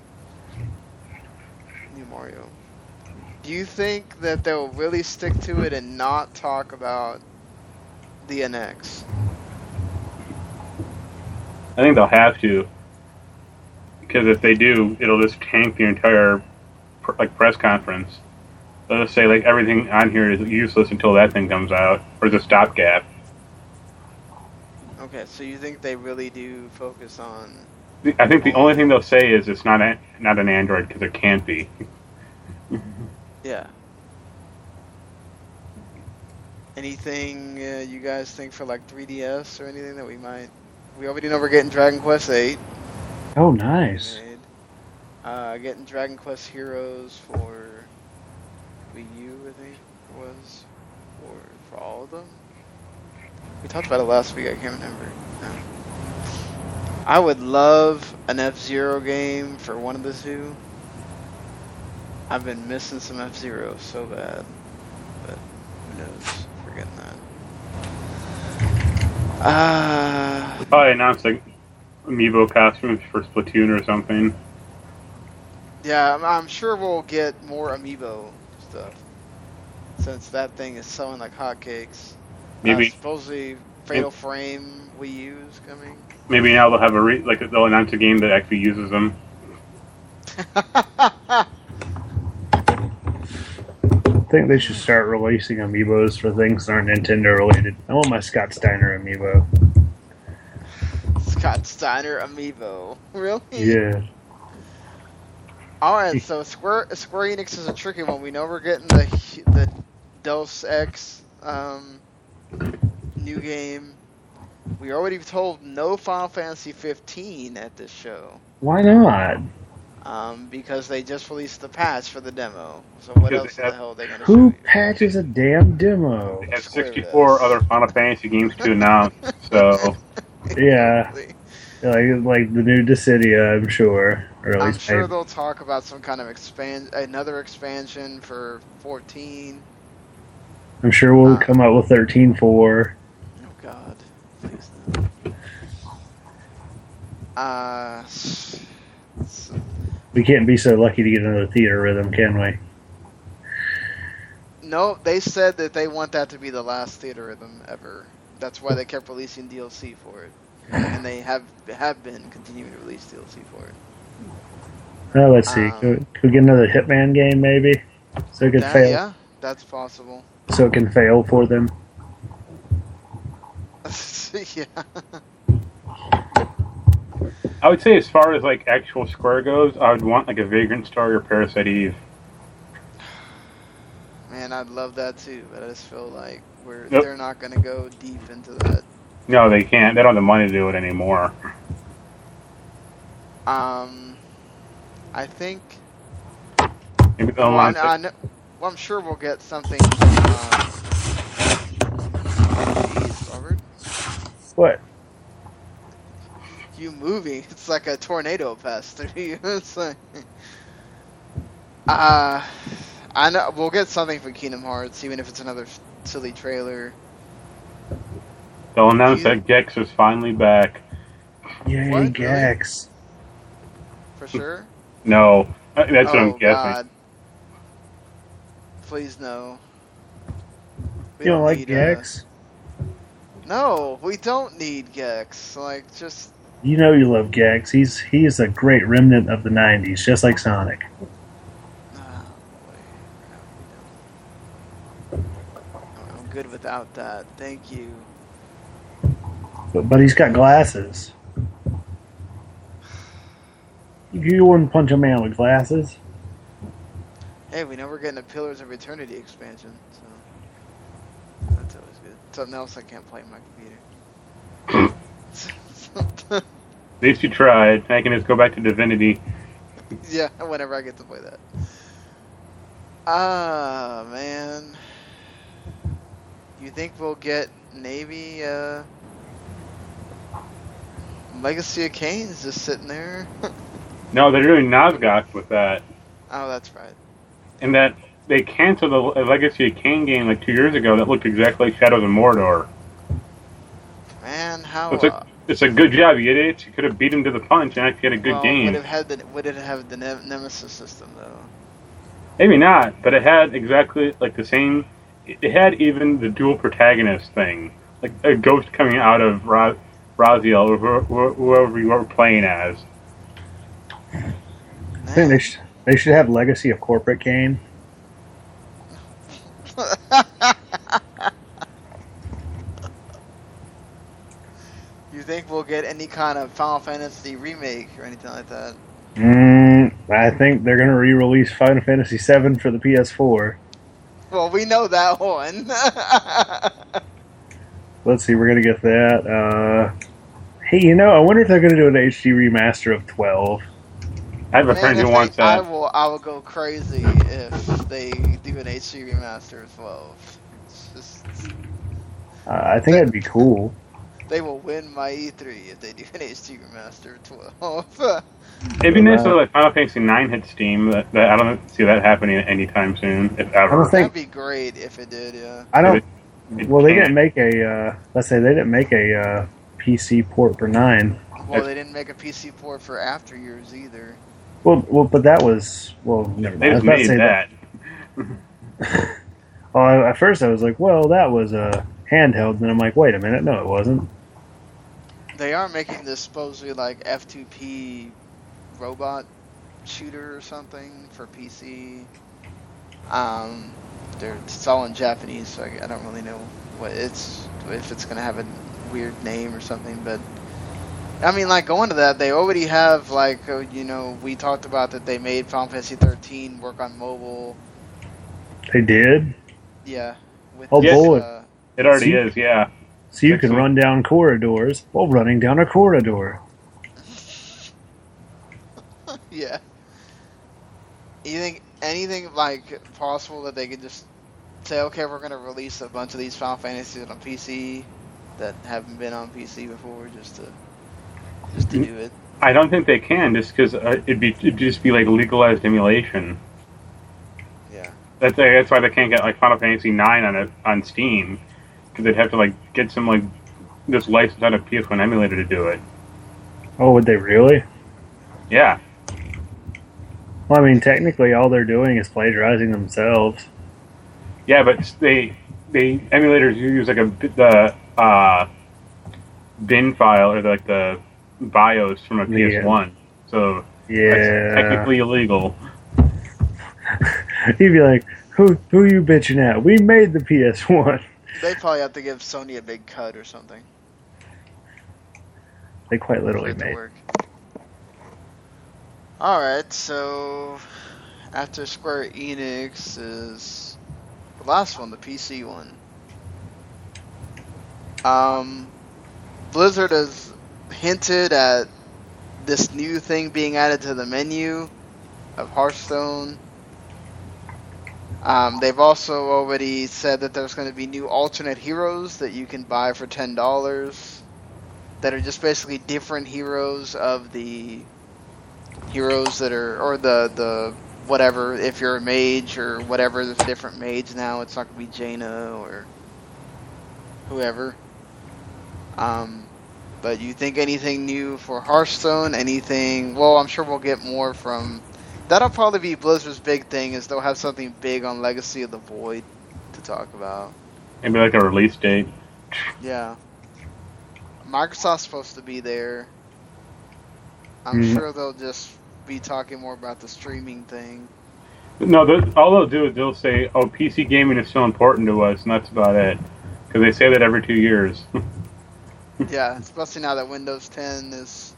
new Mario. Do you think that they'll really stick to it and not talk about the NX? I think they'll have to, because if they do, it'll just tank the entire like press conference. They'll just say like everything on here is useless until that thing comes out, or it's a stopgap. Okay, so you think they really do focus on? I think the only thing they'll say is it's not a, not an Android because it can't be. [LAUGHS] Yeah. Anything uh, you guys think for like 3DS or anything that we might? We already know we're getting Dragon Quest 8. Oh, nice. Uh, getting Dragon Quest Heroes for Wii U, I think it was, or for all of them. We talked about it last week. I can't remember. No. I would love an F Zero game for one of the two. I've been missing some F Zero so bad, but who knows? if that. Ah. Probably announced like amiibo costumes for Splatoon or something. Yeah, I'm, I'm sure we'll get more amiibo stuff since that thing is selling like hotcakes. Maybe uh, supposedly Fatal Frame Wii U's coming. Maybe now they'll have a re- like they'll announce a game that actually uses them. [LAUGHS] I think they should start releasing amiibos for things that aren't Nintendo related. I want my Scott Steiner amiibo. Scott Steiner Amiibo. [LAUGHS] Really? Yeah. All right, so Square Square Enix is a tricky one. We know we're getting the the Deus Ex um, new game. We already told no Final Fantasy 15 at this show Why not? Um, because they just released the patch for the demo. So what Because else they the hell are they gonna Who show you? patches a damn demo? They have 64 other Final Fantasy games to announce, so [LAUGHS] Yeah, like like the new Dissidia, I'm sure. Or at I'm least sure maybe- they'll talk about some kind of expand another expansion for 14. I'm sure we'll uh, come out with 13.4. Oh God, please no. Uh, s- We can't be so lucky to get another Theatrhythm, can we? no, they said that they want that to be the last Theatrhythm ever. That's why they kept releasing DLC for it, and they have have been continuing to release DLC for it. Oh, let's see. Um, could, could we get another Hitman game, maybe? So it could That- fail. yeah, that's possible. So it can fail for them. [LAUGHS] yeah. [LAUGHS] I would say as far as like actual Square goes, I would want like a Vagrant Story or Parasite Eve. Man, I'd love that too, but I just feel like we're Nope. they're not gonna go deep into that. No, they can't. They don't have the money to do it anymore. Um, I think. Maybe Well, I, announce I it. know, well, I'm sure we'll get something. Uh, Robert, What? You moving? [LAUGHS] It's like a tornado passed through you. it's like, uh, I know we'll get something for Kingdom Hearts, even if it's another silly trailer. They'll announce You- that Gex is finally back. Yay, What. Gex. For sure. [LAUGHS] No, that's what oh I'm guessing. God. Please no. We You don't like need, uh, Gex? no, we don't need Gex. Like, just You know you love Gex. He's he's a great remnant of the '90s, just like Sonic. I'm good without that. Thank you. But but he's got glasses. You wouldn't punch a man with glasses. Hey, we know we're getting a Pillars of Eternity expansion, so that's always good. Something else I can't play on my computer. [CLEARS THROAT] At least you tried. I can just go back to Divinity. [LAUGHS] yeah, whenever I get to play that. Ah, man. You think we'll get maybe uh Legacy of Kain's just sitting there? [LAUGHS] No, they're doing Nosgoth with that. oh, that's right. And that they canceled a Legacy of Kain game like two years ago that looked exactly like Shadows of Mordor. Man, how It's uh, it's a good job, you idiots. You could have beat him to the punch and actually had a good well, game. Would have had the would it have the ne- Nemesis system though? Maybe not, but it had exactly like the same. It had even the dual protagonist thing, like a ghost coming out of Ra- Raziel or who- whoever you were playing as. I think they should they should have Legacy of Corporate Kane. [LAUGHS] you think we'll get any kind of Final Fantasy remake or anything like that? Mm, I think they're gonna re-release Final Fantasy VII for the PS4. Well, we know that one. [LAUGHS] Let's see, we're gonna get that. Uh, hey, you know, I wonder if they're gonna do an HD remaster of 12. I have a Man, friend who they- wants I that. will. I will go crazy if they do an HD remaster as well. It's just, Uh, I think that'd be cool. They will win my E3 if they do an HD remaster of 12. It'd be nice if Uh, like Final Fantasy IX hit Steam. That, that I don't see that happening anytime soon, if I ever. don't think That'd be great if it did. Yeah. I don't. It Well, they can't. didn't make a. Uh, let's say they didn't make a uh, PC port for nine. Well, they didn't make a PC port for After Years either. Well, well, but that was well. Never They mind. I was just about to made say that. Well, [LAUGHS] at first I was like, well, that was a handheld, and I'm like, wait a minute, no, it wasn't. They are making this supposedly like F2P robot shooter or something for PC. Um, they're it's all in Japanese, so I, I don't really know what it's if it's gonna have a weird name or something. But I mean, like going to that, they already have like uh, you know we talked about that they made Final Fantasy 13 work on mobile. They did, Yeah. With Oh, this, boy. uh, It already is, yeah. So you can run down corridors while running down a corridor. [LAUGHS] yeah. You think anything like possible that they could just say, okay, we're gonna release a bunch of these Final Fantasies on PC that haven't been on PC before, just to just to Mm. do it. I don't think they can just because uh, it'd be it'd just be like legalized emulation. Yeah. That's that's why they can't get like Final Fantasy Nine on it on Steam because they'd have to like get some like this license out of PS1 emulator to do it. Oh, would they really? Yeah, Well, I mean, technically, all they're doing is plagiarizing themselves. yeah, but they they emulators use like a the uh, bin file or like the BIOS from a PS1, so that's Yeah. technically illegal. [LAUGHS] He'd be like, "Who, who you bitching at? We made the PS1." They probably have to give Sony a big cut or something. They quite literally it made. work. Alright, so after Square Enix is the last one, the PC one. Um, Blizzard has hinted at this new thing being added to the menu of Hearthstone. Um, they've also already said that there's going to be new alternate heroes that you can buy for ten dollars that are just basically different heroes of the heroes that are or the the whatever if you're a mage or whatever there's different mage now it's not gonna be Jaina or whoever. Um but you think anything new for Hearthstone? Anything well I'm sure we'll get more from that'll probably be Blizzard's big thing is they'll have something big on Legacy of the Void to talk about Maybe like a release date. yeah. Microsoft's supposed to be there. I'm Mhm. sure they'll just be talking more about the streaming thing. No, all they'll do is they'll say, "Oh, PC gaming is so important to us," and that's about it. Because they say that every two years. [LAUGHS] yeah, especially now that Windows 10 is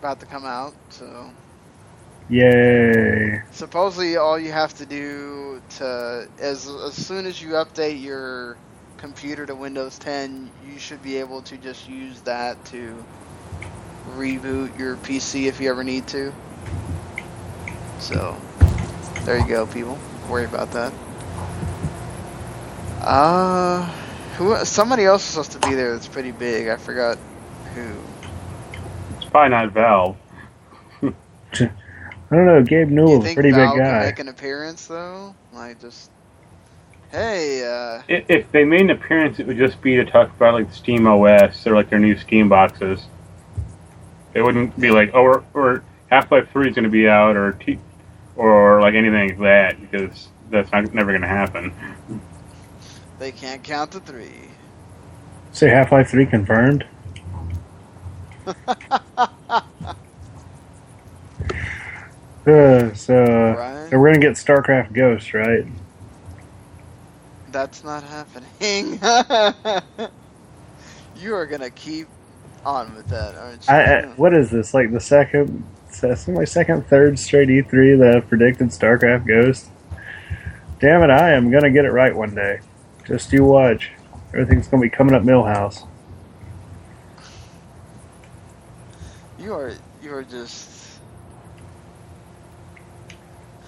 about to come out. So Yay! supposedly, all you have to do to as as soon as you update your computer to Windows 10, you should be able to just use that to reboot your PC if you ever need to. So, there you go, people. Worry about that. Uh, who? Somebody else is supposed to be there. That's pretty big. I forgot who. it's probably not Valve. [LAUGHS] I don't know. Gabe you Newell's a think pretty Valve big can guy. make an appearance though? Like just, hey, uh, I- If they made an appearance, it would just be to talk about like Steam OS or like their new Steam boxes. It wouldn't be like, oh, or, or Half Life Three is going to be out, or T, or like anything like that, because that's not never going to happen. they can't count to three. Say Half Life Three confirmed. [LAUGHS] Uh, so, Right. so we're gonna get StarCraft Ghost, right? That's not happening. [LAUGHS] you are gonna keep on with that, aren't you? I, I what is this? Like the second, something like second, third straight E3 that I've predicted StarCraft Ghost. Damn it! I am gonna get it right one day. Just you watch. Everything's gonna be coming up Millhouse. you are you are just.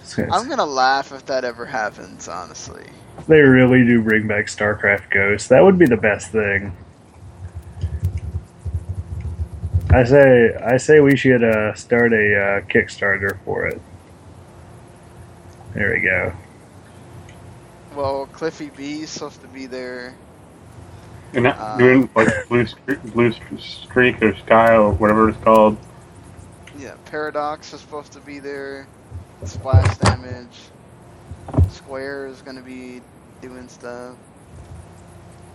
So I'm gonna laugh if that ever happens. Honestly, they really do bring back StarCraft Ghost. That would be the best thing. I say, I say we should uh, start a uh, Kickstarter for it. There we go. well, Cliffy B is supposed to be there. And not Uh. doing like blue Stre- blue streak or sky or whatever it's called. Yeah, Paradox is supposed to be there. Splash Damage. Square is gonna be doing stuff.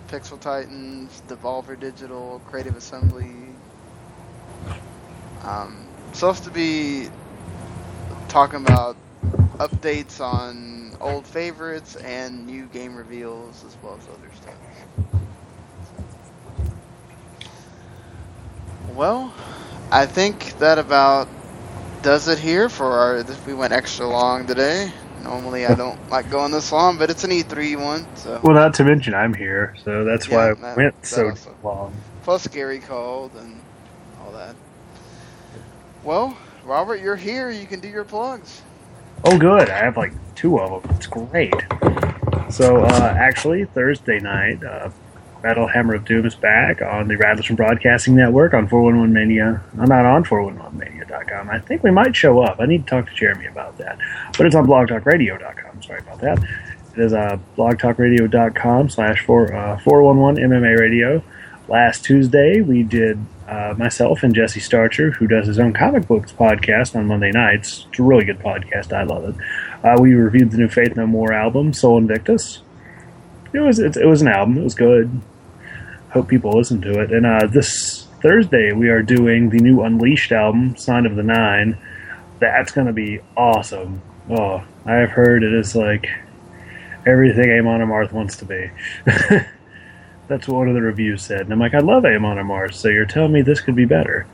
Pixel Titans, Devolver Digital, Creative Assembly. Um, supposed to be talking about updates on old favorites and new game reveals as well as other stuff. Well, I think that about does it here for our. We went extra long today. Normally I don't like going this long, but it's an E3 one, so. Well, not to mention I'm here, so that's Yeah, why that- went so also. long. Plus Gary called and all that. Well, Robert, you're here. You can do your plugs. Oh, good. I have like two of them. It's great. So, uh, actually, Thursday night, uh, Battle Hammer of Doom is back on the Radisson Broadcasting Network on 411 Mania. I'm not on 411mania.com. I think we might show up. I need to talk to Jeremy about that. But it's on blogtalkradio.com. Sorry about that. It is uh, blogtalkradio.com slash 411 MMA Radio. Last Tuesday, we did uh, myself and Jesse Starcher, who does his own comic books podcast on Monday nights. It's a really good podcast. I love it. Uh, we reviewed the new Faith No More album, Sol Invictus. It was it, it was an album. It was good. Hope people listen to it. And uh, this Thursday, we are doing the new Unleashed album, Sign of the Nine. That's to be awesome. Oh, I have heard it is like everything Amon Amarth wants to be. [LAUGHS] That's what one of the reviews said. And I'm like, I love Amon Amarth, so you're telling me this could be better.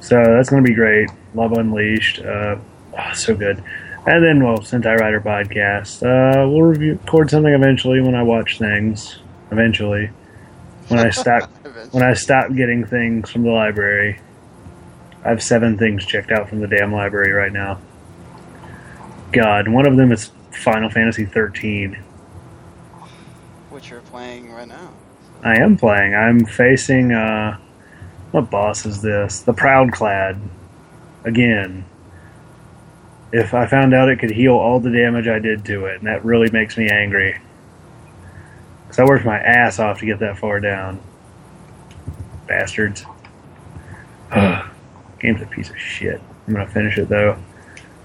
So that's going to be great. Love Unleashed. Uh, oh, so good. And then, well, Sentai Rider podcast. Uh, we'll review, record something eventually when I watch things. Eventually, when I stop [LAUGHS] when I stop getting things from the library. I have seven things checked out from the damn library right now. God, one of them is Final Fantasy 13. Which you're playing right now. I am playing. I'm facing uh what boss is this? The Proudclad. Again. If I found out it could heal all the damage I did to it, and that really makes me angry. Cause I worked my ass off to get that far down. Bastards. Game's a piece of shit. I'm gonna finish it though.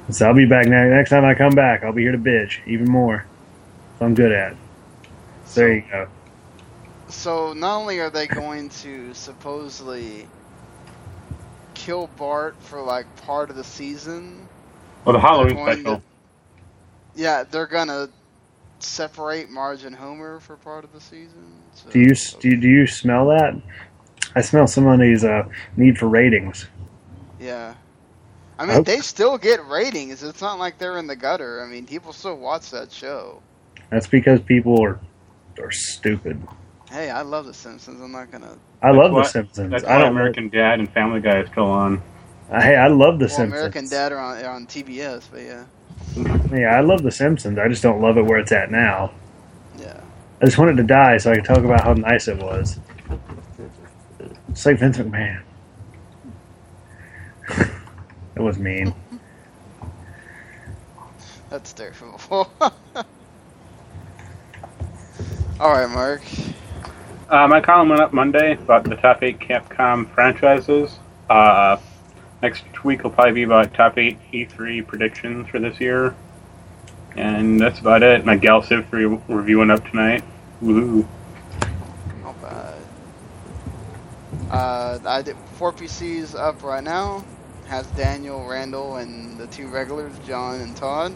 So I'll be back ne- next time I come back. I'll be here to bitch even more. So I'm good at. There you go. So not only are they going to supposedly kill Bart for like part of the season, Well, the Halloween They're going special. to- yeah, they're gonna separate Marge and Homer for part of the season. So, Do you do you, do you smell that? I smell somebody's uh, need for ratings. Yeah. I mean, Hope- they still get ratings. It's not like they're in the gutter. I mean, people still watch that show. That's because people are are stupid. Hey, I love The Simpsons. I'm not gonna. I love why- The Simpsons. That's I why don't American Dad and Family Guy is still on. Know. Hey, I love The well, Simpsons. American Dad are on, are on TBS, but yeah, Yeah, I love The Simpsons. I just don't love it where it's at now. yeah. I just wanted to die so I could talk about how nice it was. It's like Vince McMahon. [LAUGHS] that was mean. That's terrible. [LAUGHS] All right, Mark. Uh, my column went up Monday about the top eight Capcom franchises. Uh, next week will probably be about top eight E3 predictions for this year. And that's about it. My Gal Civ 3 review went up tonight. Woohoo. Not bad. Uh, I did four PCs up right now. Has Daniel, Randall, and the two regulars, John and Todd.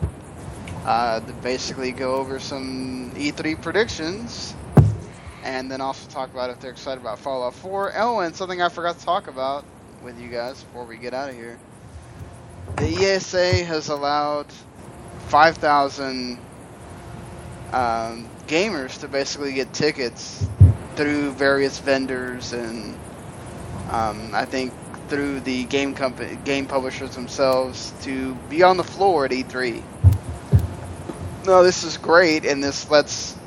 Uh, to basically go over some E3 predictions, and then also talk about if they're excited about Fallout 4. Oh, and something I forgot to talk about with you guys before we get out of here. The ESA has allowed 5,000 um, gamers to basically get tickets through various vendors and um, I think through the game company, game publishers themselves to be on the floor at E3. No, this is great, and this lets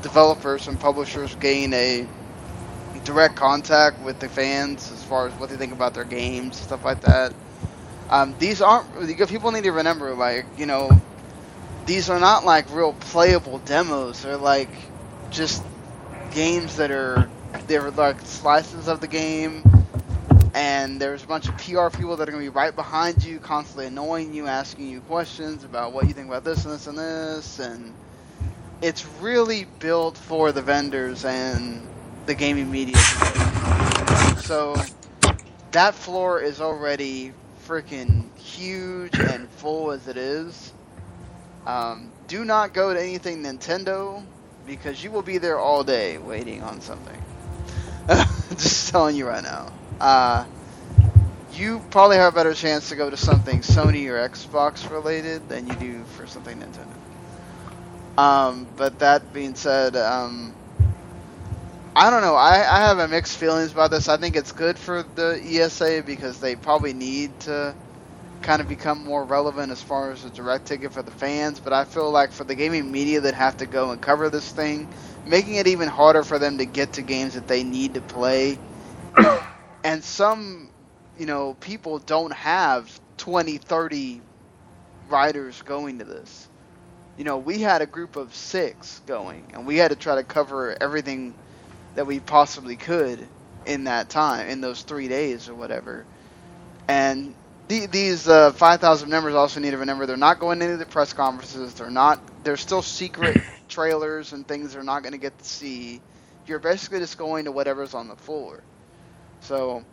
developers and publishers gain a direct contact with the fans far as what they think about their games, stuff like that. Um, these aren't people need to remember, like you know, these are not like real playable demos. They're like just games that are they're like slices of the game, and there's a bunch of PR people that are gonna be right behind you, constantly annoying you, asking you questions about what you think about this and this and this, and it's really built for the vendors and the gaming media. So that floor is already freaking huge and full as it is. Um, do not go to anything Nintendo because you will be there all day waiting on something. [LAUGHS] Just telling you right now. Uh, you probably have a better chance to go to something Sony or Xbox related than you do for something Nintendo. Um, but that being said, um, I don't know. I, I have a mixed feelings about this. I think it's good for the ESA because they probably need to kind of become more relevant as far as a direct ticket for the fans. But I feel like for the gaming media that have to go and cover this thing, making it even harder for them to get to games that they need to play. [COUGHS] and some, you know, people don't have 20, 30 riders going to this. You know, we had a group of six going, and we had to try to cover everything that we possibly could in that time, in those three days or whatever. And the, these uh, 5,000 members also need to remember they're not going to any of the press conferences. They're not. They're still secret [LAUGHS] trailers and things they're not going to get to see. You're basically just going to whatever's on the floor. So,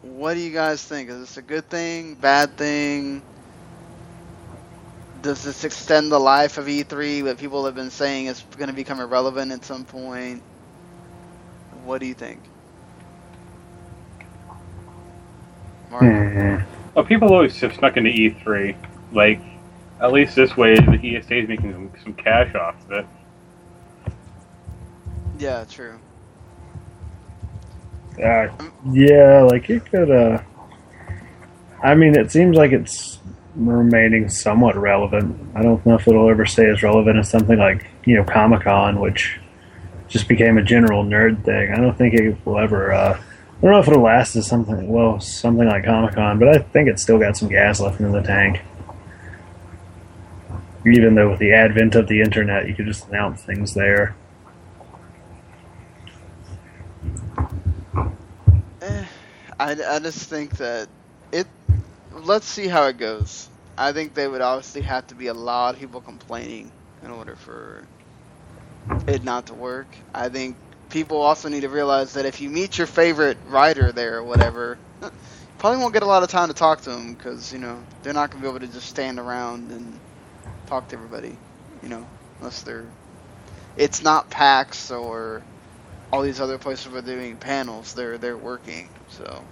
what do you guys think? Is this a good thing? Bad thing? Does this extend the life of E3? What people have been saying is going to become irrelevant at some point. What do you think? Mark? Well, people always have snuck into E3. Like, at least this way, the ESA is making some, some cash off of it. Yeah, true. Uh, yeah, like it could. Uh, I mean, it seems like it's remaining somewhat relevant. I don't know if it'll ever stay as relevant as something like you know Comic Con, which just became a general nerd thing. I don't think it will ever. Uh, I don't know if it'll last as something well something like Comic Con, but I think it's still got some gas left in the tank. Even though with the advent of the internet, you could just announce things there. Eh, I, I just think that it. Let's see how it goes. I think they would obviously have to be a lot of people complaining in order for it not to work. I think people also need to realize that if you meet your favorite writer there or whatever, [LAUGHS] you probably won't get a lot of time to talk to them because you know they're not gonna be able to just stand around and talk to everybody. You know, unless they're. It's not PAX or all these other places where they're doing panels. They're they're working. So.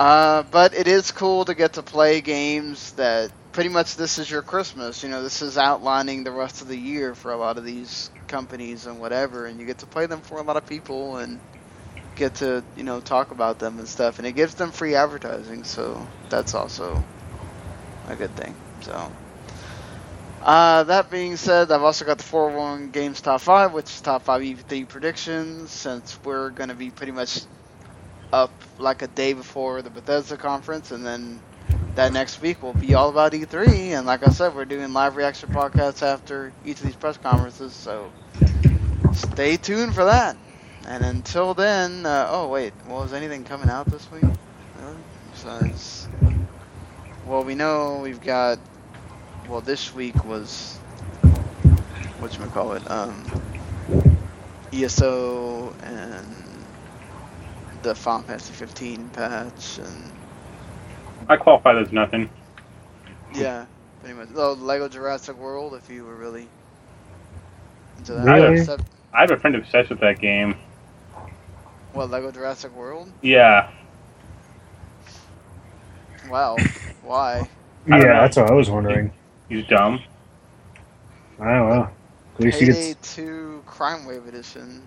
Uh, but it is cool to get to play games that pretty much this is your Christmas. You know, this is outlining the rest of the year for a lot of these companies and whatever, and you get to play them for a lot of people and get to you know talk about them and stuff, and it gives them free advertising. So that's also a good thing. So. Uh, that being said, I've also got the 401 Games Top 5, which is top 5 E3 predictions, since we're going to be pretty much up like a day before the Bethesda conference, and then that next week will be all about E3. And like I said, we're doing live reaction podcasts after each of these press conferences, so stay tuned for that. And until then, uh, oh wait, well, anything coming out this week? Besides, well, we know we've got. Well, this week was what you call it, um, ESO and the Final Fantasy 15 patch, and I qualify as nothing. yeah, pretty much. Oh, Lego Jurassic World, if you were really into that. Really? Except- I have a friend obsessed with that game. what Lego Jurassic World? Yeah. Wow, [LAUGHS] why? Yeah, know. that's what I was wondering. He's dumb. I don't know. At least you Payday get 2 Crime Wave Edition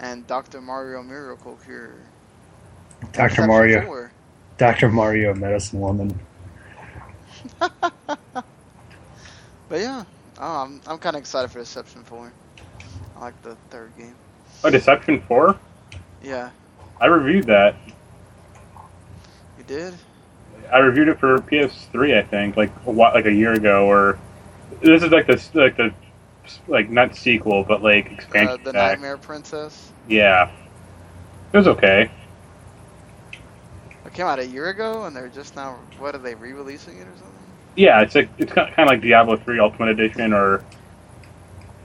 and Dr. Mario Miracle Cure. Dr. Mario, 4. Dr. Mario, Medicine Woman. [LAUGHS] But yeah, oh, I'm I'm kind of excited for Deception 4. I like the third game. Oh, Deception 4? Yeah, I reviewed that. you did. I reviewed it for PS3, I think, like a, whi- like a year ago, or this is like the like the like not sequel, but like Uh, expansion the pack. Nightmare Princess. Yeah, it was okay. Came out a year ago, and they're just now. What are they re-releasing it or something? Yeah, it's like it's kind of like Diablo three Ultimate Edition, or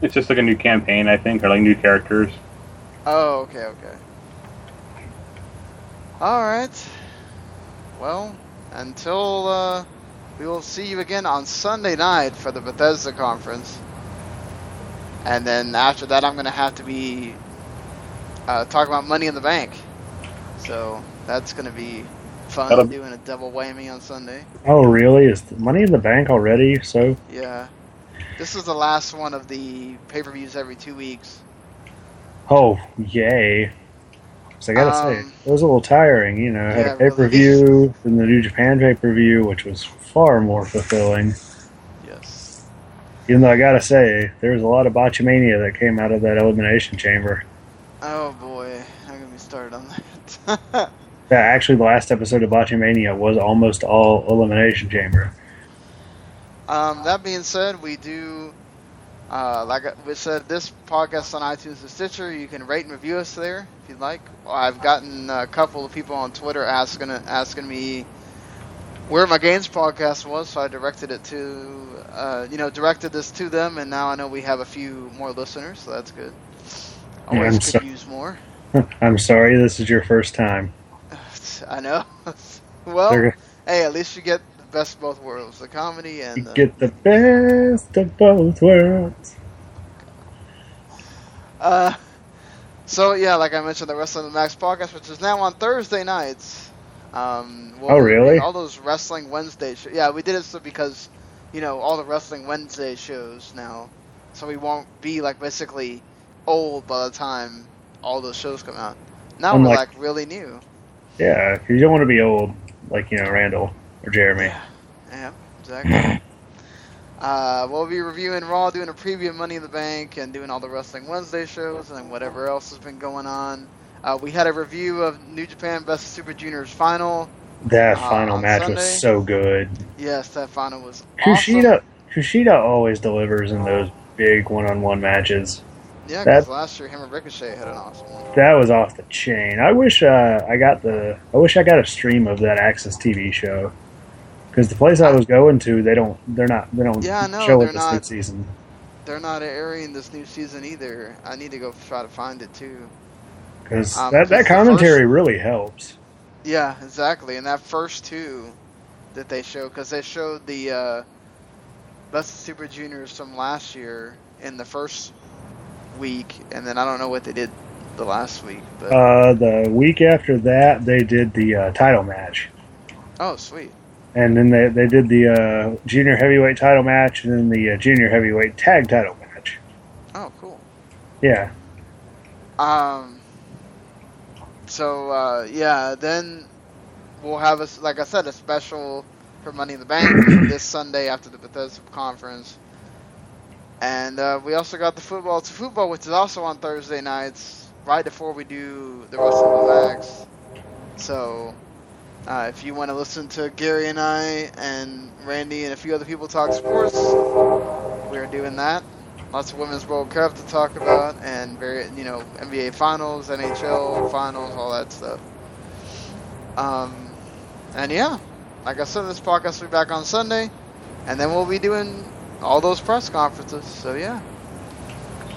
it's just like a new campaign, I think, or like new characters. Oh, okay, okay. All right. Well, until uh, we will see you again on Sunday night for the Bethesda conference, and then after that, I'm gonna have to be uh, talking about Money in the Bank. So that's gonna be fun That'll- doing a double whammy on Sunday. Oh, really? Is the money in the bank already? So Yeah. This is the last one of the pay-per-views every two weeks. Oh, yay. So I gotta say, Um, it was a little tiring, you know. I had yeah, a pay per view, then the New Japan pay per view, which was far more fulfilling. Yes. Even though I gotta say, there was a lot of botchamania that came out of that elimination chamber. Oh boy, I'm gonna be started on that. [LAUGHS] Actually, the last episode of Botchamania was almost all elimination chamber. Um, that being said, we do, uh, like we said, this podcast on iTunes and Stitcher. You can rate and review us there if you'd like. I've gotten a couple of people on Twitter asking asking me where my games podcast was, so I directed it to, uh, you know, directed this to them, and now I know we have a few more listeners, so that's good. Always I'm could so- use more. [LAUGHS] I'm sorry, this is your first time. I know. [LAUGHS] well, They're- hey, at least you get the best of both worlds: the comedy and the get the best of both worlds. Uh, so yeah, like I mentioned, the Wrestling the Max podcast, which is now on Thursday nights. Um, we'll Oh, really? All those Wrestling Wednesday shows. Yeah, we did it so because, you know, all the Wrestling Wednesday shows now, so we won't be like basically old by the time all those shows come out. Now we're Unlike- like really new. Yeah, 'cause you don't want to be old like, you know, Randall or Jeremy. Yeah, exactly. [LAUGHS] Uh, we'll be reviewing Raw, doing a preview of Money in the Bank, and doing all the Wrestling Wednesday shows and whatever else has been going on. Uh, we had a review of New Japan Best Super Juniors final. That Uh, final match Sunday? was so good. Yes, that final was Kushida awesome. Kushida always delivers in those big one-on-one matches. Yeah, because last year him and Ricochet had an awesome one. That was off the chain. I wish uh, I got the I wish I got a stream of that Access TV show because the place I was going to they don't they're not they don't Yeah, no, show they're it this not. new season They're not airing this new season either. I need to go try to find it too. because Um, that that commentary really helps. Yeah, exactly. And that first two that they showed, because they showed the uh, Best of Super Juniors from last year in the first week, and then I don't know what they did the last week. But Uh, the week after that they did the uh, title match. oh, sweet. And then they, they did the uh, junior heavyweight title match, and then the uh, junior heavyweight tag title match. Oh, cool. Yeah, Um. So uh, yeah, then we'll have a like I said a special for Money in the Bank [COUGHS] this Sunday after the Bethesda conference, and uh, we also got the football to football, which is also on Thursday nights, right before we do the Wrestling with Max. So. Uh, if you want to listen to Gary and I and Randy and a few other people talk sports, we're doing that lots of women's World Cup to talk about, and very you know NBA Finals, NHL Finals, all that stuff. Um, and yeah, like I said, this podcast will be back on Sunday, and then we'll be doing all those press conferences. So yeah.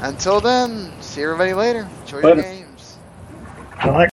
Until then, see everybody later. Enjoy your games. I like